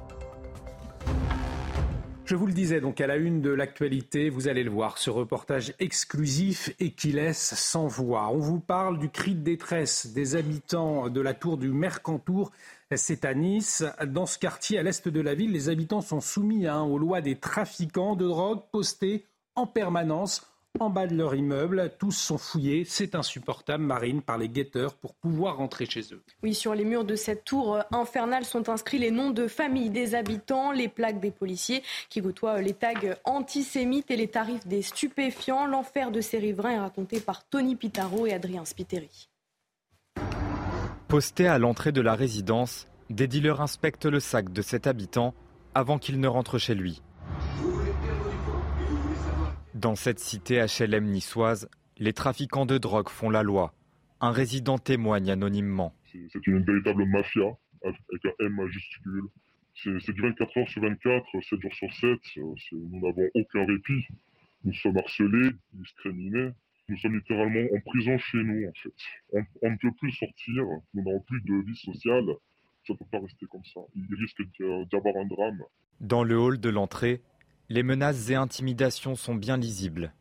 Je vous le disais donc à la une de l'actualité, vous allez le voir, ce reportage exclusif et qui laisse sans voix. On vous parle du cri de détresse des habitants de la tour du Mercantour c'est à Nice. Dans ce quartier à l'est de la ville, les habitants sont soumis hein, aux lois des trafiquants de drogue postés en permanence en bas de leur immeuble. Tous sont fouillés. C'est insupportable, Marine, par les guetteurs pour pouvoir rentrer chez eux. Oui, sur les murs de cette tour infernale sont inscrits les noms de familles des habitants, les plaques des policiers qui côtoient les tags antisémites et les tarifs des stupéfiants. L'enfer de ces riverains est raconté par Tony Pitaro et Adrien Spiteri. Posté à l'entrée de la résidence, des dealers inspectent le sac de cet habitant avant qu'il ne rentre chez lui. Dans cette cité HLM niçoise, les trafiquants de drogue font la loi. Un résident témoigne anonymement. C'est une véritable mafia avec un M majuscule. C'est du 24 heures sur 24, 7 jours sur 7. Nous n'avons aucun répit. Nous sommes harcelés, discriminés. Nous sommes littéralement en prison chez nous, en fait. On, ne peut plus sortir, nous n'avons plus de vie sociale. Ça ne peut pas rester comme ça. Il risque d'y avoir un drame. Dans le hall de l'entrée, les menaces et intimidations sont bien lisibles.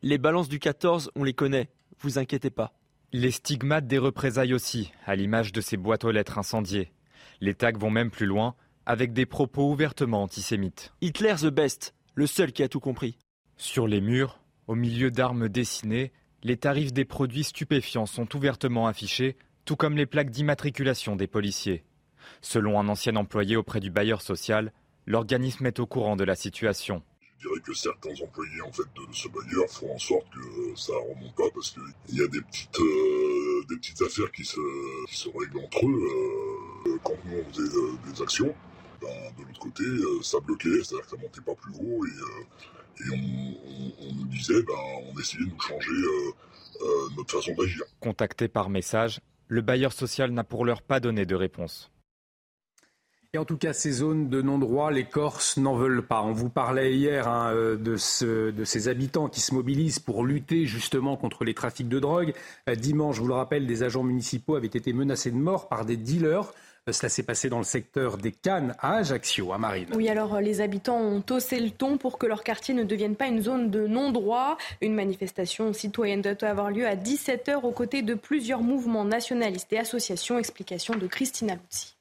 Les balances du 14, on les connaît, vous inquiétez pas. Les stigmates des représailles aussi, à l'image de ces boîtes aux lettres incendiées. Les tags vont même plus loin, avec des propos ouvertement antisémites. Hitler the best, le seul qui a tout compris. Sur les murs, au milieu d'armes dessinées, les tarifs des produits stupéfiants sont ouvertement affichés, tout comme les plaques d'immatriculation des policiers. Selon un ancien employé auprès du bailleur social, l'organisme est au courant de la situation. Je dirais que certains employés de ce bailleur font en sorte que ça ne remonte pas parce qu'il y a des petites, euh, des petites affaires qui se, règlent entre eux. Euh, quand nous on faisait euh, des actions, ben, de l'autre côté, ça bloquait, c'est-à-dire que ça montait pas plus haut et on, nous disait, ben, on essayait de nous changer euh, euh, notre façon d'agir. Contacté par message, le bailleur social n'a pour l'heure pas donné de réponse. Et en tout cas, ces zones de non-droit, les Corses n'en veulent pas. On vous parlait hier hein, euh, de, ce, de, ces habitants qui se mobilisent pour lutter justement contre les trafics de drogue. Dimanche, je vous le rappelle, des agents municipaux avaient été menacés de mort par des dealers. Euh, cela s'est passé dans le secteur des Cannes à Ajaccio, à Marine. Oui, alors les habitants ont haussé le ton pour que leur quartier ne devienne pas une zone de non-droit. Une manifestation citoyenne doit avoir lieu à 17h aux côtés de plusieurs mouvements nationalistes et associations. Explication de Christina Luzzi.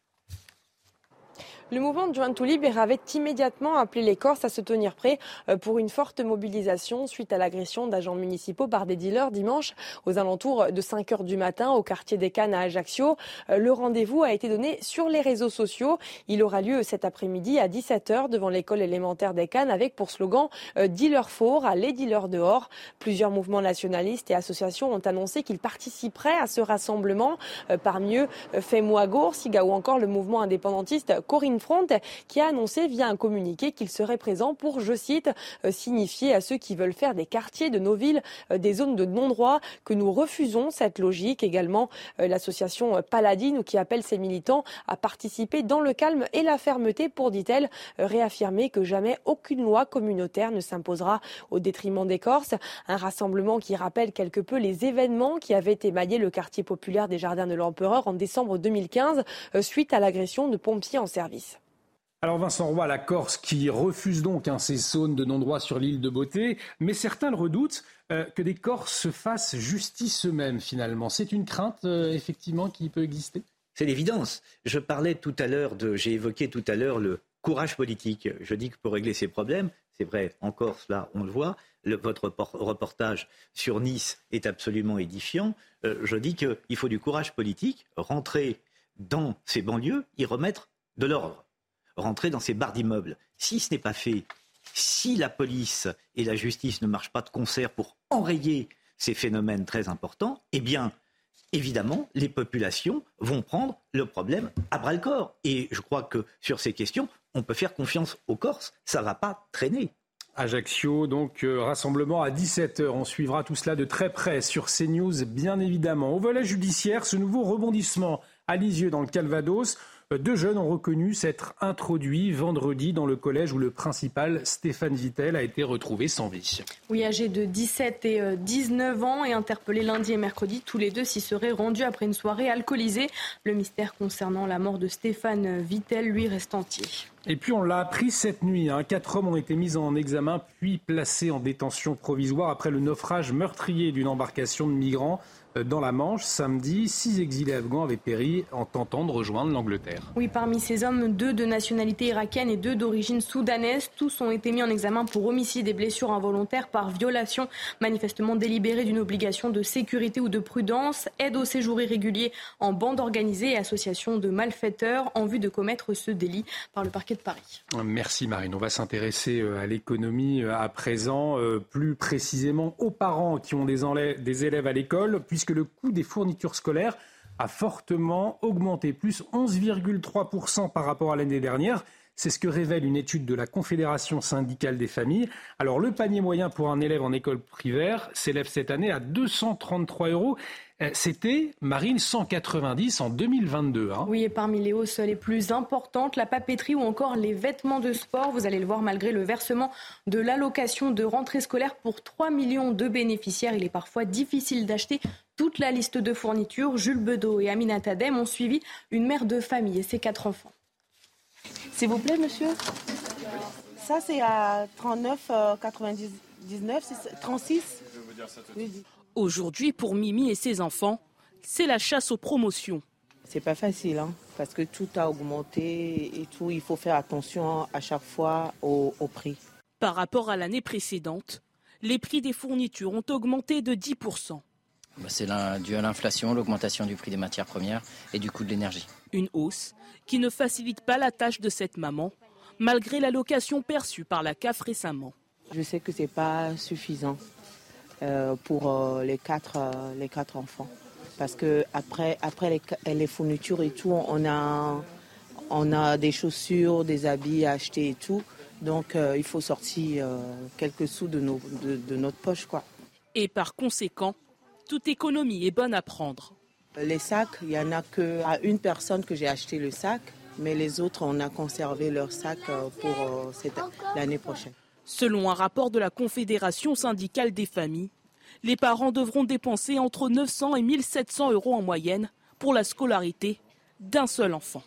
Le mouvement de Jointou Libre avait immédiatement appelé les Corses à se tenir prêts euh, pour une forte mobilisation suite à l'agression d'agents municipaux par des dealers dimanche aux alentours de 5 heures du matin au quartier des Cannes à Ajaccio. Euh, le rendez-vous a été donné sur les réseaux sociaux. Il aura lieu cet après-midi à 17h devant l'école élémentaire des Cannes avec pour slogan euh, Dealer fort, les dealers dehors. Plusieurs mouvements nationalistes et associations ont annoncé qu'ils participeraient à ce rassemblement. Parmi eux, Femoagour, Siga ou encore le mouvement indépendantiste Corinne Front qui a annoncé via un communiqué qu'il serait présent pour, je cite, euh, signifier à ceux qui veulent faire des quartiers de nos villes euh, des zones de non-droit que nous refusons cette logique. Également, euh, l'association Paladine qui appelle ses militants à participer dans le calme et la fermeté pour, dit-elle, réaffirmer que jamais aucune loi communautaire ne s'imposera au détriment des Corses. Un rassemblement qui rappelle quelque peu les événements qui avaient émaillé le quartier populaire des Jardins de l'Empereur en décembre 2015 suite à l'agression de pompiers en service. Alors Vincent Roy, la Corse qui refuse donc hein, ces zones de non-droit sur l'île de Beauté, mais certains redoutent euh, que des Corses se fassent justice eux-mêmes finalement. C'est une crainte euh, effectivement qui peut exister? C'est l'évidence. Je parlais tout à l'heure de, j'ai évoqué tout à l'heure le courage politique. Je dis que pour régler ces problèmes, c'est vrai, en Corse, là, on le voit, votre reportage sur Nice est absolument édifiant. Euh, je dis qu'il faut du courage politique, rentrer dans ces banlieues, y remettre de l'ordre rentrer dans ces barres d'immeubles. Si ce n'est pas fait, si la police et la justice ne marchent pas de concert pour enrayer ces phénomènes très importants, eh bien, évidemment, les populations vont prendre le problème à bras le corps. Et je crois que sur ces questions, on peut faire confiance aux Corses. Ça ne va pas traîner. Ajaccio, donc euh, rassemblement à 17h. On suivra tout cela de très près sur CNews, bien évidemment. Au volet judiciaire, ce nouveau rebondissement à Lisieux dans le Calvados. Deux jeunes ont reconnu s'être introduits vendredi dans le collège où le principal, Stéphane Vittel, a été retrouvé sans vie. Oui, âgés de 17 et 19 euh, ans et interpellés lundi et mercredi, tous les deux s'y seraient rendus après une soirée alcoolisée. Le mystère concernant la mort de Stéphane Vittel, lui, reste entier. Et puis on l'a appris cette nuit. Hein. Quatre hommes ont été mis en examen puis placés en détention provisoire après le naufrage meurtrier d'une embarcation de migrants dans la Manche, samedi, six exilés afghans avaient péri en tentant de rejoindre l'Angleterre. Oui, parmi ces hommes, deux de nationalité irakienne et deux d'origine soudanaise. Tous ont été mis en examen pour homicide et blessures involontaires par violation manifestement délibérée d'une obligation de sécurité ou de prudence, aide au séjour irrégulier en bande organisée et association de malfaiteurs en vue de commettre ce délit par le parquet de Paris. Merci Marine. On va s'intéresser euh, à l'économie euh, à présent, euh, plus précisément aux parents qui ont des élèves à l'école, puisque que le coût des fournitures scolaires a fortement augmenté, plus 11,3% par rapport à l'année dernière. C'est ce que révèle une étude de la Confédération syndicale des familles. Alors le panier moyen pour un élève en école primaire s'élève cette année à 233 euros. Euh, c'était, Marine, 190 en 2022. Hein. Oui, et parmi les hausses les plus importantes, la papeterie ou encore les vêtements de sport. Vous allez le voir, malgré le versement de l'allocation de rentrée scolaire pour 3 millions de bénéficiaires, il est parfois difficile d'acheter toute la liste de fournitures. Jules Bedeau et Amina Tadem ont suivi une mère de famille et ses quatre enfants. S'il vous plaît, monsieur. Ça, c'est à 39,99, 36. Je vous dire ça tout de suite. Aujourd'hui, pour Mimi et ses enfants, c'est la chasse aux promotions. C'est pas facile, hein, parce que tout a augmenté et tout. Il faut faire attention à chaque fois au, prix. Par rapport à l'année précédente, les prix des fournitures ont augmenté de 10%. Bah, c'est dû à l'inflation, l'augmentation du prix des matières premières et du coût de l'énergie. Une hausse qui ne facilite pas la tâche de cette maman, malgré l'allocation perçue par la CAF récemment. Je sais que ce n'est pas suffisant. Euh, pour euh, les, quatre, euh, les quatre enfants. Parce que après, après les, fournitures et tout, on a, on a des chaussures, des habits à acheter et tout. Donc il faut sortir quelques sous de, nos, de, notre poche. Quoi. Et par conséquent, toute économie est bonne à prendre. Les sacs, il n'y en a qu'à une personne que j'ai acheté le sac. Mais les autres, on a conservé leur sac pour l'année prochaine. Selon un rapport de la Confédération syndicale des familles, les parents devront dépenser entre 900 et 1700 euros en moyenne pour la scolarité d'un seul enfant.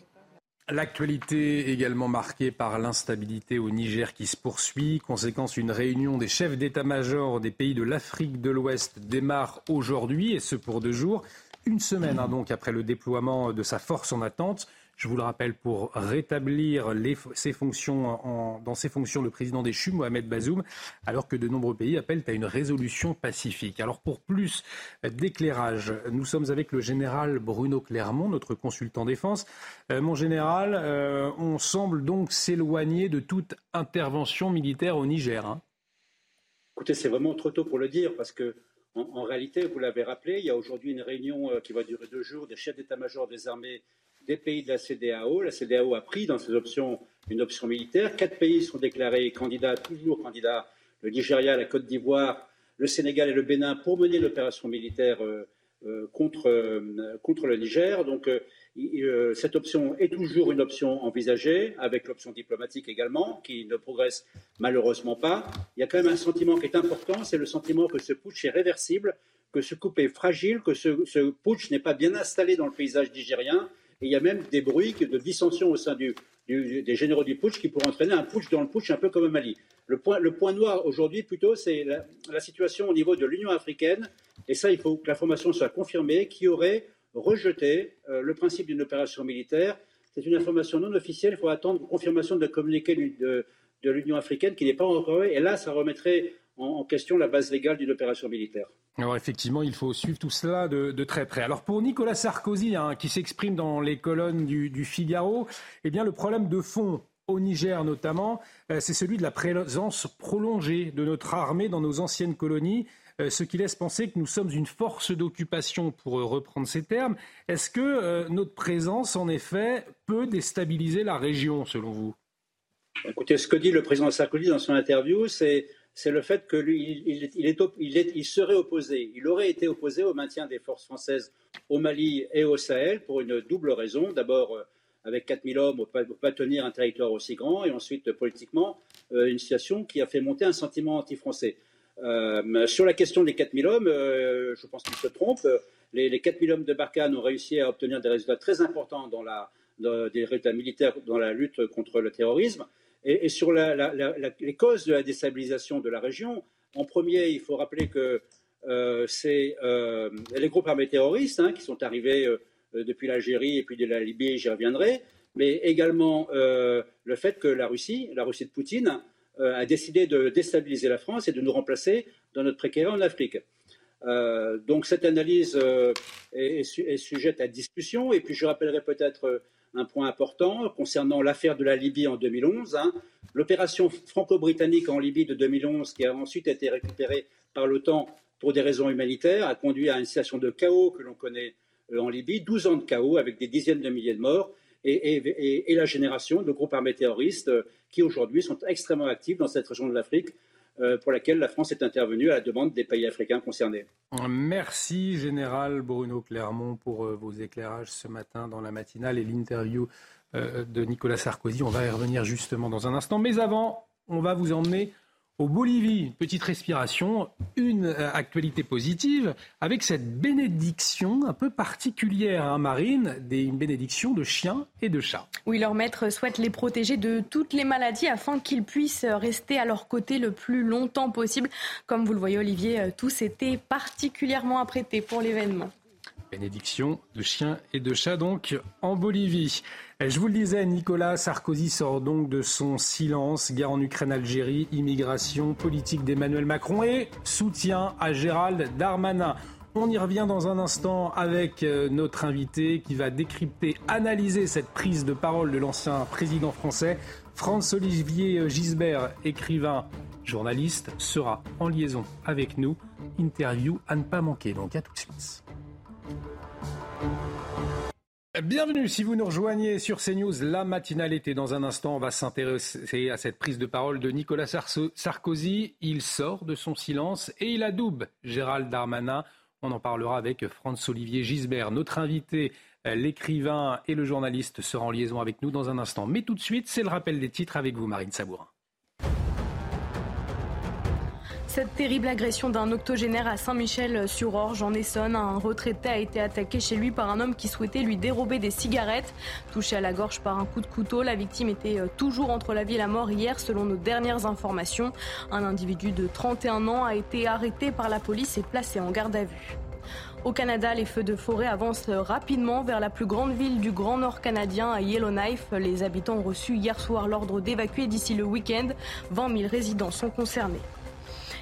L'actualité également marquée par l'instabilité au Niger qui se poursuit. Conséquence, une réunion des chefs d'état-major des pays de l'Afrique de l'Ouest démarre aujourd'hui, et ce pour deux jours. Une semaine hein, donc après le déploiement de sa force en attente. Je vous le rappelle, pour rétablir ses fonctions dans ses fonctions, le président des CHU, Mohamed Bazoum, alors que de nombreux pays appellent à une résolution pacifique. Alors pour plus d'éclairage, nous sommes avec le général Bruno Clermont, notre consultant défense. Euh, mon général, euh, on semble donc s'éloigner de toute intervention militaire au Niger. Hein. Écoutez, c'est vraiment trop tôt pour le dire parce que en réalité, vous l'avez rappelé, il y a aujourd'hui une réunion euh, qui va durer deux jours des chefs d'état-major des armées des pays de la CDAO. La CDAO a pris dans ses options une option militaire. Quatre pays sont déclarés candidats, toujours candidats, le Nigeria, la Côte d'Ivoire, le Sénégal et le Bénin, pour mener l'opération militaire euh, euh, contre, le Niger. Cette option est toujours une option envisagée, avec l'option diplomatique également, qui ne progresse malheureusement pas. Il y a quand même un sentiment qui est important, c'est le sentiment que ce putsch est réversible, que ce coup est fragile, que ce, putsch n'est pas bien installé dans le paysage nigérien il y a même des bruits de dissension au sein des généraux du putsch qui pourraient entraîner un putsch dans le putsch un peu comme au Mali. Le point, le point noir aujourd'hui, plutôt, c'est la, situation au niveau de l'Union africaine, et ça, il faut que l'information soit confirmée, qui aurait rejeté euh, le principe d'une opération militaire. C'est une information non officielle, il faut attendre confirmation de communiqué de, l'Union africaine qui n'est pas encore et là, ça remettrait en, question la base légale d'une opération militaire. Alors effectivement, il faut suivre tout cela de, très près. Alors pour Nicolas Sarkozy, hein, qui s'exprime dans les colonnes du, Figaro, eh bien le problème de fond au Niger notamment, euh, c'est celui de la présence prolongée de notre armée dans nos anciennes colonies, ce qui laisse penser que nous sommes une force d'occupation, pour euh, reprendre ces termes. Est-ce que notre présence, en effet, peut déstabiliser la région, selon vous? Écoutez, ce que dit le président Sarkozy dans son interview, c'est le fait que lui, il, serait opposé, il aurait été opposé au maintien des forces françaises au Mali et au Sahel pour une double raison. D'abord, euh, avec 4000 hommes, on ne peut pas tenir un territoire aussi grand, et ensuite, politiquement, euh, une situation qui a fait monter un sentiment anti-français. Euh, sur la question des 4000 hommes, je pense qu'il se trompe. Les, les 4000 hommes de Barkhane ont réussi à obtenir des résultats très importants dans la, des résultats militaires dans la lutte contre le terrorisme. Et, sur les causes de la déstabilisation de la région, en premier, il faut rappeler que euh, c'est euh, les groupes armés terroristes hein, qui sont arrivés euh, depuis l'Algérie et puis de la Libye, j'y reviendrai, mais également le fait que la Russie, la Russie de Poutine, a décidé de déstabiliser la France et de nous remplacer dans notre précarité en Afrique. donc cette analyse est, est, sujette à discussion. Et puis je rappellerai peut-être un point important concernant l'affaire de la Libye en 2011. Hein. L'opération franco-britannique en Libye de 2011, qui a ensuite été récupérée par l'OTAN pour des raisons humanitaires, a conduit à une situation de chaos que l'on connaît euh, en Libye, 12 ans de chaos avec des dizaines de milliers de morts et, la génération de groupes armés terroristes euh, qui aujourd'hui sont extrêmement actifs dans cette région de l'Afrique euh, pour laquelle la France est intervenue à la demande des pays africains concernés. Merci Général Bruno Clermont pour euh, vos éclairages ce matin dans la matinale et l'interview de Nicolas Sarkozy. On va y revenir justement dans un instant. Mais avant, on va vous emmener au Bolivie, petite respiration, une euh, actualité positive avec cette bénédiction un peu particulière, hein, Marine, des, une bénédiction de chiens et de chats. Oui, leur maître souhaite les protéger de toutes les maladies afin qu'ils puissent rester à leur côté le plus longtemps possible. Comme vous le voyez, Olivier, euh, tous étaient particulièrement apprêtés pour l'événement. Bénédiction de chiens et de chats donc en Bolivie. Je vous le disais, Nicolas Sarkozy sort donc de son silence, guerre en Ukraine, Algérie, immigration, politique d'Emmanuel Macron et soutien à Gérald Darmanin. On y revient dans un instant avec euh, notre invité qui va décrypter, analyser cette prise de parole de l'ancien président français. François-Olivier Gisbert, écrivain, journaliste, sera en liaison avec nous. Interview à ne pas manquer, donc à tout de suite. Bienvenue si vous nous rejoignez sur CNews, la matinale était dans un instant. On va s'intéresser à cette prise de parole de Nicolas Sarkozy. Il sort de son silence et il adoube Gérald Darmanin. On en parlera avec Franz-Olivier Gisbert, notre invité L'écrivain et le journaliste seront en liaison avec nous dans un instant. Mais tout de suite, c'est le rappel des titres avec vous, Marine Sabourin. Cette terrible agression d'un octogénaire à Saint-Michel-sur-Orge en Essonne, un retraité a été attaqué chez lui par un homme qui souhaitait lui dérober des cigarettes. Touché à la gorge par un coup de couteau, la victime était euh, toujours entre la vie et la mort hier selon nos dernières informations. Un individu de 31 ans a été arrêté par la police et placé en garde à vue. Au Canada, les feux de forêt avancent rapidement vers la plus grande ville du Grand Nord canadien, à Yellowknife. Les habitants ont reçu hier soir l'ordre d'évacuer d'ici le week-end. 20 000 résidents sont concernés.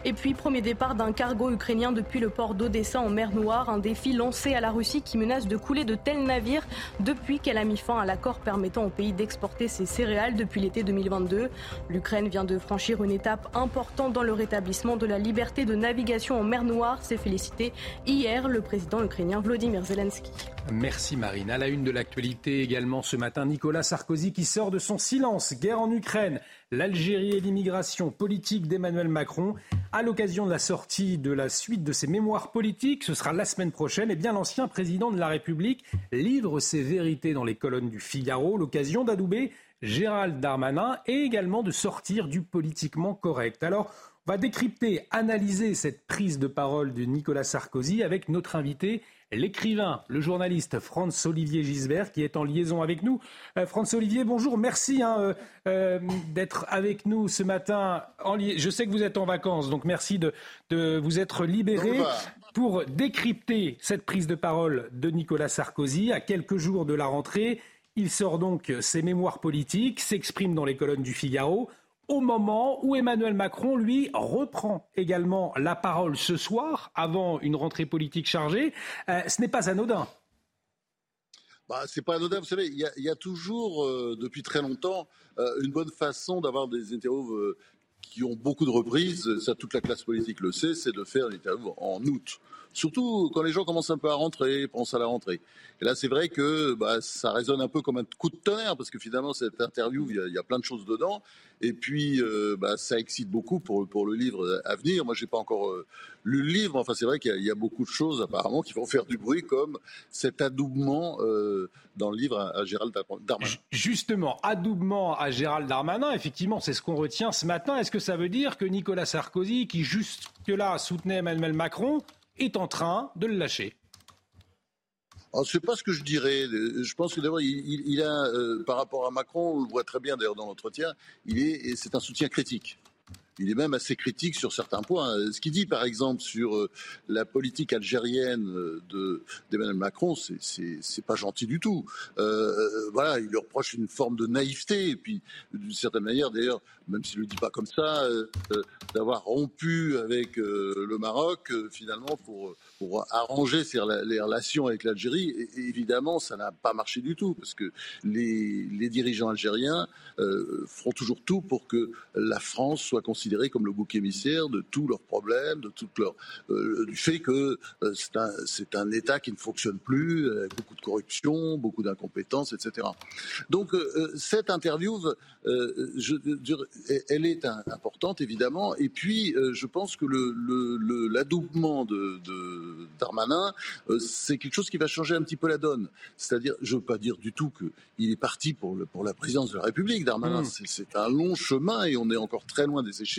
Et puis, premier départ d'un cargo ukrainien depuis le port d'Odessa en mer Noire, un défi lancé à la Russie qui menace de couler de tels navires depuis qu'elle a mis fin à l'accord permettant au pays d'exporter ses céréales depuis l'été 2022. L'Ukraine vient de franchir une étape importante dans le rétablissement de la liberté de navigation en mer Noire, s'est félicité hier le président ukrainien Vladimir Zelensky. Merci Marine. À la une de l'actualité également ce matin, Nicolas Sarkozy qui sort de son silence. Guerre en Ukraine, l'Algérie et l'immigration politique d'Emmanuel Macron. À l'occasion de la sortie de la suite de ses mémoires politiques, ce sera la semaine prochaine, et eh bien l'ancien président de la République livre ses vérités dans les colonnes du Figaro, l'occasion d'adouber Gérald Darmanin et également de sortir du politiquement correct. Alors, on va décrypter, analyser cette prise de parole de Nicolas Sarkozy avec notre invité l'écrivain, le journaliste Franz-Olivier Gisbert qui est en liaison avec nous. Euh, Franz-Olivier, bonjour, merci hein, euh, euh, d'être avec nous ce matin. Je sais que vous êtes en vacances, donc merci de, vous être libéré pour décrypter cette prise de parole de Nicolas Sarkozy à quelques jours de la rentrée. Il sort donc ses mémoires politiques, s'exprime dans les colonnes du Figaro au moment où Emmanuel Macron, lui, reprend également la parole ce soir, avant une rentrée politique chargée. Euh, ce n'est pas anodin. Bah, c'est pas anodin, vous savez, il y, a toujours, euh, depuis très longtemps, euh, une bonne façon d'avoir des interviews qui ont beaucoup de reprises, ça toute la classe politique le sait, c'est de faire une interview en août. Surtout quand les gens commencent un peu à rentrer, pensent à la rentrée. Et là, c'est vrai que bah, ça résonne un peu comme un coup de tonnerre, parce que finalement, cette interview, il y, a plein de choses dedans. Et puis, euh, bah, ça excite beaucoup pour, le livre à venir. Moi, j'ai pas encore euh, lu le livre. Enfin, c'est vrai qu'il y, a beaucoup de choses apparemment qui vont faire du bruit, comme cet adoubement euh, dans le livre à, Gérald Darmanin. Justement, adoubement à Gérald Darmanin. Effectivement, c'est ce qu'on retient ce matin. Est-ce que ça veut dire que Nicolas Sarkozy, qui jusque-là soutenait Emmanuel Macron, est en train de le lâcher c'est pas ce que je dirais. Je pense que d'abord, il, a, euh, par rapport à Macron, on le voit très bien d'ailleurs dans l'entretien, il est, c'est un soutien critique. Il est même assez critique sur certains points. Ce qu'il dit, par exemple, sur euh, la politique algérienne euh, de, d'Emmanuel Macron, c'est, pas gentil du tout. voilà, il lui reproche une forme de naïveté, et puis d'une certaine manière, d'ailleurs, même s'il le dit pas comme ça, d'avoir rompu avec le Maroc, finalement, pour pour arranger les relations avec l'Algérie. Évidemment, ça n'a pas marché du tout, parce que les, dirigeants algériens euh, feront toujours tout pour que la France soit considérée comme le bouc émissaire de tous leurs problèmes, de toute leur, euh, du fait que euh, c'est un, un, État qui ne fonctionne plus, avec beaucoup de corruption, beaucoup d'incompétence, etc. Donc cette interview, je, elle est importante évidemment, et puis je pense que l'adoubement le, de Darmanin, euh, c'est quelque chose qui va changer un petit peu la donne. C'est-à-dire, je ne veux pas dire du tout qu'il est parti pour, la présidence de la République, Darmanin. Hmm. C'est un long chemin et on est encore très loin des échéances.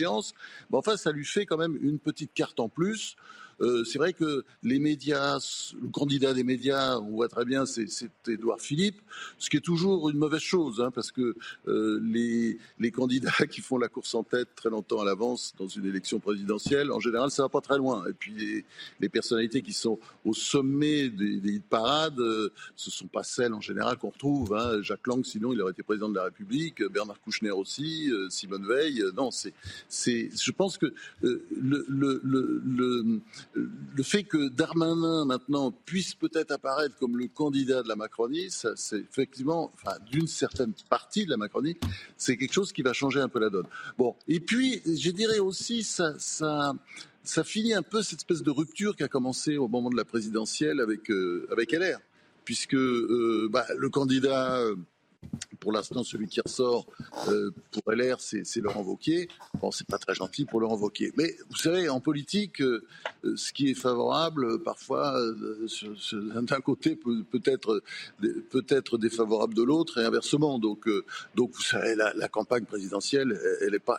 Enfin, ça lui fait quand même une petite carte en plus. Euh, c'est vrai que les médias, le candidat des médias, on voit très bien, c'est Édouard Philippe, ce qui est toujours une mauvaise chose, hein, parce que euh, les, les, candidats qui font la course en tête très longtemps à l'avance dans une élection présidentielle, en général, ça va pas très loin. Et puis les, les personnalités qui sont au sommet des, des parades, euh, ce sont pas celles en général qu'on retrouve. Hein. Jacques Lang, sinon, il aurait été président de la République, Bernard Kouchner aussi, Simone Veil. non, c'est, je pense que le, le, le le fait que Darmanin maintenant puisse peut-être apparaître comme le candidat de la Macronie, c'est effectivement, enfin, d'une certaine partie de la Macronie, c'est quelque chose qui va changer un peu la donne. Bon, et puis je dirais aussi ça, ça, ça finit un peu cette espèce de rupture qui a commencé au moment de la présidentielle avec euh, avec LR, puisque euh, bah, le candidat Pour l'instant, celui qui ressort euh, pour LR, c'est Laurent Wauquiez. Bon, c'est pas très gentil pour Laurent Wauquiez. Mais vous savez, en politique, euh, euh, ce qui est favorable, parfois, d'un côté, peut, être, défavorable de l'autre et inversement. Donc, donc vous savez, la, campagne présidentielle,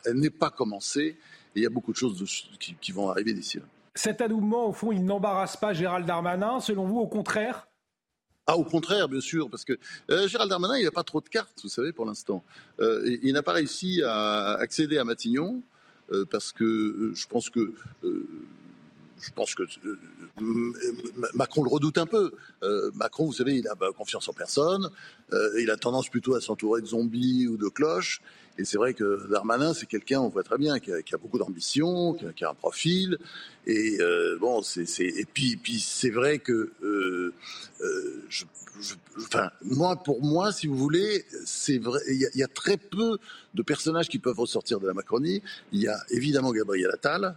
elle n'est pas commencée. Et il y a beaucoup de choses qui, qui vont arriver d'ici là. Cet adoubement, au fond, il n'embarrasse pas Gérald Darmanin, selon vous, au contraire ah, au contraire, bien sûr, parce que euh, Gérald Darmanin, il n'a pas trop de cartes, vous savez, pour l'instant. Euh, il, n'a pas réussi à accéder à Matignon, euh, parce que je pense que je pense que Macron le redoute un peu. Macron, vous savez, il a confiance en personne. il a tendance plutôt à s'entourer de zombies ou de cloches. Et c'est vrai que Darmanin, c'est quelqu'un, on voit très bien, qui a, beaucoup d'ambition, qui, a un profil. Et euh, bon, c'est, et puis, puis c'est vrai que, euh, euh, je, enfin, moi, pour moi, si vous voulez, c'est vrai, il y, a très peu de personnages qui peuvent ressortir de la Macronie. Il y a évidemment Gabriel Attal.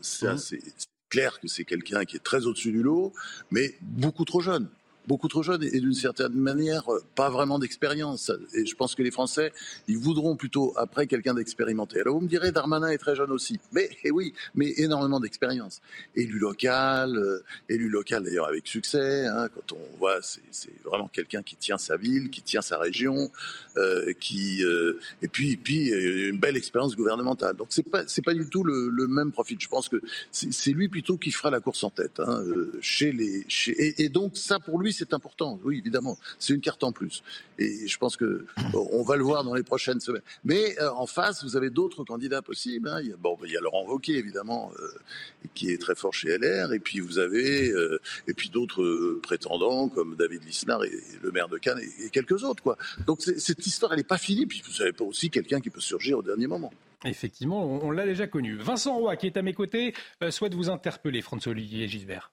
C'est mmh. clair que c'est quelqu'un qui est très au-dessus du lot, mais beaucoup trop jeune beaucoup trop jeune et d'une certaine manière euh, pas vraiment d'expérience. Et je pense que les Français, ils voudront plutôt après quelqu'un d'expérimenté. Alors vous me direz, Darmanin est très jeune aussi. Mais eh oui, mais énormément d'expérience. Élu local, euh, élu local d'ailleurs avec succès. Hein, quand on voit, c'est vraiment quelqu'un qui tient sa ville, qui tient sa région, euh, qui et puis puis une belle expérience gouvernementale. Donc c'est pas c'est pas du tout le, le, même profil. Je pense que c'est lui plutôt qui fera la course en tête hein, chez les chez, et, et donc ça pour lui c'est important. Oui, évidemment, c'est une carte en plus. Et je pense que on va le voir dans les prochaines semaines. Mais euh, en face, vous avez d'autres candidats possibles. Hein. Il, y a, bon, il y a Laurent Wauquiez, évidemment, euh, qui est très fort chez LR. Et puis vous avez, euh, et puis d'autres prétendants comme David Lisnard et, le maire de Cannes et, quelques autres. Donc cette histoire, elle n'est pas finie. Puis vous n'avez pas aussi quelqu'un qui peut surgir au dernier moment. Effectivement, on, l'a déjà connu. Vincent Roy, qui est à mes côtés, souhaite vous interpeller, François-Olivier Gisbert.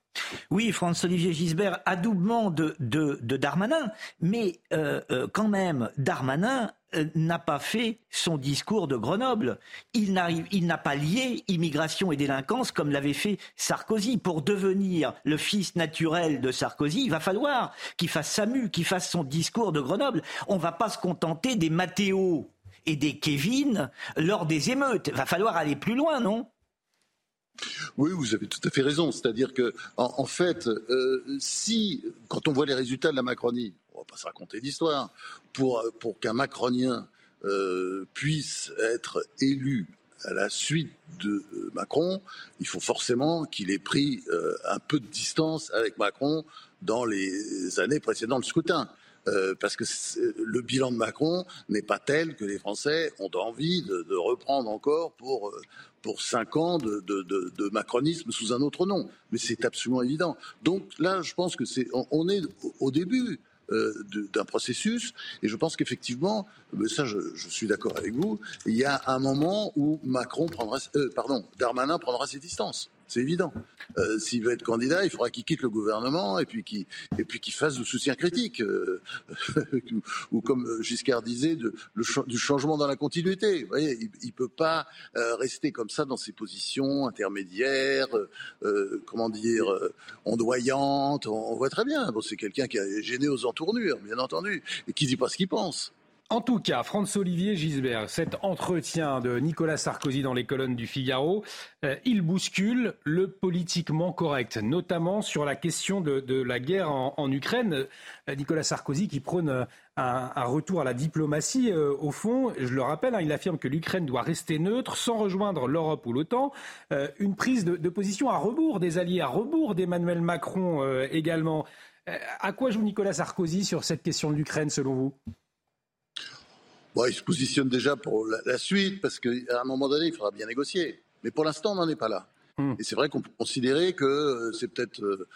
Oui, François-Olivier Gisbert, adoubement de, de, Darmanin, mais euh, euh, quand même, Darmanin euh, n'a pas fait son discours de Grenoble. Il n'a pas lié immigration et délinquance comme l'avait fait Sarkozy. Pour devenir le fils naturel de Sarkozy, il va falloir qu'il fasse Samu, qu'il fasse son discours de Grenoble. On ne va pas se contenter des Mathéo et des Kevin lors des émeutes. Va falloir aller plus loin, non? Oui, vous avez tout à fait raison. C'est-à-dire que, en, fait, euh, si, quand on voit les résultats de la Macronie, on va pas se raconter d'histoire, pour, pour qu'un Macronien euh, puisse être élu à la suite de euh, Macron, il faut forcément qu'il ait pris un peu de distance avec Macron dans les années précédentes le scrutin. Parce que le bilan de Macron n'est pas tel que les Français ont envie de, de reprendre encore pour, pour cinq ans de, macronisme sous un autre nom. Mais c'est absolument évident. Donc là, je pense que c'est, on, est au début euh, d'un processus, et je pense qu'effectivement, ça, je, suis d'accord avec vous, il y a un moment où Macron prendra, euh, pardon, Darmanin prendra ses distances. C'est évident. Euh, s'il veut être candidat, il faudra qu'il quitte le gouvernement et puis qu'il fasse du soutien critique, euh, (laughs) ou comme Giscard disait, du changement dans la continuité. Vous voyez, il, ne peut pas euh, rester comme ça dans ses positions intermédiaires, comment dire, ondoyantes. On, voit très bien. Bon, c'est quelqu'un qui est gêné aux entournures, bien entendu, et qui dit pas ce qu'il pense. En tout cas, Franz-Olivier Gisbert, cet entretien de Nicolas Sarkozy dans les colonnes du Figaro, euh, il bouscule le politiquement correct, notamment sur la question de, la guerre en, Ukraine. Euh, Nicolas Sarkozy qui prône un, retour à la diplomatie, euh, au fond, je le rappelle, hein, il affirme que l'Ukraine doit rester neutre sans rejoindre l'Europe ou l'OTAN. une prise de, position à rebours des alliés, à rebours d'Emmanuel Macron également. à quoi joue Nicolas Sarkozy sur cette question de l'Ukraine, selon vous? Bon, il se positionne déjà pour la, suite, parce qu'à un moment donné, il faudra bien négocier. Mais pour l'instant, on n'en est pas là. Hmm. Et c'est vrai qu'on peut considérer que euh, c'est peut-être euh,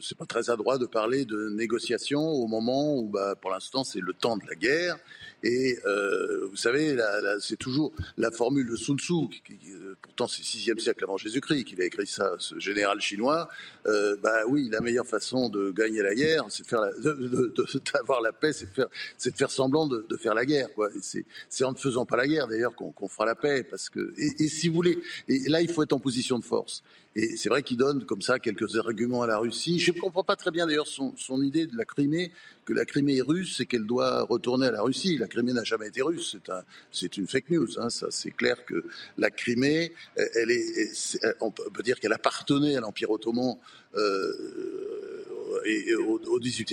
c'est pas très adroit de parler de négociation au moment où, bah, pour l'instant, c'est le temps de la guerre. Et euh, vous savez, c'est toujours la formule de Sun Tzu, qui, euh, pourtant c'est 6e siècle avant Jésus-Christ qu'il a écrit ça, ce général chinois. Euh, bah oui, la meilleure façon de gagner la guerre, c'est de d'avoir la paix, c'est de faire, c'est de faire semblant de, de, faire la guerre. Quoi. C'est, c'est en ne faisant pas la guerre d'ailleurs qu'on, qu'on fera la paix, parce que et, et si vous voulez, et là il faut être en position de force. Et c'est vrai qu'il donne comme ça quelques arguments à la Russie. Je ne comprends pas très bien d'ailleurs son, idée de la Crimée, que la Crimée est russe et qu'elle doit retourner à la Russie. La Crimée n'a jamais été russe, c'est un, c'est une fake news. Hein. Ça, c'est clair que la Crimée, elle est, on peut dire qu'elle appartenait à l'Empire ottoman. Euh, et au,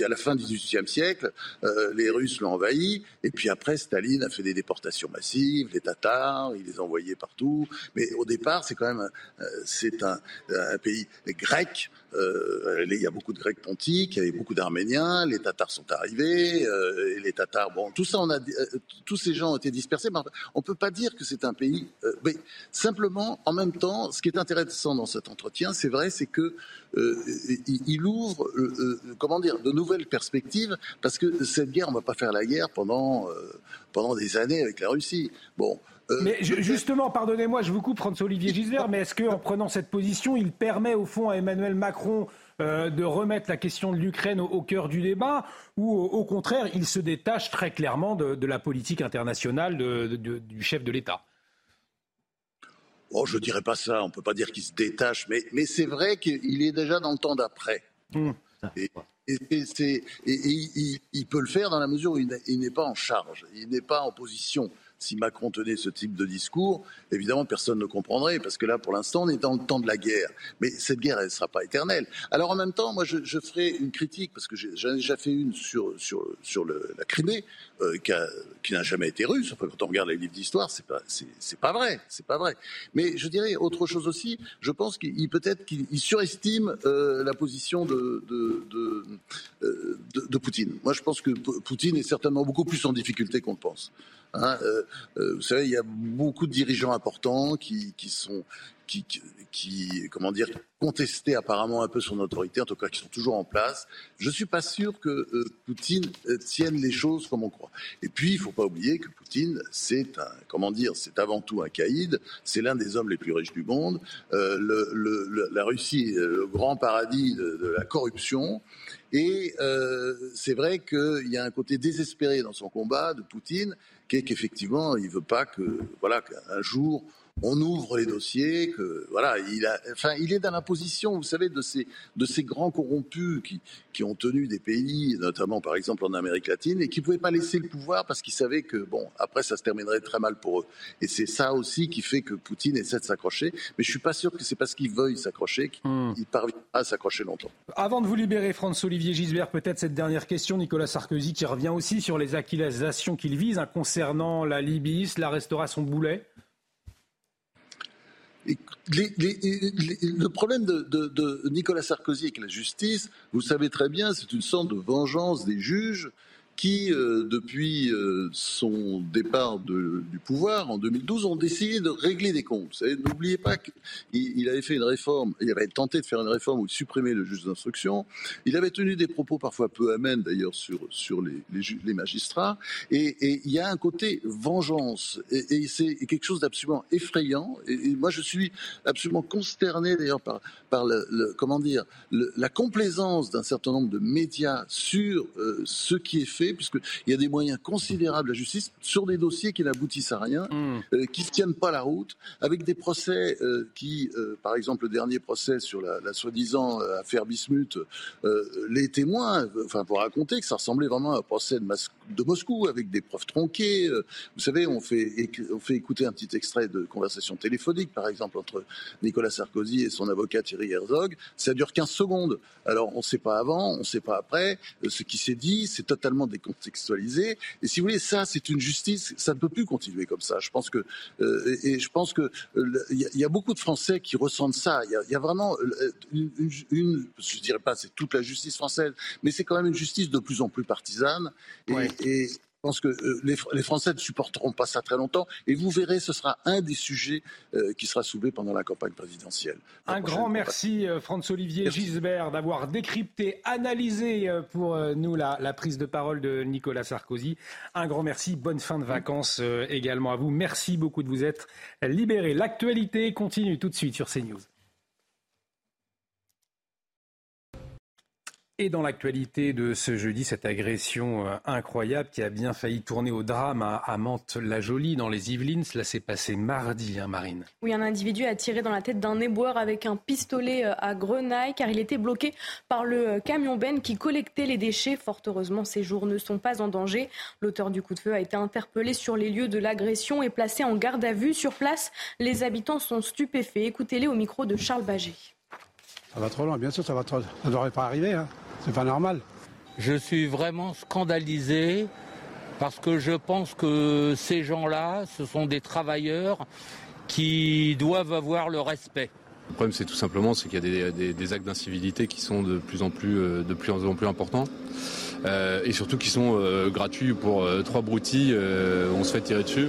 à la fin du XVIIIe siècle, euh, les Russes l'ont envahi, et puis après, Staline a fait des déportations massives, les Tatars, il les envoyait partout. Mais au départ, c'est quand même, euh, c'est un, pays grec. Euh, il y a beaucoup de Grecs pontiques, il y avait beaucoup d'Arméniens, les Tatars sont arrivés, et les Tatars, bon, tout ça, a, tous ces gens ont été dispersés. On peut pas dire que c'est un pays. mais simplement, en même temps, ce qui est intéressant dans cet entretien, c'est vrai, c'est que il ouvre euh, comment dire, de nouvelles perspectives, parce que cette guerre, on ne va pas faire la guerre pendant, euh, pendant des années avec la Russie. Bon. Euh, mais justement, pardonnez-moi, je vous coupe, François-Olivier Gisbert, mais est-ce qu'en prenant cette position, il permet au fond à Emmanuel Macron de remettre la question de l'Ukraine au, cœur du débat, ou au, contraire, il se détache très clairement de, la politique internationale du chef de l'État? Oh, je dirais pas ça. On peut pas dire qu'il se détache, mais, mais c'est vrai qu'il est déjà dans le temps d'après. Mmh. Et, il, peut le faire dans la mesure où il n'est pas en charge, il n'est pas en position si Macron tenait ce type de discours, évidemment, personne ne comprendrait, parce que là, pour l'instant, on est dans le temps de la guerre. Mais cette guerre, elle ne sera pas éternelle. Alors, en même temps, moi, je, ferai une critique, parce que j'en ai déjà fait une sur, la Crimée, euh, qui, n'a jamais été russe. Enfin, quand on regarde les livres d'histoire, c'est pas, c'est, pas vrai, c'est pas vrai. Mais je dirais autre chose aussi. Je pense qu'il peut-être qu'il surestime euh, la position de de, de, euh, de, de Poutine. Moi, je pense que Poutine est certainement beaucoup plus en difficulté qu'on le pense. Hein, euh, euh, vous savez, il y a beaucoup de dirigeants importants qui, qui sont qui, qui, comment dire, contestaient apparemment un peu son autorité, en tout cas qui sont toujours en place. Je ne suis pas sûr que euh, Poutine tienne les choses comme on croit. Et puis, il ne faut pas oublier que Poutine, c'est un, comment dire, c'est avant tout un caïd, c'est l'un des hommes les plus riches du monde. Le, la Russie est le grand paradis de, la corruption. Et euh, c'est vrai qu'il y a un côté désespéré dans son combat de Poutine qu'effectivement, il ne veut pas que, voilà, qu'un jour, on ouvre les dossiers, que voilà, il a, enfin, il est dans la position, vous savez, de ces, de ces grands corrompus qui, qui ont tenu des pays, notamment par exemple en Amérique latine, et qui ne pouvaient pas laisser le pouvoir parce qu'ils savaient que bon, après ça se terminerait très mal pour eux. Et c'est ça aussi qui fait que Poutine essaie de s'accrocher. Mais je suis pas sûr que c'est parce qu'il veuille s'accrocher qu'il hmm. parviendra à s'accrocher longtemps. Avant de vous libérer, François-Olivier Gisbert, peut-être cette dernière question, Nicolas Sarkozy qui revient aussi sur les accusations qu'il vise hein, concernant la Libye, la restera son boulet? Le problème de, Nicolas Sarkozy avec la justice, vous savez très bien, c'est une sorte de vengeance des juges qui, euh, depuis euh, son départ du pouvoir en 2012, ont décidé de régler des comptes. N'oubliez pas qu'il il avait fait une réforme, il avait tenté de faire une réforme où il supprimait le juge d'instruction. Il avait tenu des propos parfois peu amènes d'ailleurs sur, sur les, les, magistrats. Et, il y a un côté vengeance. Et, c'est quelque chose d'absolument effrayant. Et, moi, je suis absolument consterné d'ailleurs par, par le, comment dire, la complaisance d'un certain nombre de médias sur euh, ce qui est fait puisqu'il y a des moyens considérables à la justice sur des dossiers qui n'aboutissent à rien, hmm. euh, qui ne tiennent pas la route, avec des procès euh, qui, euh, par exemple, le dernier procès sur la, soi-disant affaire Bismuth, les témoins, enfin, pour raconter que ça ressemblait vraiment à un procès de, Moscou, avec des preuves tronquées. vous savez, on fait, on fait écouter un petit extrait de conversation téléphonique, par exemple, entre Nicolas Sarkozy et son avocat Thierry Herzog. Ça dure 15 secondes. Alors, on ne sait pas avant, on ne sait pas après. Ce qui s'est dit, c'est totalement des contextualisé. Et si vous voulez, ça, c'est une justice, ça ne peut plus continuer comme ça. Je pense que, euh, et je pense que euh, il y, a beaucoup de Français qui ressentent ça. Il y, a vraiment euh, une, une, je dirais pas c'est toute la justice française, mais c'est quand même une justice de plus en plus partisane. et je pense que euh, les, Français ne supporteront pas ça très longtemps. Et vous verrez, ce sera un des sujets euh, qui sera soulevé pendant la campagne présidentielle. Un grand merci, euh, François-Olivier Gisbert, d'avoir décrypté, analysé pour nous la, la, prise de parole de Nicolas Sarkozy. Un grand merci. Bonne fin de vacances également à vous. Merci beaucoup de vous être libéré. L'actualité continue tout de suite sur CNews. Et dans l'actualité de ce jeudi, cette agression euh, incroyable qui a bien failli tourner au drame à, Mantes-la-Jolie, dans les Yvelines, cela s'est passé mardi, hein, Marine. Oui, un individu a tiré dans la tête d'un éboueur avec un pistolet euh, à grenaille car il était bloqué par le euh, camion Ben qui collectait les déchets. Fort heureusement, ces jours ne sont pas en danger. L'auteur du coup de feu a été interpellé sur les lieux de l'agression et placé en garde à vue. Sur place, les habitants sont stupéfaits. Écoutez-les au micro de Charles Baget. Ça va trop loin, bien sûr, ça va trop... Ça ne devrait pas arriver. Hein. C'est pas normal. Je suis vraiment scandalisé parce que je pense que ces gens-là, ce sont des travailleurs qui doivent avoir le respect. Le problème, c'est tout simplement c'est qu'il y a des, actes d'incivilité qui sont de plus en plus, euh, de plus en plus importants. Euh, et surtout qui sont euh, gratuits pour trois broutilles, on se fait tirer dessus.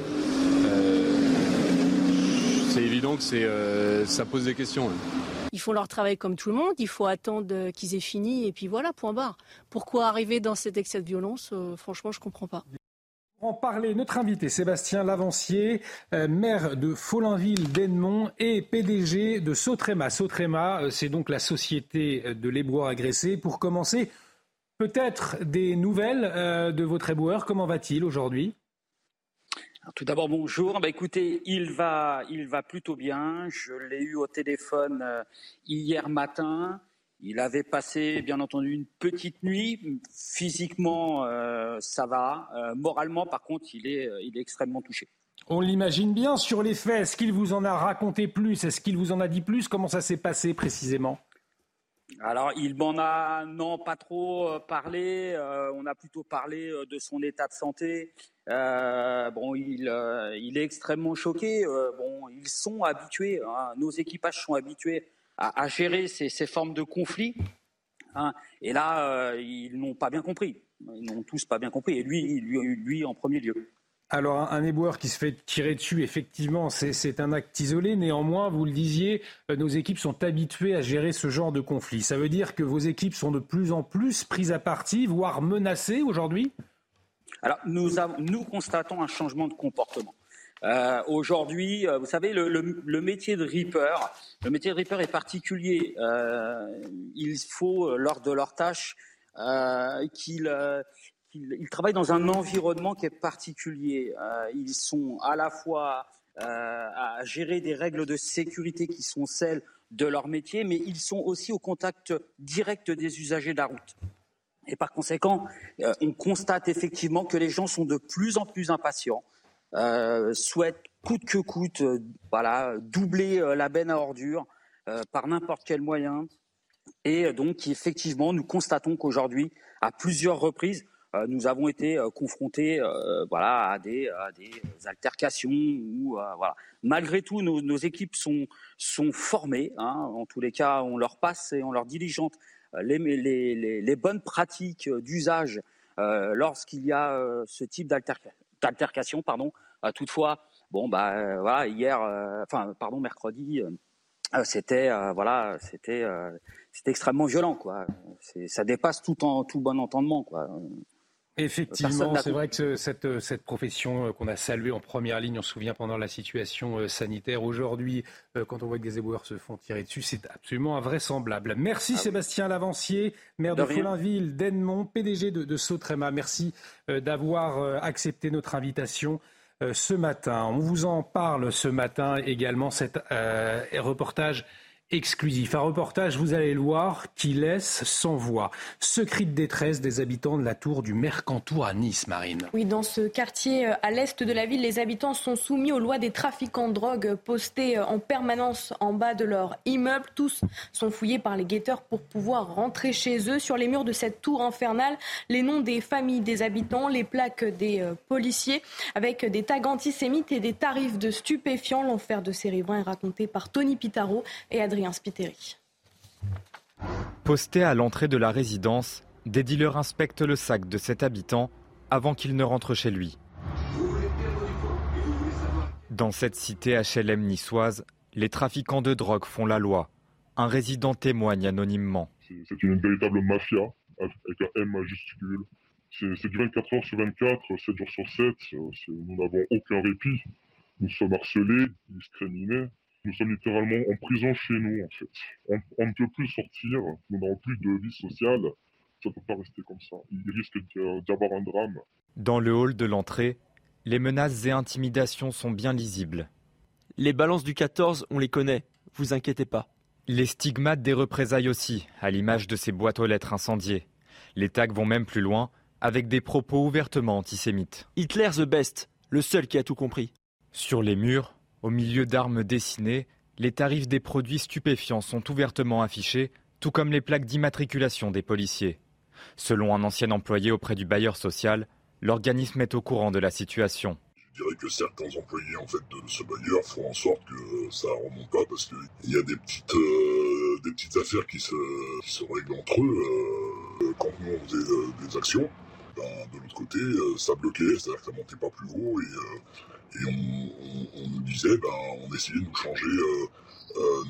c'est évident que ça pose des questions. Hein. Ils font leur travail comme tout le monde, il faut attendre qu'ils aient fini et puis voilà, point barre. Pourquoi arriver dans cet excès de violence euh, Franchement, je ne comprends pas. Pour en parler, notre invité Sébastien Lavancier, euh, maire de Follainville d'Ennemont et PDG de Sautrema. Sautrema, euh, c'est donc la société de l'éboueur agressé. Pour commencer, peut-être des nouvelles de votre éboueur. Comment va-t-il aujourd'hui? Tout d'abord, bonjour. Bah, écoutez, il va, il va plutôt bien. Je l'ai eu au téléphone euh, hier matin. Il avait passé, bien entendu, une petite nuit. Physiquement, euh, ça va. Euh, moralement, par contre, il est, il est extrêmement touché. On l'imagine bien sur les faits. Est-ce qu'il vous en a raconté plus Est-ce qu'il vous en a dit plus? Comment ça s'est passé précisément? Alors, il m'en a non pas trop euh, parlé. Euh, on a plutôt parlé euh, de son état de santé. bon, il, est extrêmement choqué. bon, ils sont habitués. Hein, nos équipages sont habitués à, gérer ces, formes de conflits. Hein, et là, ils n'ont pas bien compris. Ils n'ont tous pas bien compris. Et lui, lui en premier lieu. Alors, un éboueur qui se fait tirer dessus, effectivement, c'est un acte isolé. Néanmoins, vous le disiez, euh, nos équipes sont habituées à gérer ce genre de conflit. Ça veut dire que vos équipes sont de plus en plus prises à partie, voire menacées aujourd'hui? Alors, nous, nous constatons un changement de comportement. Euh, aujourd'hui, euh, vous savez, le, métier de Reaper, le métier de Reaper est particulier. il faut, lors de leur tâche, qu'ils ils, travaillent dans un environnement qui est particulier. Euh, ils sont à la fois euh, à gérer des règles de sécurité qui sont celles de leur métier, mais ils sont aussi au contact direct des usagers de la route. Et par conséquent, euh, on constate effectivement que les gens sont de plus en plus impatients, souhaitent coûte que coûte, voilà, doubler la benne à ordures par n'importe quel moyen. Et donc, effectivement, nous constatons qu'aujourd'hui, à plusieurs reprises, nous avons été euh, confrontés euh, voilà, à des, altercations. Ou, voilà. Malgré tout, nos, équipes sont, sont formées. Hein. En tous les cas, on leur passe et on leur diligente les, les, les, bonnes pratiques d'usage lorsqu'il y a ce type d'altercation. Pardon. toutefois, bon, bah, voilà, hier, enfin, pardon, mercredi, c'était voilà, c'était c'était extrêmement violent, quoi. Ça dépasse tout en tout bon entendement, quoi. Effectivement, c'est vrai que cette, cette profession euh, qu'on a saluée en première ligne, on se souvient pendant la situation euh, sanitaire, aujourd'hui, euh, quand on voit que des éboueurs se font tirer dessus, c'est absolument invraisemblable. Merci ah Sébastien Lavancier, maire de, de Follainville, d'Ennemont, PDG de, de Sautrema. Merci d'avoir accepté notre invitation ce matin. On vous en parle ce matin également, cet reportage exclusif. Un reportage, vous allez le voir, qui laisse sans voix. Ce cri de détresse des habitants de la tour du Mercantour à Nice, Marine. Oui, dans ce quartier euh, à l'est de la ville, les habitants sont soumis aux lois des trafiquants de drogue postés euh, en permanence en bas de leur immeuble. Tous sont fouillés par les guetteurs pour pouvoir rentrer chez eux. Sur les murs de cette tour infernale, les noms des familles des habitants, les plaques des euh, policiers, avec des tags antisémites et des tarifs de stupéfiants. L'enfer de ces riverains est raconté par Tony Pitaro et Adrien Posté à l'entrée de la résidence, des dealers inspectent le sac de cet habitant avant qu'il ne rentre chez lui. Dans cette cité HLM niçoise, les trafiquants de drogue font la loi. Un résident témoigne anonymement. C'est une véritable mafia avec un M majuscule. C'est du 24 heures sur 24, 7 jours sur 7. Nous n'avons aucun répit. Nous sommes harcelés, discriminés. Nous sommes littéralement en prison chez nous, en fait. On, ne peut plus sortir, nous n'avons plus de vie sociale. Ça ne peut pas rester comme ça. Il risque d'y avoir un drame. Dans le hall de l'entrée, les menaces et intimidations sont bien lisibles. Les balances du 14, on les connaît, vous inquiétez pas. Les stigmates des représailles aussi, à l'image de ces boîtes aux lettres incendiées. Les tags vont même plus loin, avec des propos ouvertement antisémites. Hitler the best, le seul qui a tout compris. Sur les murs, au milieu d'armes dessinées, les tarifs des produits stupéfiants sont ouvertement affichés, tout comme les plaques d'immatriculation des policiers. Selon un ancien employé auprès du bailleur social, l'organisme est au courant de la situation. Je dirais que certains employés en fait de ce bailleur font en sorte que ça remonte pas parce qu'il y a des petites euh, des petites affaires qui se, règlent entre eux. Euh, quand nous on faisait euh, des actions, ben, de l'autre côté ça bloquait, c'est-à-dire que ça montait pas plus haut et on, on, nous disait, ben, on essayait de nous changer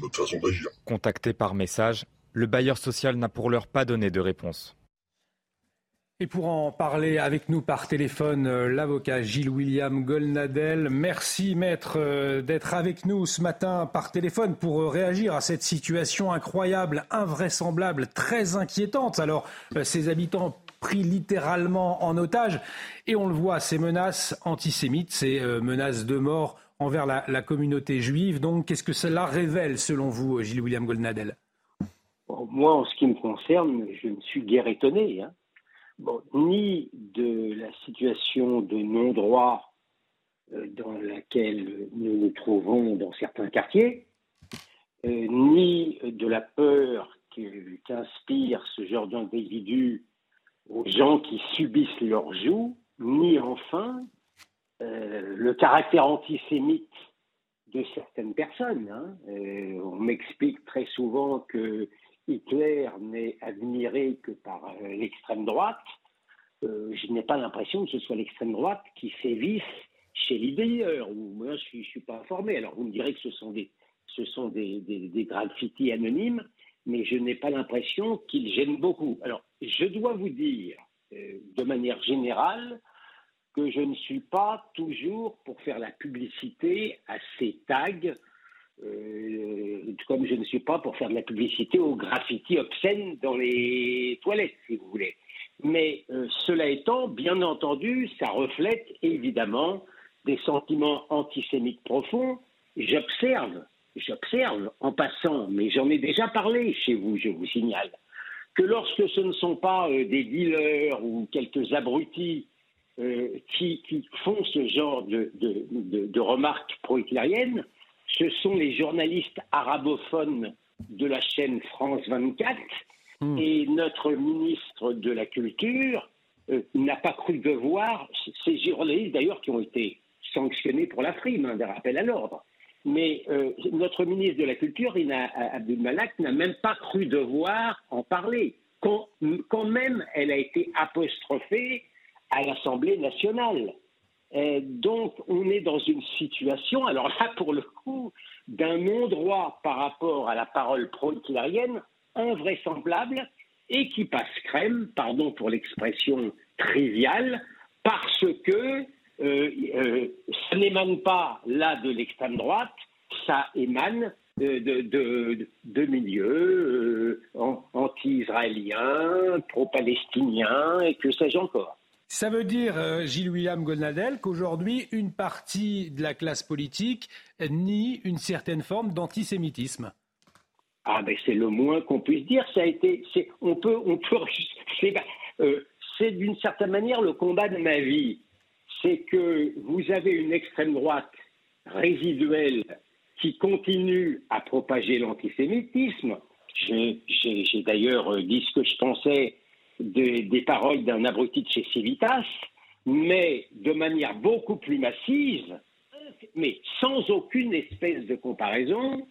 notre façon d'agir. Contacté par message, le bailleur social n'a pour l'heure pas donné de réponse. Et pour en parler avec nous par téléphone, euh, l'avocat Gilles William Golnadel. Merci maître euh, d'être avec nous ce matin par téléphone pour euh, réagir à cette situation incroyable, invraisemblable, très inquiétante. Alors ces habitants pris littéralement en otage et on le voit, ces menaces antisémites, ces menaces de mort envers la, communauté juive. Donc qu'est-ce que cela révèle selon vous, Gilles William Golnadel Moi, en ce qui me concerne, je ne suis guère étonné. Hein ni de la situation de non-droit euh, dans laquelle nous nous trouvons dans certains quartiers, euh, ni de la peur qu'inspire ce genre d'individu aux gens qui subissent leur joug, ni enfin euh, le caractère antisémite de certaines personnes. Hein. on m'explique très souvent que Hitler n'est admiré que par euh, l'extrême droite, euh, je n'ai pas l'impression que ce soit l'extrême droite qui sévisse chez les moi je ne suis, pas informé. Alors vous me direz que ce sont des, ce sont des, des, graffitis anonymes, mais je n'ai pas l'impression qu'ils gênent beaucoup. Alors je dois vous dire, euh, de manière générale, que je ne suis pas toujours pour faire la publicité à ces tags euh, comme je ne suis pas pour faire de la publicité aux graffitis obscènes dans les toilettes, si vous voulez. Mais euh, cela étant, bien entendu, ça reflète évidemment des sentiments antisémites profonds. J'observe, j'observe en passant, mais j'en ai déjà parlé chez vous, je vous signale, que lorsque ce ne sont pas euh, des dealers ou quelques abrutis qui, qui, font ce genre de, de, de, de remarques pro-hitlériennes, ce sont les journalistes arabophones de la chaîne France 24 hmm. et notre ministre de la Culture euh, n'a pas cru devoir, ces journalistes d'ailleurs qui ont été sanctionnés pour la frime, hein, des rappels à l'ordre. Mais euh, notre ministre de la Culture, Ina Abdul Malak, n'a même pas cru devoir en parler, quand, quand même elle a été apostrophée à l'Assemblée nationale. Euh, donc, on est dans une situation, alors là, pour le coup, d'un non-droit par rapport à la parole pro-hitlérienne invraisemblable et qui passe crème, pardon pour l'expression triviale, parce que ça n'émane pas là de l'extrême droite, ça émane de, de, de, milieux anti-israéliens, pro-palestiniens et que sais-je encore. Ça veut dire, euh, Gilles-William Golnadel, qu'aujourd'hui, une partie de la classe politique nie une certaine forme d'antisémitisme. Ah ben c'est le moins qu'on puisse dire. Ça a été, on peut, on peut, (laughs) euh, c'est d'une certaine manière le combat de ma vie. C'est que vous avez une extrême droite résiduelle qui continue à propager l'antisémitisme. J'ai d'ailleurs euh, dit ce que je pensais des paroles d'un abruti de chez Civitas, mais de manière beaucoup plus massive, mais sans aucune espèce de comparaison,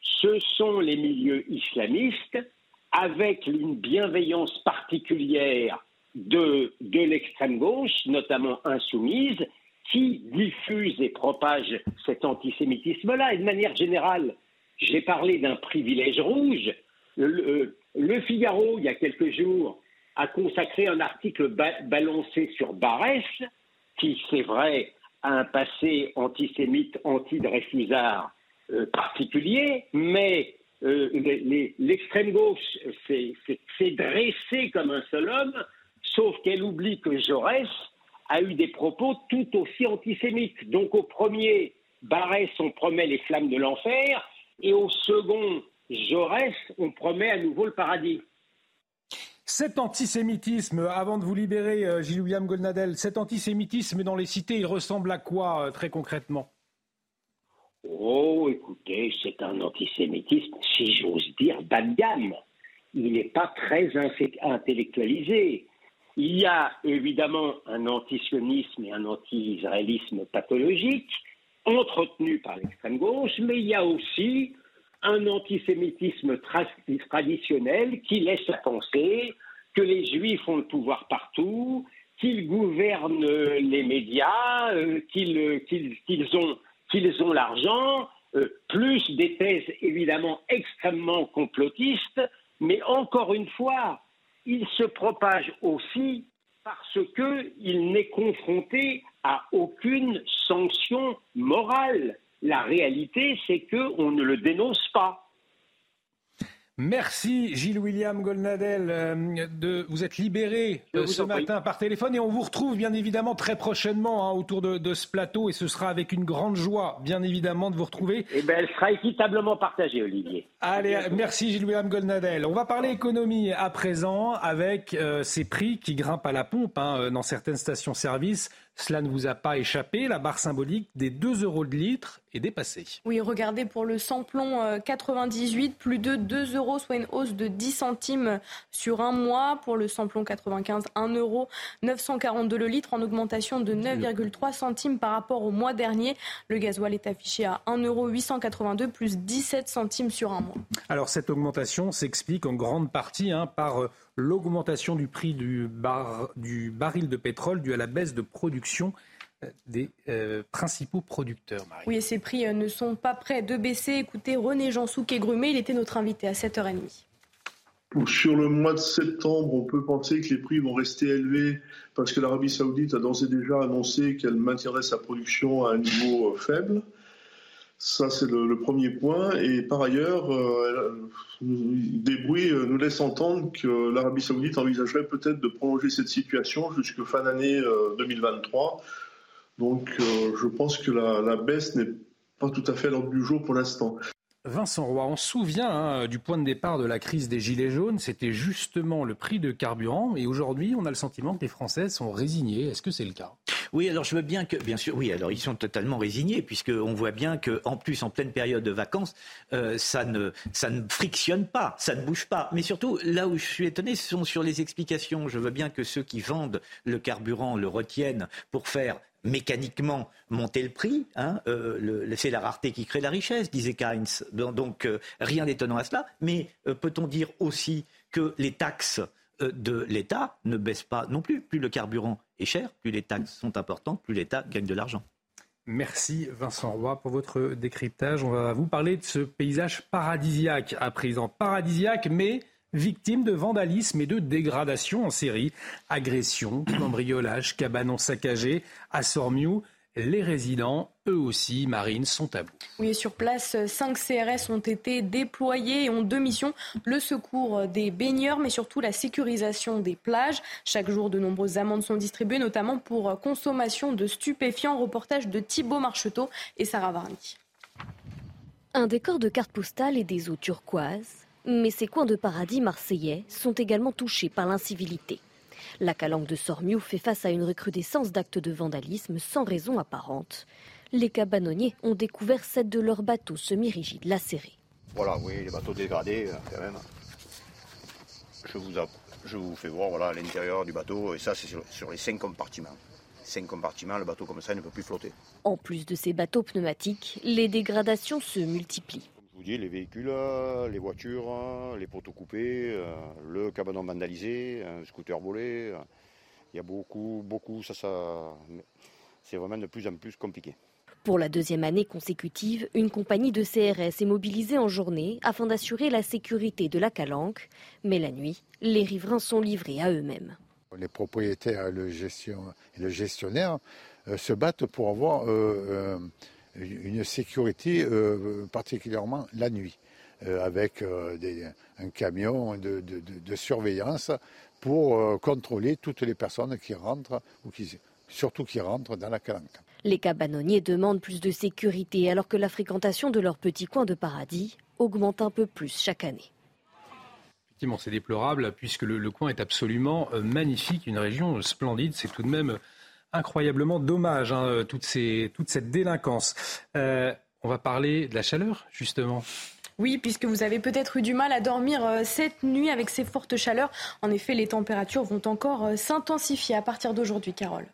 ce sont les milieux islamistes avec une bienveillance particulière de, de l'extrême gauche, notamment insoumise, qui diffusent et propagent cet antisémitisme-là. Et de manière générale, j'ai parlé d'un privilège rouge. Le, Figaro, il y a quelques jours, a consacré un article balancé sur Barès, qui, c'est vrai, a un passé antisémite, anti-Dreyfusard euh, particulier, mais l'extrême gauche s'est dressée comme un seul homme, sauf qu'elle oublie que Jaurès a eu des propos tout aussi antisémites. Donc au premier, Barès, on promet les flammes de l'enfer, et au second, Jaurès, on promet à nouveau le paradis. Cet antisémitisme, avant de vous libérer, euh, Gilles-William Golnadel, cet antisémitisme dans les cités, il ressemble à quoi euh, très concrètement? Oh, écoutez, c'est un antisémitisme, si j'ose dire, bas de gamme. Il n'est pas très intellectualisé. Il y a évidemment un antisionisme et un anti-israélisme pathologique entretenu par l'extrême gauche, mais il y a aussi un antisémitisme traditionnel qui laisse à penser que les juifs ont le pouvoir partout, qu'ils gouvernent les médias, euh, qu'ils ont, ont l'argent, euh, plus des thèses évidemment extrêmement complotistes, mais encore une fois, il se propage aussi parce qu'il n'est confronté à aucune sanction morale. La réalité, c'est qu'on ne le dénonce pas. Merci Gilles William Golnadel. Euh, de, vous êtes libéré euh, ce matin par téléphone et on vous retrouve bien évidemment très prochainement hein, autour de, ce plateau et ce sera avec une grande joie bien évidemment de vous retrouver. Eh bien elle sera équitablement partagée Olivier. Allez, merci Gilles William Golnadel. On va parler économie à présent avec euh, ces prix qui grimpent à la pompe hein, dans certaines stations-service. Cela ne vous a pas échappé, la barre symbolique des 2 euros de litre est dépassée. Oui, regardez pour le samplon 98, euh, plus de 2 euros, soit une hausse de 10 centimes sur un mois. Pour le samplon 95, 1 euro 942 le litre, en augmentation de 9,3 centimes par rapport au mois dernier. Le gasoil est affiché à 1 euro 882, plus 17 centimes sur un mois. Alors cette augmentation s'explique en grande partie hein, par euh, l'augmentation du prix du, du, baril de pétrole dû à la baisse de production euh, des euh, principaux producteurs. Oui, et ces prix euh, ne sont pas prêts de baisser. Écoutez, René Jansou qui est grumé, il était notre invité à 7h30. Sur le mois de septembre, on peut penser que les prix vont rester élevés parce que l'Arabie saoudite a d'ores et déjà annoncé qu'elle maintiendrait sa production à un niveau faible. Ça, c'est le, premier point. Et par ailleurs, euh, des bruits euh, nous laissent entendre que l'Arabie saoudite envisagerait peut-être de prolonger cette situation jusqu'à fin d'année 2023. Euh, Donc, je pense que la, baisse n'est pas tout à fait à l'ordre du jour pour l'instant. Vincent Roy, on se souvient hein, du point de départ de la crise des Gilets jaunes, c'était justement le prix de carburant. Et aujourd'hui, on a le sentiment que les Français sont résignés. Est-ce que c'est le cas? Oui, alors je veux bien que, bien sûr, oui, alors ils sont totalement résignés, puisqu'on voit bien qu'en plus, en pleine période de vacances, euh, ça, ne, frictionne pas, ça ne bouge pas. Mais surtout, là où je suis étonné, ce sont sur les explications. Je veux bien que ceux qui vendent le carburant le retiennent pour faire mécaniquement monter le prix. Hein, euh, c'est la rareté qui crée la richesse, disait Keynes. Donc, euh, rien d'étonnant à cela. Mais peut-on dire aussi que les taxes de l'État ne baissent pas non plus Plus le carburant cher, plus les taxes sont importantes, plus l'État gagne de l'argent. Merci Vincent Roy pour votre décryptage. On va vous parler de ce paysage paradisiaque à présent. Paradisiaque, mais victime de vandalisme et de dégradation en série. Agression, cambriolage, cabanon saccagé, à. Les résidents, eux aussi, Marine, sont à bout. Oui, sur place, 5 CRS ont été déployés et ont deux missions le secours des baigneurs, mais surtout la sécurisation des plages. Chaque jour, de nombreuses amendes sont distribuées, notamment pour consommation de stupéfiants. Reportage de Thibault Marcheteau et Sarah Varny. Un décor de cartes postales et des eaux turquoises. Mais ces coins de paradis marseillais sont également touchés par l'incivilité. La calanque de Sormiou fait face à une recrudescence d'actes de vandalisme sans raison apparente. Les cabanonniers ont découvert sept de leurs bateaux semi-rigides lacérés. Voilà, oui, les bateaux dégradés, euh, quand même. Je vous, je vous fais voir voilà, l'intérieur du bateau, et ça, c'est sur, sur les cinq compartiments cinq compartiments, le bateau comme ça ne peut plus flotter. En plus de ces bateaux pneumatiques, les dégradations se multiplient les véhicules, euh, les voitures, euh, les poteaux coupés, euh, le cabanon vandalisé, un scooter volé. Il y a beaucoup, beaucoup, ça, ça, c'est vraiment de plus en plus compliqué. Pour la deuxième année consécutive, une compagnie de CRS est mobilisée en journée afin d'assurer la sécurité de la calanque. Mais la nuit, les riverains sont livrés à eux-mêmes. Les propriétaires et le, gestionnaire se battent pour avoir une sécurité, euh, particulièrement la nuit. avec un camion de, surveillance pour contrôler toutes les personnes qui rentrent ou qui, surtout qui rentrent dans la calanque. Les cabanonniers demandent plus de sécurité alors que la fréquentation de leur petit coin de paradis augmente un peu plus chaque année. Effectivement, c'est déplorable puisque le, coin est absolument euh, magnifique, une région splendide. C'est tout de même incroyablement dommage, hein, toute, cette délinquance. Euh, on va parler de la chaleur, justement. Oui, puisque vous avez peut-être eu du mal à dormir euh, cette nuit avec ces fortes chaleurs. En effet, les températures vont encore s'intensifier à partir d'aujourd'hui, Carole.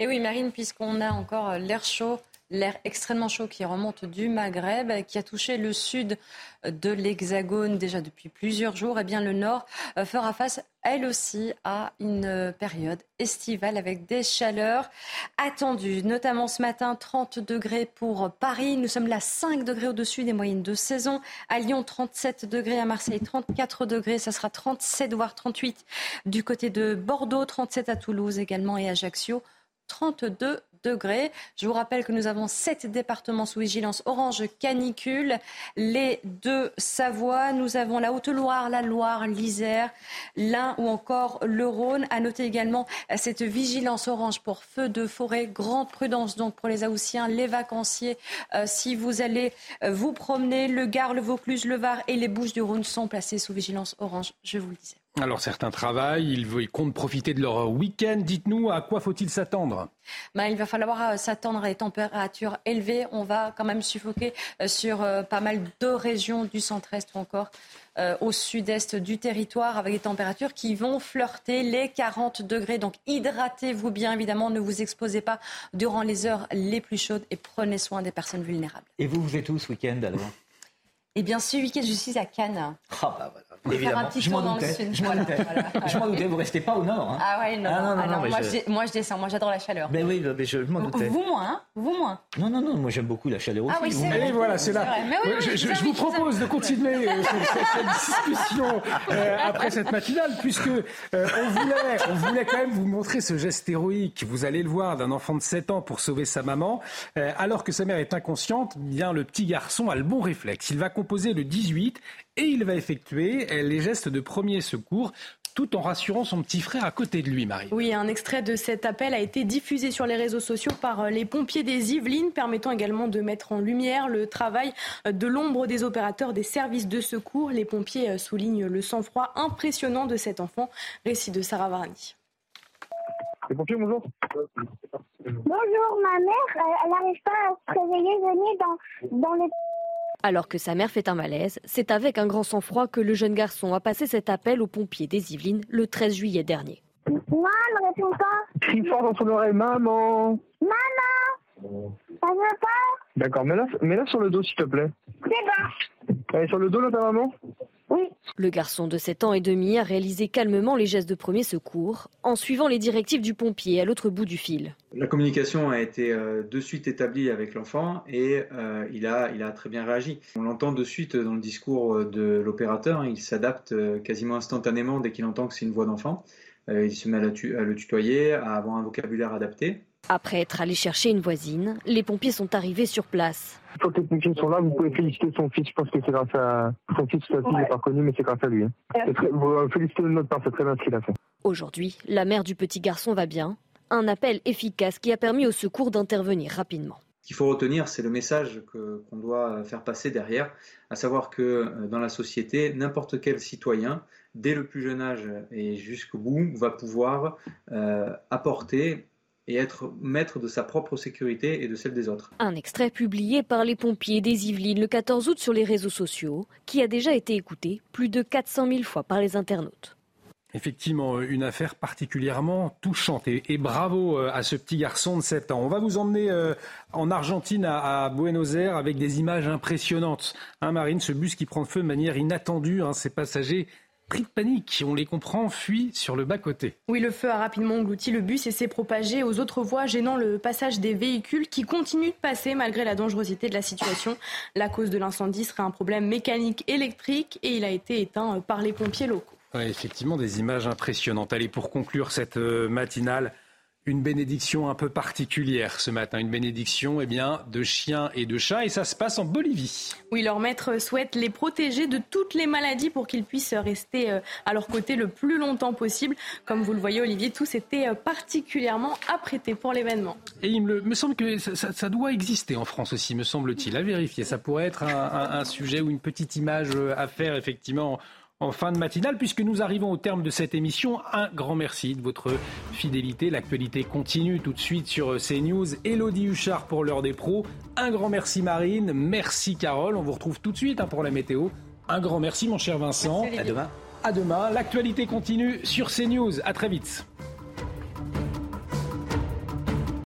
Et oui, Marine, puisqu'on a encore euh, l'air chaud, l'air extrêmement chaud qui remonte du Maghreb, qui a touché le sud de l'Hexagone déjà depuis plusieurs jours, et eh bien le nord euh, fera face elle aussi à une période estivale avec des chaleurs attendues, notamment ce matin 30 degrés pour Paris. Nous sommes là 5 degrés au-dessus des moyennes de saison. À Lyon 37 degrés, à Marseille 34 degrés, ça sera 37 voire 38 du côté de Bordeaux, 37 à Toulouse également et Ajaccio. 32 degrés. Je vous rappelle que nous avons sept départements sous vigilance orange canicule, les deux Savoie, nous avons la Haute-Loire, la Loire, l'Isère, l'Ain ou encore le Rhône. À noter également cette vigilance orange pour feu de forêt. Grande prudence donc pour les Haussiens, les vacanciers. Euh, si vous allez euh, vous promener, le Gard, le Vaucluse, le Var et les Bouches du Rhône sont placés sous vigilance orange, je vous le disais. Alors certains travaillent, ils, comptent profiter de leur week-end. Dites-nous, à quoi faut-il s'attendre? Ben, Il va falloir euh, s'attendre à des températures élevées. On va quand même suffoquer euh, sur euh, pas mal de régions du centre-est ou encore au sud-est du territoire avec des températures qui vont flirter les 40 degrés. Donc hydratez-vous bien évidemment, ne vous exposez pas durant les heures les plus chaudes et prenez soin des personnes vulnérables. Et vous, vous faites où ce week-end alors? Eh bien ce week-end, je suis à Cannes. Ah bah voilà. Évidemment. Je m'en doutais. Je m'en doutais. Doutais. Vous restez pas au nord. Hein. Ah ouais, non. Ah, non, non, non moi, je... moi, je... descends. Moi, j'adore la chaleur. Ben oui, mais je, m'en doutais. Vous moins, hein Vous moins. Non, non, non. Moi, j'aime beaucoup la chaleur aussi. Ah oui, c'est vrai. voilà, c'est là. Oui, je, je vous propose de continuer euh, cette discussion euh, après cette matinale, puisque euh, on voulait, on voulait quand même vous montrer ce geste héroïque. Vous allez le voir d'un enfant de 7 ans pour sauver sa maman, alors que sa mère est inconsciente. Bien, le petit garçon a le bon réflexe. Il va composer le 18 et il va effectuer les gestes de premier secours tout en rassurant son petit frère à côté de lui, Marie. Oui, un extrait de cet appel a été diffusé sur les réseaux sociaux par euh, les pompiers des Yvelines, permettant également de mettre en lumière le travail euh, de l'ombre des opérateurs des services de secours. Les pompiers euh, soulignent le sang-froid impressionnant de cet enfant. Récit de Sarah Varani. Les pompiers, bonjour. Bonjour, ma mère, elle n'arrive pas à se réveiller, venez dans, dans le alors que sa mère fait un malaise, c'est avec un grand sang-froid que le jeune garçon a passé cet appel aux pompiers des Yvelines le 13 juillet dernier. Maman, ne réponds pas. Crie fort dans ton oreille, maman. Maman, ça veut pas. D'accord, mets-la mets sur le dos, s'il te plaît. C'est bon. Elle est sur le dos, là, ta maman? Oui. Le garçon de 7 ans et demi a réalisé calmement les gestes de premier secours en suivant les directives du pompier à l'autre bout du fil. La communication a été euh, de suite établie avec l'enfant et euh, il, a, il a très bien réagi. On l'entend de suite dans le discours euh, de l'opérateur, il s'adapte quasiment instantanément dès qu'il entend que c'est une voix d'enfant. il se met à, à le tutoyer, à avoir un vocabulaire adapté. Après être allé chercher une voisine, les pompiers sont arrivés sur place. Quand les pompiers sont là, vous pouvez féliciter son fils. Je pense que c'est grâce à son fils, sa fille n'est pas connu, mais c'est grâce à lui. Hein. Vous euh, félicitez de notre part, c'est très bien ce qu'il a fait. Aujourd'hui, la mère du petit garçon va bien. Un appel efficace qui a permis au secours d'intervenir rapidement. Ce qu'il faut retenir, c'est le message qu'on doit faire passer derrière, à savoir que euh, dans la société, n'importe quel citoyen, dès le plus jeune âge et jusqu'au bout, va pouvoir euh, apporter et être maître de sa propre sécurité et de celle des autres. Un extrait publié par les pompiers des Yvelines le 14 août sur les réseaux sociaux, qui a déjà été écouté plus de 400 000 fois par les internautes. Effectivement, une affaire particulièrement touchante. Et, bravo euh, à ce petit garçon de 7 ans. On va vous emmener euh, en Argentine, à, Buenos Aires, avec des images impressionnantes. Hein, Marine, ce bus qui prend feu de manière inattendue, hein, ses passagers pris de panique, on les comprend, fuient sur le bas-côté. Oui, le feu a rapidement englouti le bus et s'est propagé aux autres voies, gênant le passage des véhicules qui continuent de passer malgré la dangerosité de la situation. La cause de l'incendie serait un problème mécanique électrique et il a été éteint par les pompiers locaux. effectivement, des images impressionnantes. Allez, pour conclure cette euh, matinale, une bénédiction un peu particulière ce matin, une bénédiction eh bien, de chiens et de chats, et ça se passe en Bolivie. Oui, leur maître souhaite les protéger de toutes les maladies pour qu'ils puissent rester euh, à leur côté le plus longtemps possible. Comme vous le voyez, Olivier, tous étaient euh, particulièrement apprêtés pour l'événement. Et il me, semble que ça, doit exister en France aussi, me semble-t-il, à vérifier. Ça pourrait être un sujet ou une petite image euh, à faire, effectivement en fin de matinale, puisque nous arrivons au terme de cette émission. Un grand merci de votre fidélité. L'actualité continue tout de suite sur CNews. Elodie Huchard pour l'heure des pros. Un grand merci Marine. Merci Carole. On vous retrouve tout de suite hein, pour la météo. Un grand merci mon cher Vincent. à demain. À demain. L'actualité continue sur CNews. À très vite.